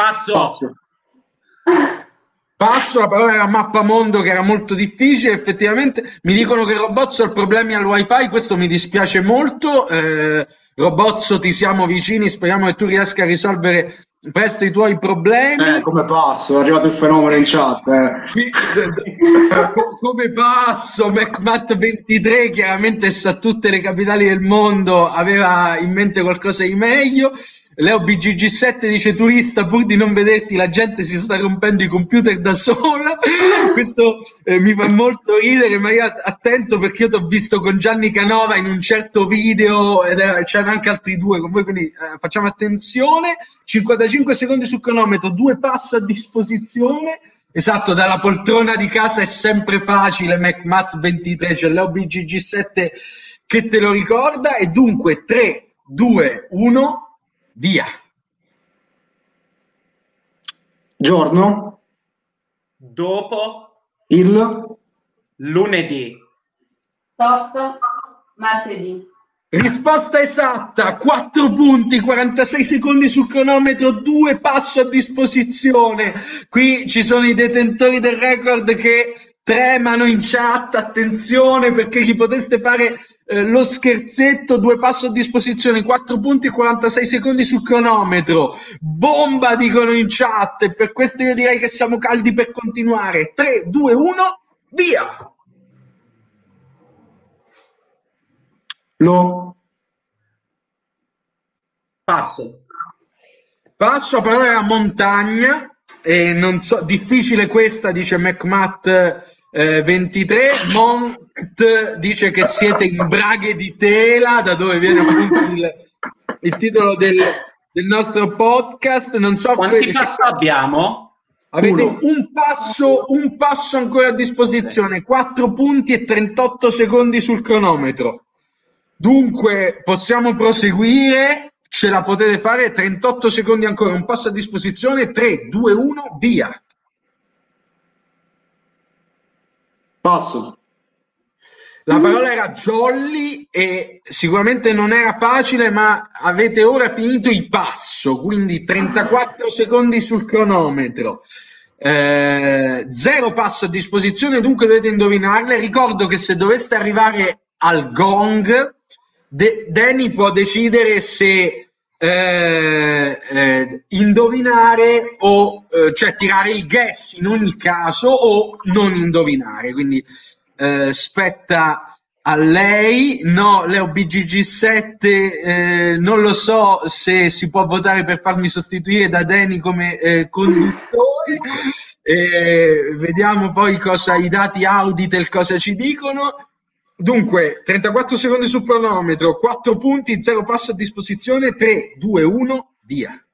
Passo. Passo. Passo, la parola era mappamondo che era molto difficile, effettivamente mi dicono che Robozzo ha problemi al wifi, questo mi dispiace molto, eh, Robozzo ti siamo vicini, speriamo che tu riesca a risolvere presto i tuoi problemi. Eh, come passo? È arrivato il fenomeno in chat. eh. Qui- co- come passo McMatt23 chiaramente sa tutte le capitali del mondo aveva in mente qualcosa di meglio Leo BGG7 dice turista, pur di non vederti la gente si sta rompendo i computer da sola. Questo eh, mi fa molto ridere, ma io attento perché io ti ho visto con Gianni Canova in un certo video ed era, c'erano anche altri due con voi, quindi eh, facciamo attenzione. 55 secondi sul cronometro, due passo a disposizione. Esatto, dalla poltrona di casa è sempre facile, MacMat 23, c'è Leo BGG7 che te lo ricorda e dunque 3, 2, 1 Via. Giorno? Dopo Il? lunedì. Stop. Martedì. Risposta esatta, 4 punti, 46 secondi sul cronometro, 2 passo a disposizione. Qui ci sono i detentori del record che tremano in chat, attenzione perché gli poteste fare eh, lo scherzetto, due passo a disposizione, 4 punti e 46 secondi sul cronometro. Bomba dicono in chat e per questo io direi che siamo caldi per continuare. 3, 2, 1, via! Lo? Passo. Passo a parlare a montagna. E non so, difficile questa, dice McMatt eh, 23. Mont dice che siete in braghe di tela, da dove viene appunto il, il titolo del, del, nostro podcast. Non so quanti passi abbiamo. Avete un passo, un passo ancora a disposizione, 4 punti e 38 secondi sul cronometro. Dunque possiamo proseguire, ce la potete fare, 38 secondi ancora, un passo a disposizione, 3, 2, 1, via. Passo. La parola era jolly e sicuramente non era facile, ma avete ora finito il passo, quindi 34 secondi sul cronometro. Eh, zero passo a disposizione, dunque dovete indovinarle. Ricordo che se doveste arrivare al gong, De- Danny può decidere se eh, eh, indovinare o eh, cioè tirare il guess in ogni caso o non indovinare. Quindi eh, spetta a lei. No, Leo BGG7, eh, non lo so se si può votare per farmi sostituire da Danny come eh, conduttore. vediamo poi cosa i dati Auditel cosa ci dicono. Dunque, 34 secondi sul cronometro, 4 punti, 0 passo a disposizione, 3, 2, 1, via.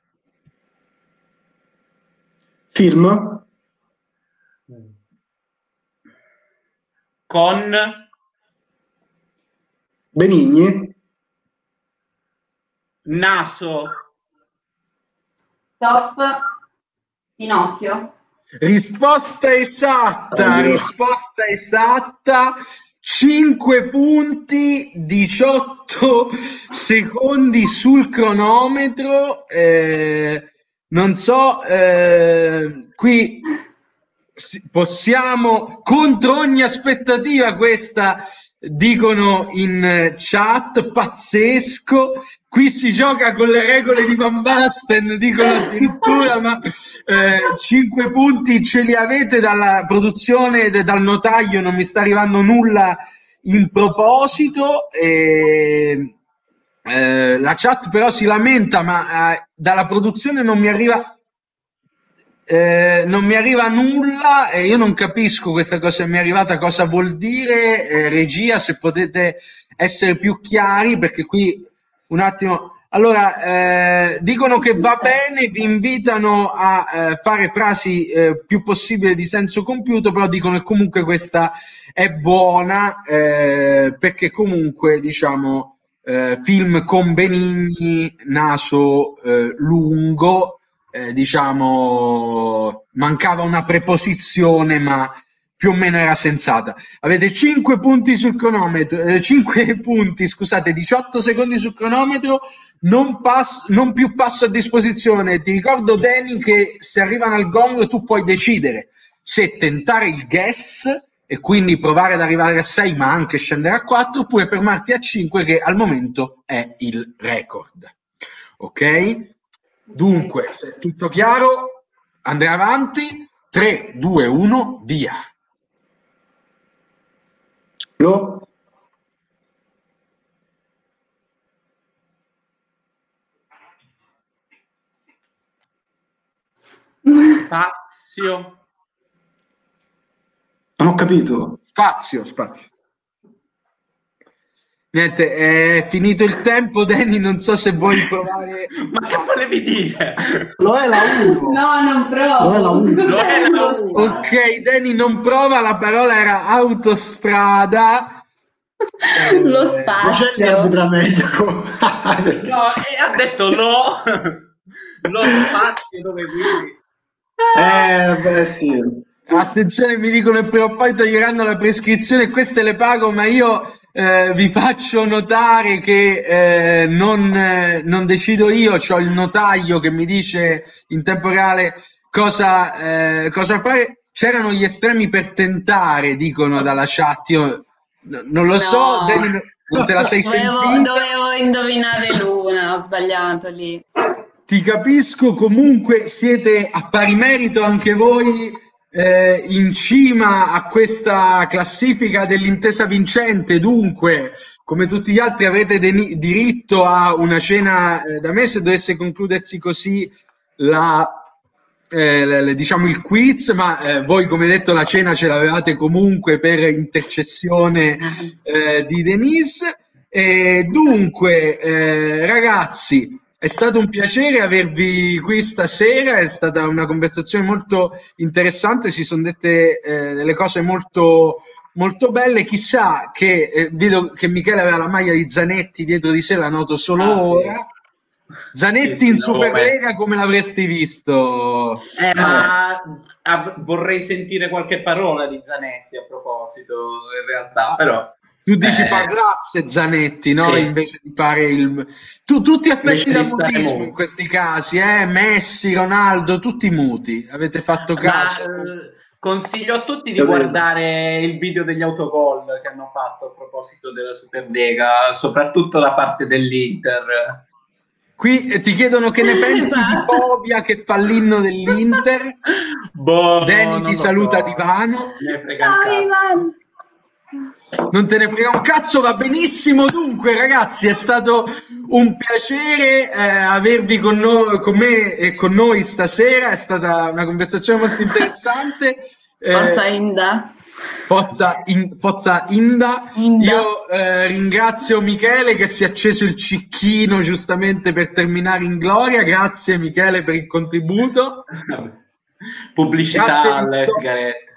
Film? Con? Benigni? Naso? Stop. Pinocchio. Risposta esatta, risposta esatta. 5 punti, 18 secondi sul cronometro. Eh, non so, eh, qui possiamo contro ogni aspettativa questa dicono in chat pazzesco. Qui si gioca con le regole di Van Batten dicono addirittura ma eh, 5 punti ce li avete dalla produzione dal notaio non mi sta arrivando nulla in proposito e, eh, la chat però si lamenta ma eh, dalla produzione non mi arriva eh, non mi arriva nulla e io non capisco questa cosa mi è arrivata cosa vuol dire eh, regia se potete essere più chiari perché qui un attimo allora eh, dicono che va bene vi invitano a eh, fare frasi eh, più possibile di senso compiuto però dicono che comunque questa è buona eh, perché comunque diciamo film con Benigni naso lungo eh, diciamo, mancava una preposizione, ma più o meno era sensata. Avete 5 punti sul cronometro, eh, 5 punti, scusate, 18 secondi sul cronometro, non, pass- non più passo a disposizione. Ti ricordo, Danny, che se arrivano al gong tu puoi decidere se tentare il guess e quindi provare ad arrivare a 6 ma anche scendere a 4 oppure fermarti a 5 che al momento è il record. Ok? Dunque, se è tutto chiaro, andrei avanti. 3, 2, 1, via. Lo. Spazio. Non ho capito. Spazio, spazio. Niente, è finito il tempo, Danny, non so se vuoi provare... Ma che volevi dire? Lo è la 1. No, non provo. Lo è la uno. Lo è la uno. Ok, Danny non prova, la parola era autostrada. Eh, Lo Non c'è gli spazio. arbitra medico. No, e ha detto no. Lo spazio dove guidi. eh, beh, sì. Attenzione, mi dicono che prima o poi toglieranno la prescrizione, queste le pago, ma io eh, vi faccio notare che eh, non, eh, non decido io, ho il notaio che mi dice in tempo reale cosa, eh, cosa fare. C'erano gli estremi per tentare, dicono dalla chat. Io non lo so, No. Dani, non- non te la sei Dovevo, sentita. dovevo indovinare l'una, ho sbagliato lì. Ti capisco, comunque siete a pari merito anche voi eh, in cima a questa classifica dell'intesa vincente, dunque come tutti gli altri avrete deni- diritto a una cena eh, da me se dovesse concludersi così la, eh, le- diciamo il quiz, ma eh, voi come detto la cena ce l'avevate comunque per intercessione eh, di Denise. E dunque, eh, ragazzi, è stato un piacere avervi qui stasera, è stata una conversazione molto interessante, si sono dette eh, delle cose molto, molto belle. Chissà che eh, vedo che Michele aveva la maglia di Zanetti dietro di sé, la noto solo Ah, ora. Zanetti Sì, in Superlega, come l'avresti visto? Eh, ma av- vorrei sentire qualche parola di Zanetti a proposito, in realtà, però... Tu dici Eh. parlasse Zanetti, no? Sì. Invece di fare il... Tu, tutti affetti da mutismo muti. in questi casi, eh? Messi, Ronaldo, tutti muti. Avete fatto Ma, caso? eh, consiglio a tutti di vero. guardare il video degli autogol che hanno fatto a proposito della Superlega, soprattutto da parte dell'Inter. Qui eh, ti chiedono che ne pensi di Esatto. Povia che fa l'inno dell'Inter. Boh, Danny non ti saluta so. divano. Ciao. Ivan. Non te ne frega un cazzo, va benissimo. Dunque, ragazzi, è stato un piacere eh, avervi con, noi, con me e con noi stasera. È stata una conversazione molto interessante. Eh, Forza Inda. Pozza, in- Pozza Inda. Inda. Io eh, ringrazio Michele che si è acceso il cicchino giustamente per terminare in gloria. Grazie Michele per il contributo. Pubblicità Grazie, alle Vittorio. sigarette.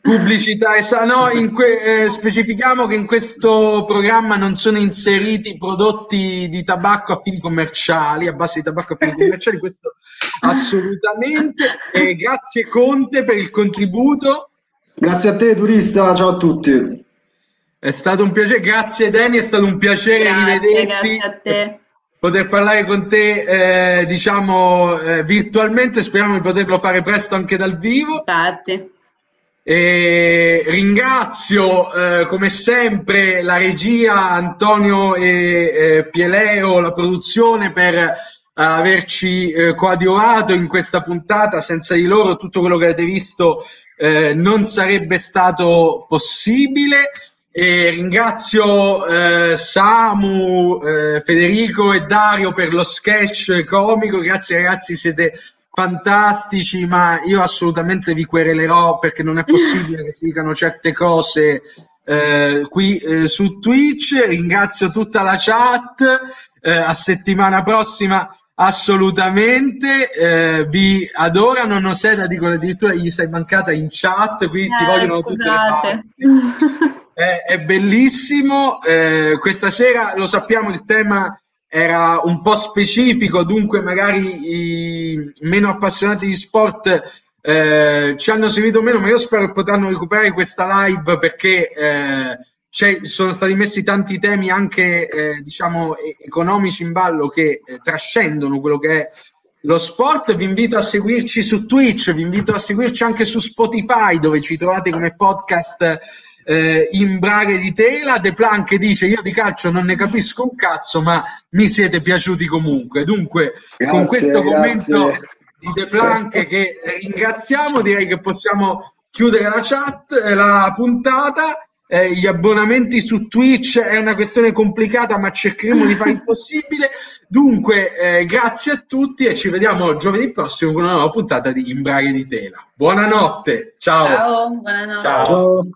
Pubblicità, esa- no, in que- eh, specifichiamo che in questo programma non sono inseriti prodotti di tabacco a fini commerciali, a base di tabacco a fini commerciali, questo assolutamente. E grazie Conte per il contributo. Grazie a te, turista. Ciao a tutti. È stato un piacere, grazie Dani, è stato un piacere Grazie, rivederti, grazie a te. poter parlare con te, eh, diciamo, eh, virtualmente, speriamo di poterlo fare presto anche dal vivo. Infatti. E ringrazio eh, come sempre la regia Antonio e eh, Pieleo, la produzione per eh, averci eh, coadiuvato in questa puntata. Senza di loro tutto quello che avete visto eh, non sarebbe stato possibile. E ringrazio eh, Samu, eh, Federico e Dario per lo sketch comico. Grazie ragazzi, siete fantastici, ma io assolutamente vi querelerò perché non è possibile che si dicano certe cose eh, qui eh, su Twitch. Ringrazio tutta la chat. eh, a settimana prossima assolutamente eh, vi adorano non sei da dicono addirittura gli sei mancata in chat qui ti Eh, vogliono tutte le scusate. parti è, è bellissimo. eh, questa sera lo sappiamo, il tema era un po' specifico, dunque magari i meno appassionati di sport eh, ci hanno seguito meno, ma io spero che potranno recuperare questa live perché eh, sono stati messi tanti temi anche eh, diciamo economici in ballo che eh, trascendono quello che è lo sport. Vi invito a seguirci su Twitch, vi invito a seguirci anche su Spotify dove ci trovate come podcast eh, in braghe di tela. De Planck dice: Io di calcio non ne capisco un cazzo, ma mi siete piaciuti comunque. Dunque, con Grazie, questo commento grazie. di De Planck che ringraziamo, direi che possiamo chiudere la chat, eh, la puntata. eh, gli abbonamenti su Twitch è una questione complicata, ma cercheremo di fare il possibile. Dunque, eh, grazie a tutti e ci vediamo giovedì prossimo con una nuova puntata di Imbraghe di Tela. Buonanotte, ciao. Ciao, buonanotte. Ciao. Ciao.